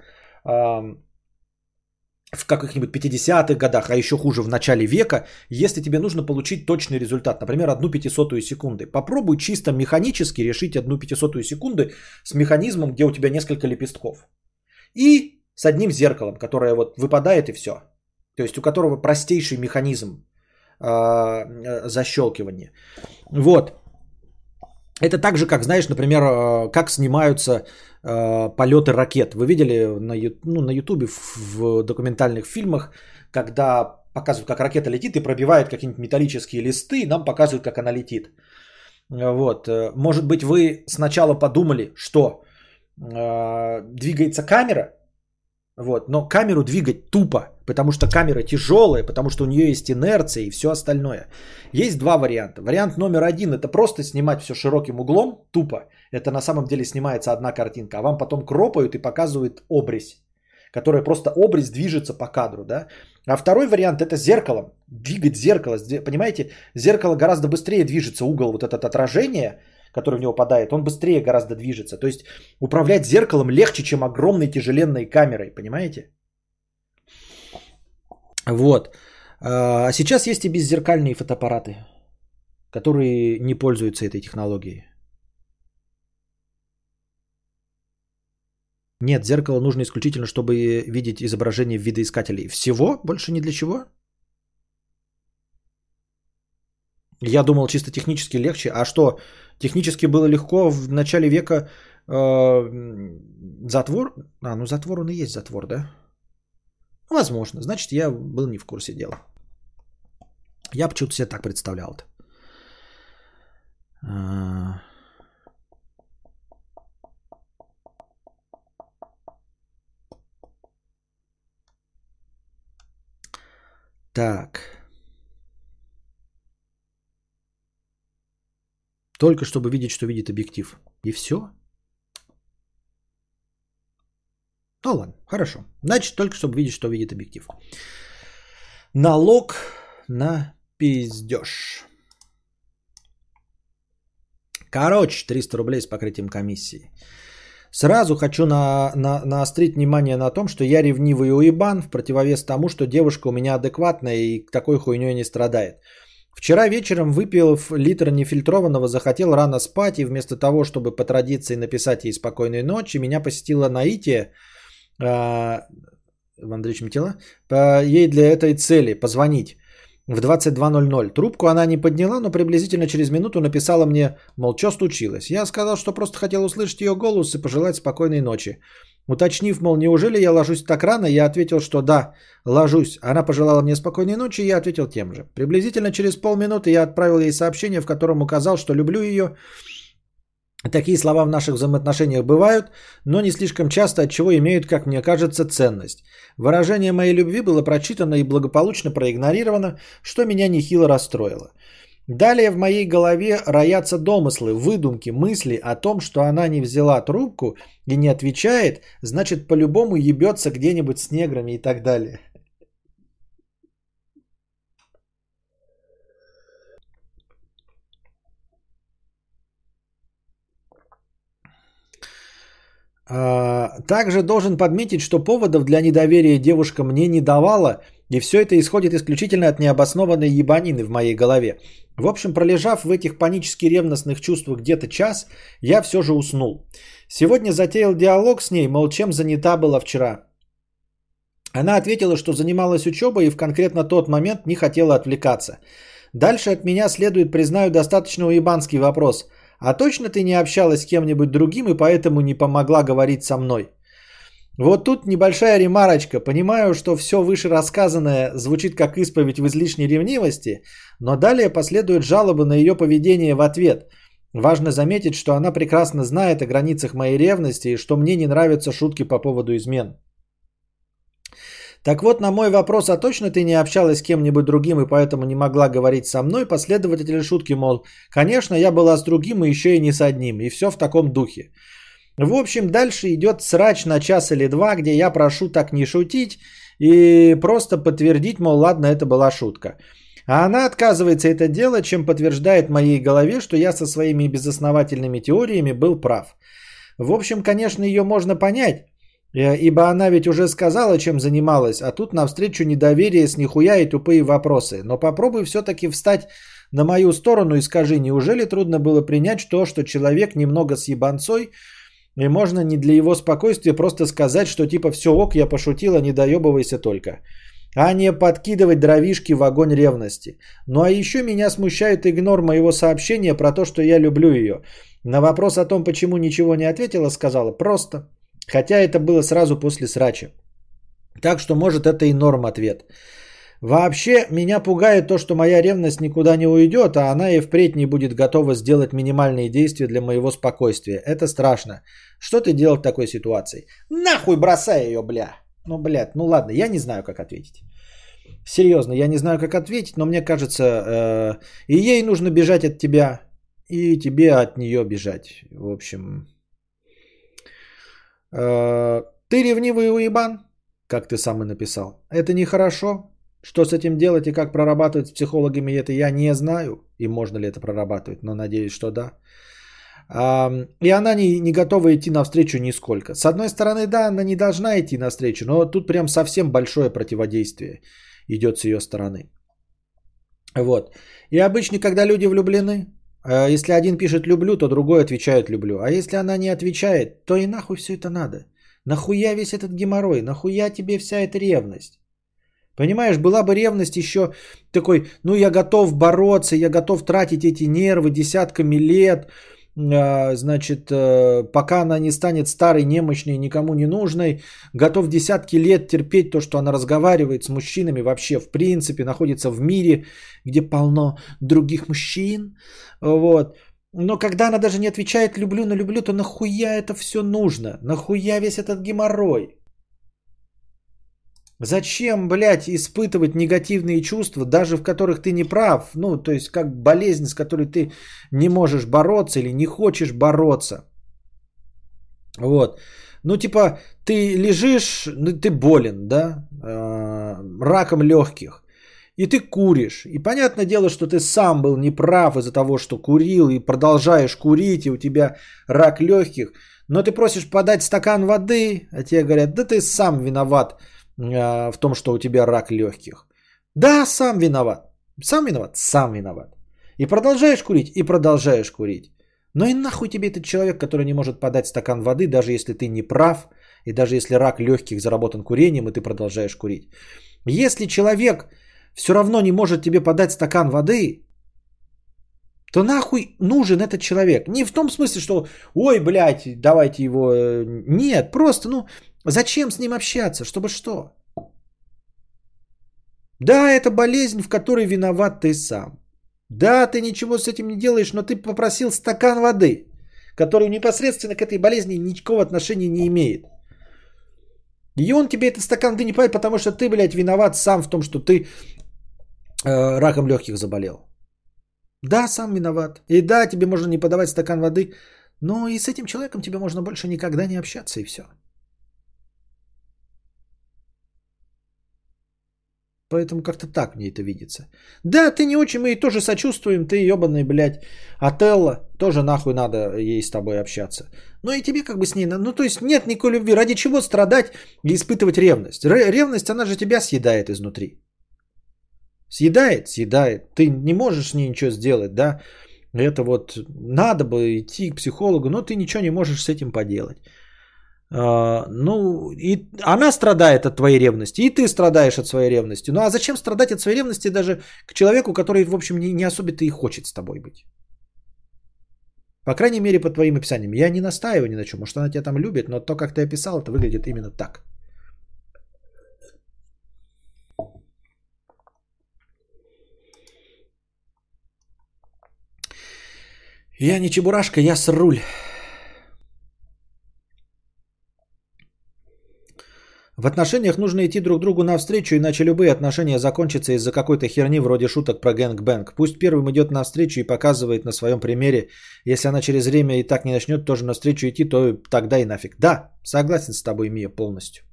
в каких-нибудь 50-х годах, а еще хуже в начале века, если тебе нужно получить точный результат, например, одну пятисотую секунды. Попробуй чисто механически решить одну пятисотую секунды с механизмом, где у тебя несколько лепестков. И с одним зеркалом, которое вот выпадает и все. То есть у которого простейший механизм а, э, защелкивания. Вот. Это так же, как, знаешь, например, э, как снимаются э, полеты ракет. Вы видели на, ну, на YouTube в, документальных фильмах, когда показывают, как ракета летит и пробивает какие-нибудь металлические листы, и нам показывают, как она летит. Вот. Может быть, вы сначала подумали, что э, двигается камера, вот. Но камеру двигать тупо, потому что камера тяжелая, потому что у нее есть инерция и все остальное. Есть два варианта. Вариант номер один это просто снимать все широким углом, тупо. Это на самом деле снимается одна картинка, а вам потом кропают и показывают обрез, которая просто обрез движется по кадру. Да? А второй вариант это зеркалом. Двигать зеркало. Понимаете, зеркало гораздо быстрее движется, угол вот этот отражение – который в него падает, он быстрее гораздо движется. То есть управлять зеркалом легче, чем огромной тяжеленной камерой, понимаете? Вот. А сейчас есть и беззеркальные фотоаппараты, которые не пользуются этой технологией. Нет, зеркало нужно исключительно, чтобы видеть изображение в видоискателей. Всего? Больше ни для чего? Я думал чисто технически легче. А что, технически было легко в начале века э, затвор. А, ну затвор он и есть затвор, да? Возможно. Значит, я был не в курсе дела. Я почему-то себе так представлял это. А. Так. Только чтобы видеть, что видит объектив. И все? Ну ладно, хорошо. Значит, только чтобы видеть, что видит объектив. Налог на пиздеж. Короче, 300 рублей с покрытием комиссии. Сразу хочу на, на, наострить внимание на том, что я ревнивый уебан в противовес тому, что девушка у меня адекватная и такой хуйней не страдает. Вчера вечером, выпил литр нефильтрованного, захотел рано спать, и вместо того, чтобы по традиции написать ей спокойной ночи, меня посетило наитие, э, Андреевич Метела, по, ей для этой цели позвонить в 22.00. Трубку она не подняла, но приблизительно через минуту написала мне, мол, что случилось. Я сказал, что просто хотел услышать ее голос и пожелать спокойной ночи. Уточнив, мол, неужели я ложусь так рано, я ответил, что да, ложусь. Она пожелала мне спокойной ночи, и я ответил тем же. Приблизительно через полминуты я отправил ей сообщение, в котором указал, что люблю ее. Такие слова в наших взаимоотношениях бывают, но не слишком часто, от чего имеют, как мне кажется, ценность. Выражение моей любви было прочитано и благополучно проигнорировано, что меня нехило расстроило. Далее в моей голове роятся домыслы, выдумки, мысли о том, что она не взяла трубку и не отвечает, значит по-любому ебется где-нибудь с неграми и так далее. А, Также должен подметить, что поводов для недоверия девушка мне не давала, и все это исходит исключительно от необоснованной ебанины в моей голове. В общем, пролежав в этих панически ревностных чувствах где-то час, я все же уснул. Сегодня затеял диалог с ней, мол, чем занята была вчера. Она ответила, что занималась учебой и в конкретно тот момент не хотела отвлекаться. Дальше от меня следует, признаю, достаточно уебанский вопрос. А точно ты не общалась с кем-нибудь другим и поэтому не помогла говорить со мной? Вот тут небольшая ремарочка. Понимаю, что все вышерассказанное звучит как исповедь в излишней ревнивости, но далее последуют жалобы на ее поведение в ответ. Важно заметить, что она прекрасно знает о границах моей ревности и что мне не нравятся шутки по поводу измен. Так вот, на мой вопрос, а точно ты не общалась с кем-нибудь другим и поэтому не могла говорить со мной, последователи шутки, мол, конечно, я была с другим и еще и не с одним, и все в таком духе. В общем, дальше идет срач на час или два, где я прошу так не шутить и просто подтвердить, мол, ладно, это была шутка. А она отказывается это делать, чем подтверждает моей голове, что я со своими безосновательными теориями был прав. В общем, конечно, ее можно понять, э, ибо она ведь уже сказала, чем занималась, а тут навстречу недоверие с нихуя и тупые вопросы. Но попробуй все-таки встать на мою сторону и скажи, неужели трудно было принять то, что человек немного с ебанцой, и можно не для его спокойствия просто сказать, что типа все ок, я пошутила, не доебывайся только. А не подкидывать дровишки в огонь ревности. Ну а еще меня смущает игнор моего сообщения про то, что я люблю ее. На вопрос о том, почему ничего не ответила, сказала просто. Хотя это было сразу после срача. Так что может это и норм ответ. Вообще меня пугает то, что моя ревность никуда не уйдет, а она и впредь не будет готова сделать минимальные действия для моего спокойствия. Это страшно. Что ты делал в такой ситуации? Нахуй бросай ее, бля. Ну, блядь, ну ладно, я не знаю, как ответить. Серьезно, я не знаю, как ответить, но мне кажется, э, и ей нужно бежать от тебя, и тебе от нее бежать. В общем, э, ты ревнивый уебан, как ты сам и написал. Это нехорошо, что с этим делать и как прорабатывать с психологами, это я не знаю. И можно ли это прорабатывать, но надеюсь, что да. И она не, не готова идти навстречу нисколько. С одной стороны, да, она не должна идти навстречу, но тут прям совсем большое противодействие идет с ее стороны. Вот. И обычно, когда люди влюблены, а если один пишет «люблю», то другой отвечает «люблю». А если она не отвечает, то и нахуй все это надо. Нахуя весь этот геморрой? Нахуя тебе вся эта ревность? Понимаешь, была бы ревность еще такой, ну я готов бороться, я готов тратить эти нервы десятками лет, а, значит, э, пока она не станет старой, немощной, никому не нужной, готов десятки лет терпеть то, что она разговаривает с мужчинами вообще, в принципе, находится в мире, где полно других мужчин, вот. Но когда она даже не отвечает «люблю, но люблю», то нахуя это все нужно? Нахуя весь этот геморрой? Зачем, блядь, испытывать негативные чувства, даже в которых ты не прав? Ну, то есть, как болезнь, с которой ты не можешь бороться или не хочешь бороться. Вот. Ну, типа, ты лежишь, ну, ты болен, да, э, раком легких, и ты куришь. И понятное дело, что ты сам был неправ из-за того, что курил, и продолжаешь курить, и у тебя рак легких. Но ты просишь подать стакан воды, а тебе говорят, да ты сам виноват в том, что у тебя рак легких. Да, сам виноват. Сам виноват? Сам виноват. И продолжаешь курить, и продолжаешь курить. Но и нахуй тебе этот человек, который не может подать стакан воды, даже если ты не прав, и даже если рак легких заработан курением, и ты продолжаешь курить. Если человек все равно не может тебе подать стакан воды, то нахуй нужен этот человек. Не в том смысле, что, ой, блядь, давайте его... Э, нет, просто, ну, Зачем с ним общаться? Чтобы что? Да, это болезнь, в которой виноват ты сам. Да, ты ничего с этим не делаешь, но ты попросил стакан воды, который непосредственно к этой болезни никакого отношения не имеет. И он тебе этот стакан воды не пойдет, потому что ты, блядь, виноват сам в том, что ты э, раком легких заболел. Да, сам виноват. И да, тебе можно не подавать стакан воды, но и с этим человеком тебе можно больше никогда не общаться, и все. Поэтому как-то так мне это видится. Да, ты не очень, мы ей тоже сочувствуем, ты ебаный, блядь, Отелло, тоже нахуй надо ей с тобой общаться. Но и тебе как бы с ней, ну то есть нет никакой любви. Ради чего страдать и испытывать ревность? Ревность, она же тебя съедает изнутри. Съедает? Съедает. Ты не можешь с ней ничего сделать, да? Это вот надо бы идти к психологу, но ты ничего не можешь с этим поделать. А, ну, и она страдает от твоей ревности, и ты страдаешь от своей ревности. Ну а зачем страдать от своей ревности даже к человеку, который, в общем, не, не особо-то и хочет с тобой быть? По крайней мере, по твоим описаниям. Я не настаиваю ни на чем. Может, она тебя там любит, но то, как ты описал, это выглядит именно так. Я не чебурашка, я с руль. В отношениях нужно идти друг другу навстречу, иначе любые отношения закончатся из-за какой-то херни вроде шуток про gang bang. Пусть первым идет навстречу и показывает на своем примере. Если она через время и так не начнет тоже навстречу идти, то тогда и нафиг. Да, согласен с тобой, Мия, полностью.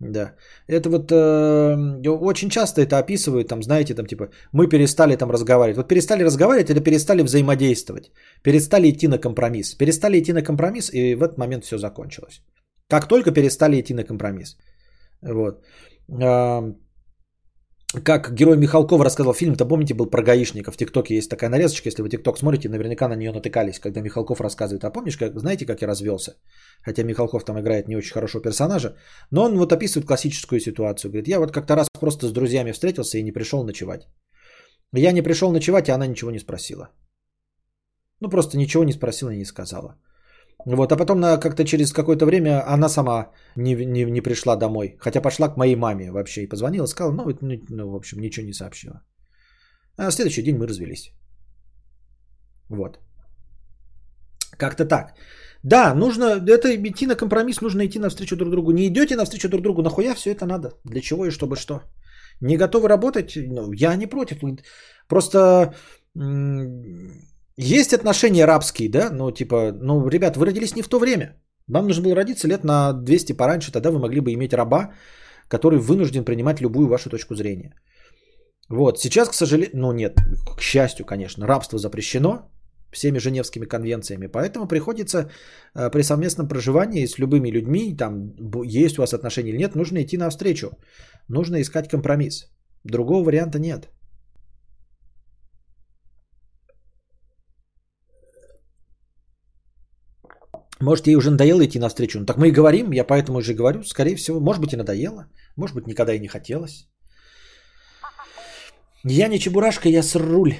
Да. Это вот э, очень часто это описывают, там, знаете, там типа, мы перестали там разговаривать. Вот перестали разговаривать или перестали взаимодействовать. Перестали идти на компромисс. Перестали идти на компромисс, и в этот момент все закончилось. Как только перестали идти на компромисс. Вот. Как герой Михалков рассказал фильм-то, помните, был про гаишников. В ТикТоке есть такая нарезочка, если вы ТикТок смотрите, наверняка на нее натыкались, когда Михалков рассказывает. А помнишь, как, знаете, как я развелся? Хотя Михалков там играет не очень хорошего персонажа, но он вот описывает классическую ситуацию. Говорит, я вот как-то раз просто с друзьями встретился и не пришел ночевать. Я не пришел ночевать, и она ничего не спросила. Ну, просто ничего не спросила и не сказала. Вот, а потом как-то через какое-то время она сама не, не, не пришла домой. Хотя пошла к моей маме вообще и позвонила, сказала, ну, ну, ну, в общем, ничего не сообщила. А на следующий день мы развелись. Вот. Как-то так. Да, нужно, это идти на компромисс, нужно идти навстречу друг другу. Не идете навстречу друг другу, нахуя все это надо? Для чего и чтобы что? Не готовы работать? Ну, я не против. Просто есть отношения рабские, да, ну типа, ну, ребят, вы родились не в то время. Вам нужно было родиться лет на 200 пораньше, тогда вы могли бы иметь раба, который вынужден принимать любую вашу точку зрения. Вот, сейчас, к сожалению, ну нет, к счастью, конечно, рабство запрещено всеми Женевскими конвенциями, поэтому приходится э, при совместном проживании с любыми людьми, там есть у вас отношения или нет, нужно идти навстречу, нужно искать компромисс. Другого варианта нет. Может, ей уже надоело идти навстречу. Ну так мы и говорим, я поэтому уже говорю, скорее всего, может быть и надоело, может быть никогда и не хотелось. Я не чебурашка, я с руль.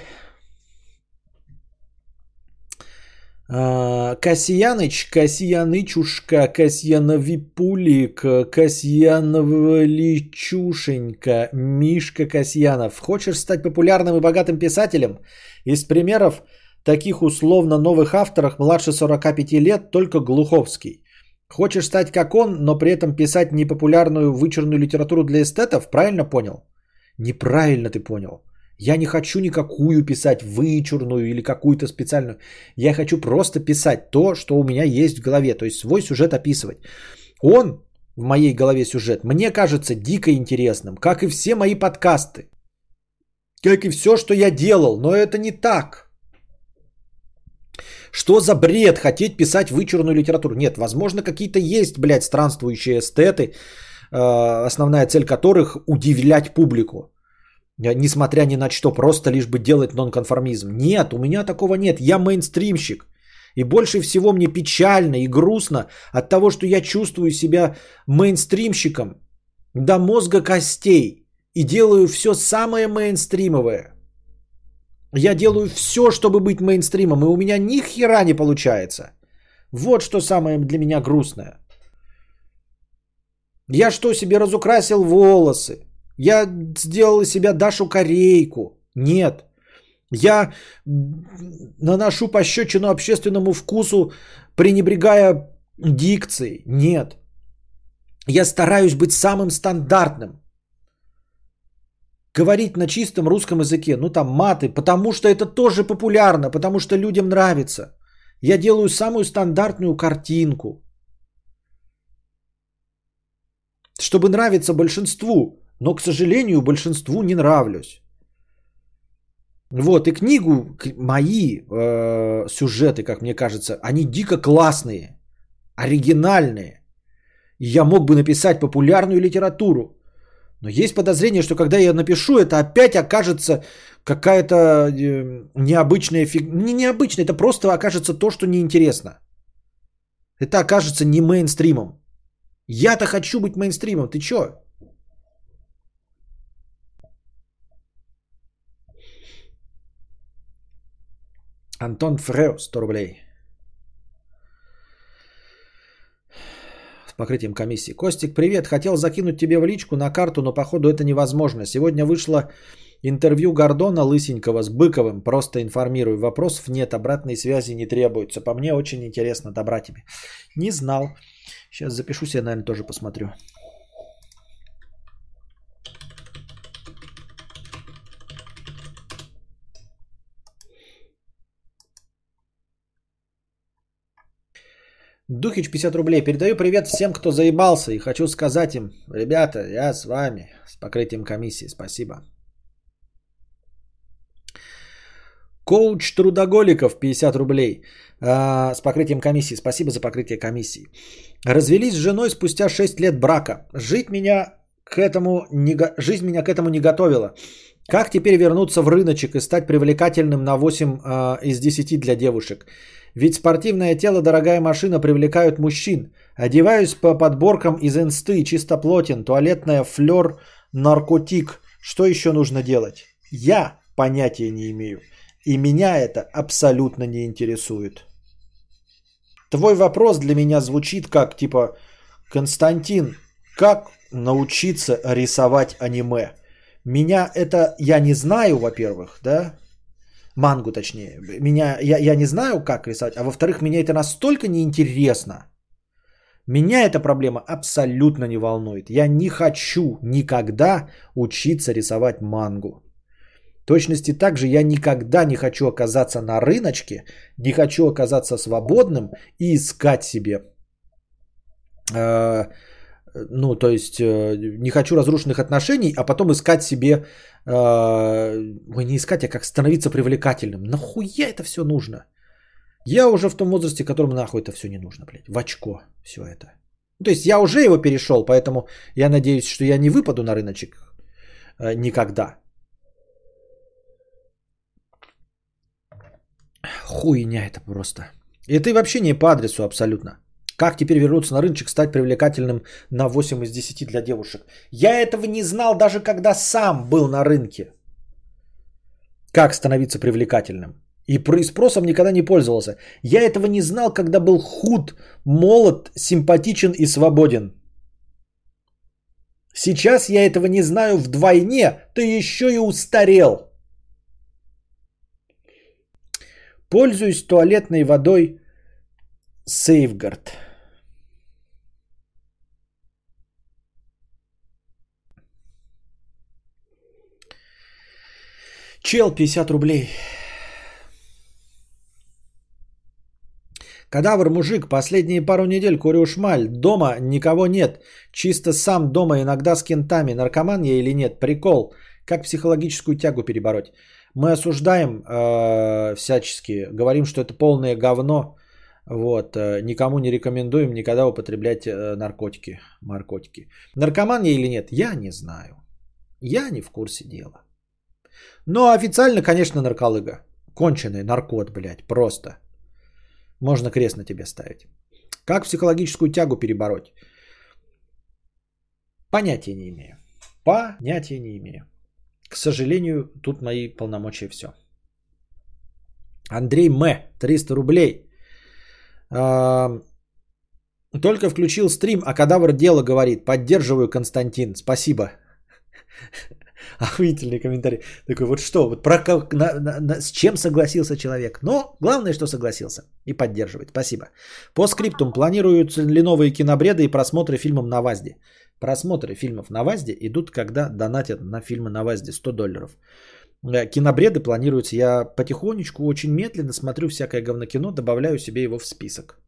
А, Касьяныч, Касьянычушка, Касьяновипулик, Касьяновличушенька, Мишка Касьянов. Хочешь стать популярным и богатым писателем? Из примеров таких условно новых авторов младше 45 лет только Глуховский. Хочешь стать как он, но при этом писать непопулярную вычурную литературу для эстетов? Правильно понял? Неправильно ты понял. Я не хочу никакую писать вычурную или какую-то специальную. Я хочу просто писать то, что у меня есть в голове, то есть свой сюжет описывать. Он в моей голове сюжет мне кажется дико интересным, как и все мои подкасты. Как и все, что я делал, но это не так. Что за бред хотеть писать вычурную литературу? Нет, возможно, какие-то есть, блядь, странствующие эстеты, э, основная цель которых удивлять публику. Э, несмотря ни на что, просто лишь бы делать нонконформизм. Нет, у меня такого нет. Я мейнстримщик. И больше всего мне печально и грустно от того, что я чувствую себя мейнстримщиком до мозга костей. И делаю все самое мейнстримовое. Я делаю все, чтобы быть мейнстримом, и у меня ни хера не получается. Вот что самое для меня грустное. Я что, себе разукрасил волосы? Я сделал из себя Дашу Корейку. Нет. Я наношу пощечину общественному вкусу, пренебрегая дикцией. Нет. Я стараюсь быть самым стандартным. Говорить на чистом русском языке, ну там маты, потому что это тоже популярно, потому что людям нравится. Я делаю самую стандартную картинку. Чтобы нравиться большинству но, к сожалению, большинству не нравлюсь. Вот, и книгу, мои э, сюжеты, как мне кажется, они дико классные, оригинальные. Я мог бы написать популярную литературу. Но есть подозрение, что когда я напишу, это опять окажется какая-то э, необычная фиг... Не необычная, это просто окажется то, что неинтересно. Это окажется не мейнстримом. Я-то хочу быть мейнстримом, ты чё? Антон Фрео, 100 рублей. Покрытием комиссии. Костик, привет. Хотел закинуть тебе в личку на карту, но походу это невозможно. Сегодня вышло интервью Гордона Лысенького с Быковым. Просто информирую. Вопросов нет, обратной связи не требуется. По мне очень интересно. Добра тебе. Не знал. Сейчас запишу себе, наверное, тоже посмотрю. Духич 50 рублей. Передаю привет всем, кто заебался. И хочу сказать им, ребята, я с вами. С покрытием комиссии. Спасибо. Коуч Трудоголиков 50 рублей. А, с покрытием комиссии. Спасибо за покрытие комиссии. Развелись с женой спустя 6 лет брака. Жить меня к этому не, жизнь меня к этому не готовила. Как теперь вернуться в рыночек и стать привлекательным на 8 а, из 10 для девушек? Ведь спортивное тело, дорогая машина привлекают мужчин. Одеваюсь по подборкам из инсты, чисто плотен, туалетная флер, наркотик. Что еще нужно делать? Я понятия не имею. И меня это абсолютно не интересует. Твой вопрос для меня звучит как типа Константин, как научиться рисовать аниме? Меня это я не знаю, во-первых, да? Мангу точнее. Меня, я, я не знаю, как рисовать, а во-вторых, меня это настолько неинтересно. Меня эта проблема абсолютно не волнует. Я не хочу никогда учиться рисовать мангу. Точности также я никогда не хочу оказаться на рыночке, не хочу оказаться свободным и искать себе э, ну, то есть э, не хочу разрушенных отношений, а потом искать себе, э, не искать, а как становиться привлекательным. Нахуя это все нужно? Я уже в том возрасте, которому нахуй это все не нужно, блядь, в очко все это. То есть я уже его перешел, поэтому я надеюсь, что я не выпаду на рыночек э, никогда. Хуйня это просто. И ты вообще не по адресу абсолютно. Как теперь вернуться на рыночек, стать привлекательным на 8 из 10 для девушек? Я этого не знал даже когда сам был на рынке. Как становиться привлекательным? И про- и спросом никогда не пользовался. Я этого не знал, когда был худ, молод, симпатичен и свободен. Сейчас я этого не знаю вдвойне, ты еще и устарел. Пользуюсь туалетной водой Сейфгард. Чел 50 рублей. Кадавр мужик, последние пару недель курю шмаль, дома никого нет, чисто сам дома иногда с кентами, наркоман я или нет, прикол, как психологическую тягу перебороть. Мы осуждаем э, всячески, говорим, что это полное говно, вот, э, никому не рекомендуем никогда употреблять э, наркотики, наркотики. Наркоман я или нет, я не знаю, я не в курсе дела. Но официально, конечно, нарколыга, конченый наркот, блядь, просто – можно крест на тебе ставить. Как психологическую тягу перебороть? Понятия не имею. Понятия не имею. К сожалению, тут мои полномочия все. Андрей М. 300 рублей. Только включил стрим, а кадавр дело говорит. Поддерживаю, Константин. Спасибо. (laughs) Охуительный комментарий. Такой, вот что, вот про, как- на- на- на- с чем согласился человек. Но главное, что согласился и поддерживает. Спасибо. По скриптум, планируются ли новые кинобреды и просмотры фильмов на ВАЗде? Просмотры фильмов на ВАЗде идут, когда донатят на фильмы на ВАЗде 100 долларов. Э, Кинобреды планируются. Я потихонечку, очень медленно смотрю всякое говнокино, добавляю себе его в список.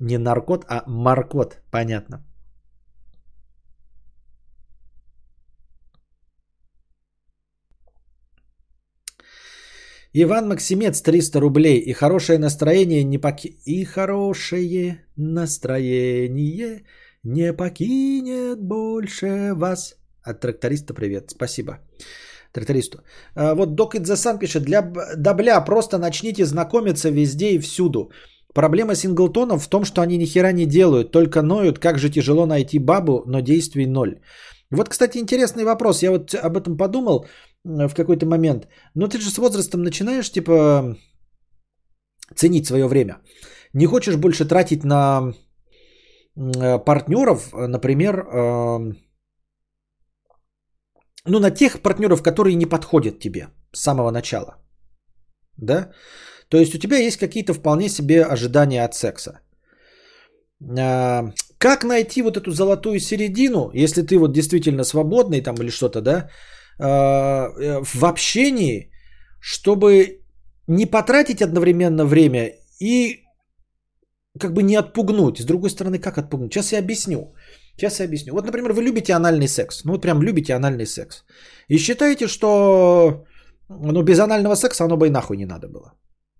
Не наркот, а маркот. Понятно. Иван Максимец 300 рублей. И хорошее настроение не поки... И хорошее настроение не покинет больше вас. От тракториста привет. Спасибо. Трактористу. А, вот Док Идзасан пишет. Для... б- Да бля, просто начните знакомиться везде и всюду. Проблема синглтонов в том, что они ни хера не делают, только ноют, как же тяжело найти бабу, но действий ноль. Вот, кстати, интересный вопрос. Я вот об этом подумал в какой-то момент. Но ты же с возрастом начинаешь, типа, ценить свое время. Не хочешь больше тратить на партнеров, например, эм, ну, на тех партнеров, которые не подходят тебе с самого начала. Да? То есть у тебя есть какие-то вполне себе ожидания от секса. А, Как найти вот эту золотую середину, если ты вот действительно свободный там или что-то, да, а, э, в общении, чтобы не потратить одновременно время и как бы не отпугнуть. С другой стороны, как отпугнуть? Сейчас я объясню. Сейчас я объясню. Вот, например, вы любите анальный секс. Ну, вот прям любите анальный секс. И считаете, что ну, без анального секса оно бы и нахуй не надо было.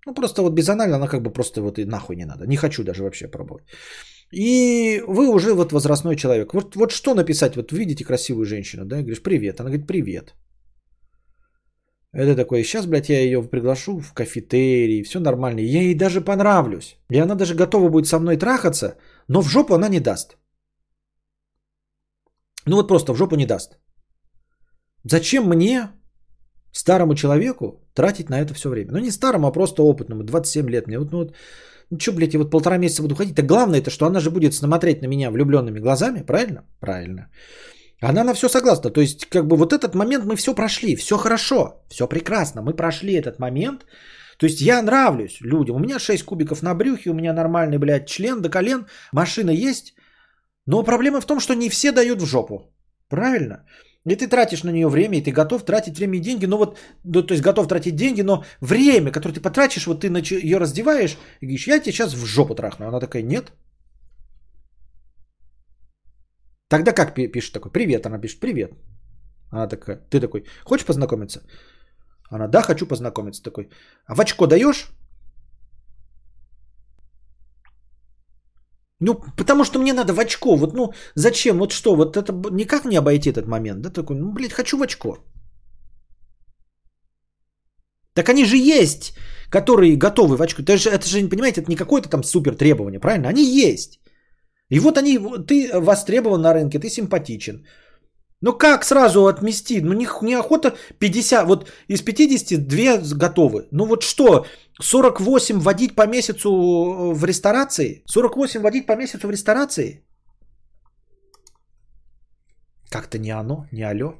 Ну, просто вот без анально оно как бы просто вот и нахуй не надо. Не хочу даже вообще пробовать. И вы уже вот возрастной человек. Вот, вот что написать? Вот видите красивую женщину, да, и говоришь, привет. Она говорит, привет. Это такой, сейчас, блядь, я ее приглашу в кафетерий, все нормально. Я ей даже понравлюсь. И она даже готова будет со мной трахаться, но в жопу она не даст. Ну вот просто в жопу не даст. Зачем мне, старому человеку, тратить на это все время? Ну не старому, а просто опытному, 27 лет мне. Вот, ну вот, ну что, блядь, я вот полтора месяца буду ходить. Так главное это, что она же будет смотреть на меня влюбленными глазами, правильно? Правильно. Она на все согласна. То есть, как бы вот этот момент мы все прошли, все хорошо, все прекрасно. Мы прошли этот момент. То есть я нравлюсь людям. У меня 6 кубиков на брюхе, у меня нормальный, блядь, член до колен, машина есть. Но проблема в том, что не все дают в жопу. Правильно? И ты тратишь на нее время, и ты готов тратить время и деньги, но вот, ну, то есть готов тратить деньги, но время, которое ты потратишь, вот ты начи- ее раздеваешь и говоришь, я тебе сейчас в жопу трахну. Она такая, нет. Тогда как пи- пишет такой, привет, она пишет, привет. Она такая, ты такой, хочешь познакомиться? Она, да, хочу познакомиться. Такой, а в очко даешь? Ну, потому что мне надо в очко. Вот, ну, зачем? Вот что? Вот это никак не обойти этот момент. Да, такой, ну, блядь, хочу в очко. Так они же есть, которые готовы в очко. Это же, это же, понимаете, это не какое-то там супер требование, правильно? Они есть. И вот они, ты востребован на рынке, ты симпатичен. Ну как сразу отмести? Ну не, неохота 50, вот из 50 две готовы. Ну вот что, 48 водить по месяцу в ресторации? 48 водить по месяцу в ресторации? Как-то не оно, не алё.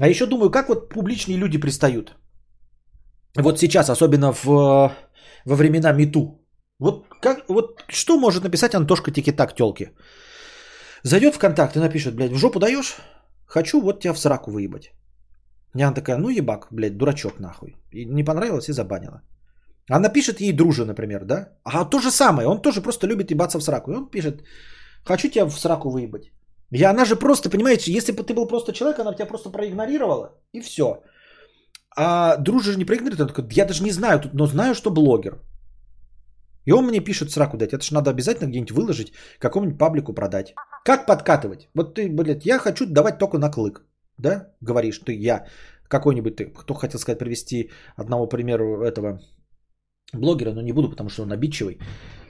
А еще думаю, как вот публичные люди пристают. Вот сейчас, особенно в, во времена МИТУ. Вот, как, вот что может написать Антошка Тикитак телки? Зайдет в контакт и напишет, блядь, в жопу даешь? Хочу вот тебя в сраку выебать. И она такая, ну ебак, блядь, дурачок нахуй. И не понравилось и забанила. А напишет ей дружа, например, да? А то же самое, он тоже просто любит ебаться в сраку. И он пишет, хочу тебя в сраку выебать. И она же просто, понимаете, если бы ты был просто человек, она бы тебя просто проигнорировала, и все. А дружа же не проигнорирует, он такой, я даже не знаю, но знаю, что блогер. И он мне пишет сраку дать. Это же надо обязательно где-нибудь выложить, какому-нибудь паблику продать. Как подкатывать? Вот ты, блядь, я хочу давать только на клык. Да? Говоришь, ты, я, какой-нибудь ты, кто хотел сказать, привести одного примера этого блогера, но не буду, потому что он обидчивый.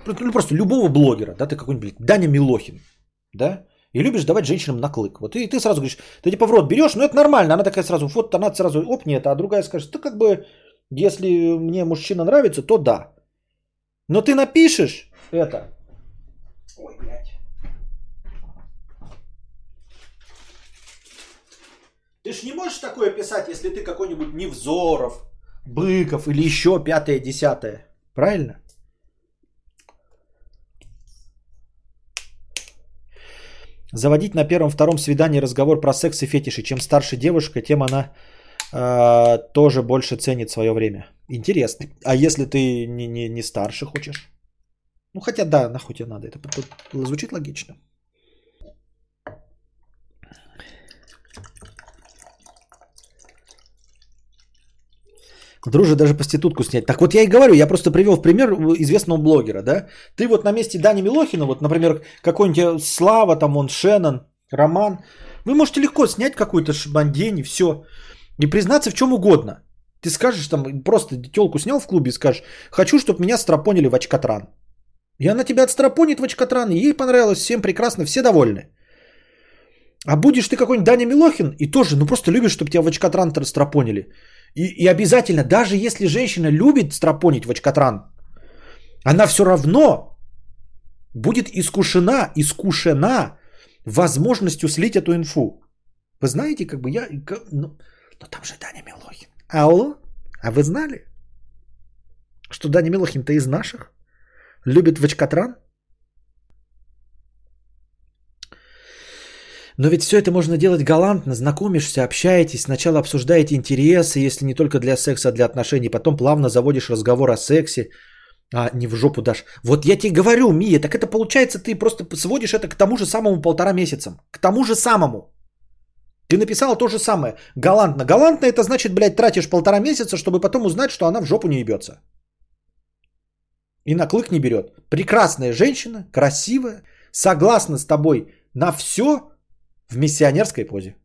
Ну, просто любого блогера, да, ты какой-нибудь, Даня Милохин, да, и любишь давать женщинам на клык. Вот и ты сразу говоришь, ты типа в рот берешь, ну это нормально. Она такая сразу, вот она сразу оп, нет, а другая скажет, ты как бы, если мне мужчина нравится, то да. Но ты напишешь это. Ой, блядь. Ты ж не можешь такое писать, если ты какой-нибудь Невзоров, Быков или еще пятое, десятое. Правильно? Заводить на первом-втором свидании разговор про секс и фетиши. Чем старше девушка, тем она э, тоже больше ценит свое время. Интересно. А если ты не, не, не старше хочешь? Ну, хотя да, нахуй тебе надо. Это, это звучит логично. Друже даже проститутку снять. Так вот я и говорю, я просто привел в пример известного блогера, да. Ты вот на месте Дани Милохина, вот, например, какой-нибудь Слава, там он, Шеннон, Роман, вы можете легко снять какую-то шбандень и все. И признаться в чем угодно. Ты скажешь там, просто телку снял в клубе и скажешь, хочу, чтобы меня стропонили в очкотран. И она тебя отстропонит в очкотран, и ей понравилось, всем прекрасно, все довольны. А будешь ты какой-нибудь Даня Милохин и тоже, ну просто любишь, чтобы тебя в очкотран стропонили. И, и обязательно, даже если женщина любит стропонить в очкотран, она все равно будет искушена, искушена возможностью слить эту инфу. Вы знаете, как бы я... Ну, но там же Даня Милохин. Алло? А вы знали, что Даня Милохин-то из наших? Любит в очкотран? Но ведь все это можно делать галантно, знакомишься, общаетесь, сначала обсуждаете интересы, если не только для секса, а для отношений, потом плавно заводишь разговор о сексе, а не в жопу дашь. Вот я тебе говорю, Мия, так это получается ты просто сводишь это к тому же самому полтора месяца. К тому же самому. Ты написала то же самое. Галантно. Галантно это значит, блядь, тратишь полтора месяца, чтобы потом узнать, что она в жопу не ебется. И на клык не берет. Прекрасная женщина, красивая, согласна с тобой на все, в миссионерской позе.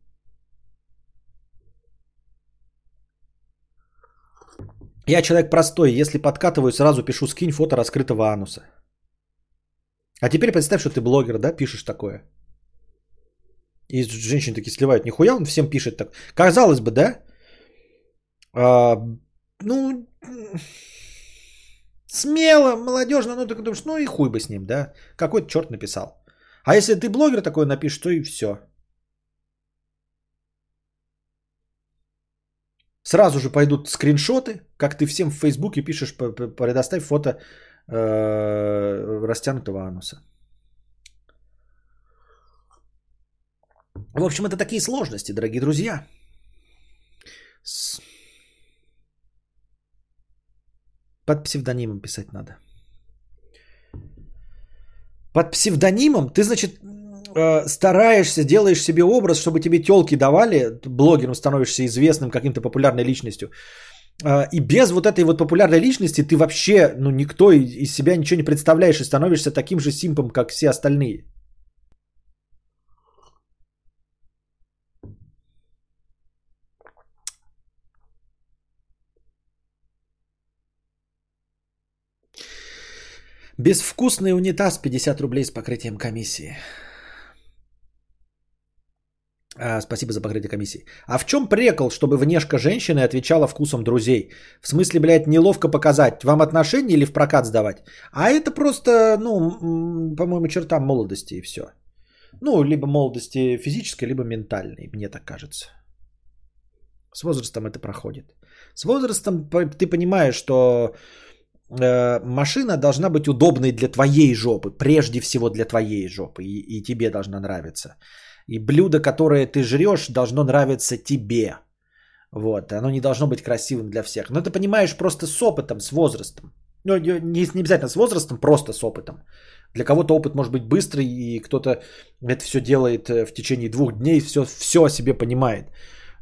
Я человек простой, если подкатываю, сразу пишу скинь фото раскрытого ануса. А теперь представь, что ты блогер, да, пишешь такое. И женщины такие сливают. Нихуя он всем пишет так. Казалось бы, да? А, ну, смело, молодежно, ну ты думаешь, ну и хуй бы с ним, да? Какой-то черт написал. А если ты блогер такой напишешь, то и все. Сразу же пойдут скриншоты, как ты всем в Фейсбуке пишешь, предоставь фото э, растянутого ануса. В общем, это такие сложности, дорогие друзья. Под псевдонимом писать надо. Под псевдонимом ты, значит, э, стараешься, делаешь себе образ, чтобы тебе телки давали, блогером становишься известным, каким-то популярной личностью. Э, и без вот этой вот популярной личности ты вообще, ну, никто из себя ничего не представляешь и становишься таким же симпом, как все остальные. Безвкусный унитаз 50 рублей с покрытием комиссии. А, спасибо за покрытие комиссии. А в чем прекол, чтобы внешка женщины отвечала вкусом друзей? В смысле, блядь, неловко показать, вам отношения или в прокат сдавать? А это просто, ну, по-моему, черта молодости и все. Ну, либо молодости физической, либо ментальной, мне так кажется. С возрастом это проходит. С возрастом ты понимаешь, что машина должна быть удобной для твоей жопы, прежде всего для твоей жопы, и, и тебе должна нравиться. И блюдо, которое ты жрешь, должно нравиться тебе. Вот, оно не должно быть красивым для всех. Но ты понимаешь просто с опытом, с возрастом. Ну, не, не обязательно с возрастом, просто с опытом. Для кого-то опыт может быть быстрый, и кто-то это все делает э, в течение двух дней, все, все о себе понимает.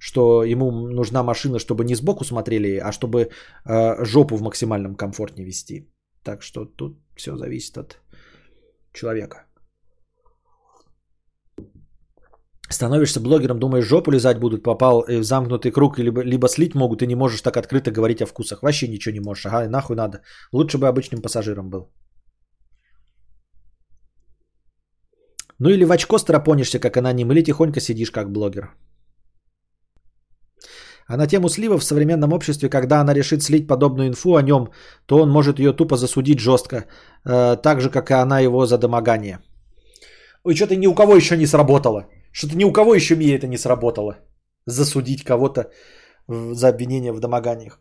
Что ему нужна машина, чтобы не сбоку смотрели, а чтобы э, жопу в максимальном комфорте вести. Так что тут все зависит от человека. Становишься блогером, думаешь, жопу лизать будут, попал э, в замкнутый круг, либо, либо слить могут, и не можешь так открыто говорить о вкусах. Вообще ничего не можешь. Ага, нахуй надо. Лучше бы обычным пассажиром был. Ну или в очко стропонишься, как аноним, или тихонько сидишь, как блогер. А на тему слива в современном обществе, когда она решит слить подобную инфу о нем, то он может ее тупо засудить жестко, э, так же, как и она его за домогание. Ой, что-то ни у кого еще не сработало. Что-то ни у кого еще мне это не сработало. Засудить кого-то за обвинение в домоганиях.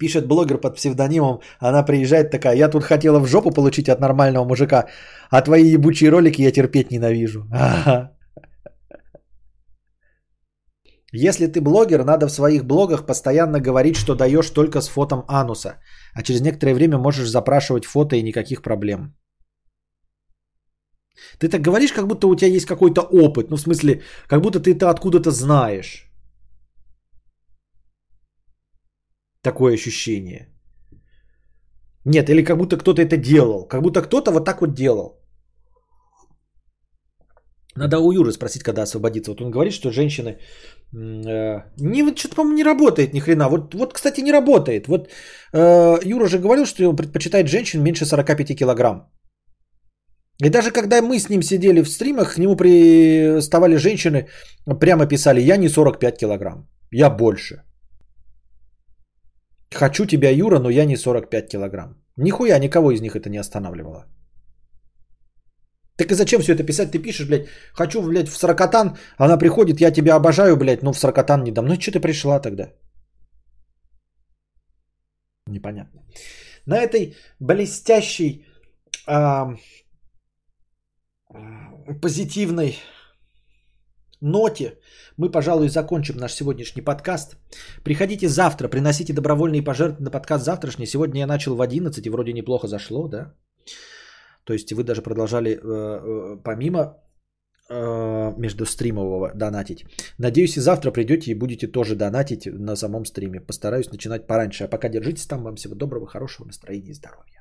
Пишет блогер под псевдонимом, она приезжает такая, я тут хотела в жопу получить от нормального мужика, а твои ебучие ролики я терпеть ненавижу. Если ты блогер, надо в своих блогах постоянно говорить, что даешь только с фотом ануса, а через некоторое время можешь запрашивать фото и никаких проблем. Ты так говоришь, как будто у тебя есть какой-то опыт, ну в смысле, как будто ты это откуда-то знаешь. Такое ощущение. Нет, или как будто кто-то это делал. Как будто кто-то вот так вот делал. Надо у Юры спросить, когда освободится. Вот он говорит, что женщины... э, не, вот что-то, по-моему, не работает ни хрена. Вот, вот кстати, не работает. Вот э, Юра же говорил, что он предпочитает женщин меньше 45 килограмм. И даже когда мы с ним сидели в стримах, к нему приставали женщины, прямо писали, я не 45 килограмм, я больше. Хочу тебя, Юра, но я не 45 килограмм. Нихуя никого из них это не останавливало. Так и зачем все это писать? Ты пишешь, блядь, хочу, блядь, в сорокотан, она приходит, я тебя обожаю, блядь, но в сорокотан не дам. Ну и что ты пришла тогда? Непонятно. На этой блестящей, а, позитивной ноте мы, пожалуй, закончим наш сегодняшний подкаст. Приходите завтра, приносите добровольные пожертвования на подкаст завтрашний. Сегодня я начал в 11 и вроде неплохо зашло, да? То есть вы даже продолжали э, э, помимо э, между стримового донатить. Надеюсь, и завтра придете и будете тоже донатить на самом стриме. Постараюсь начинать пораньше. А пока держитесь там. Вам всего доброго, хорошего настроения и здоровья.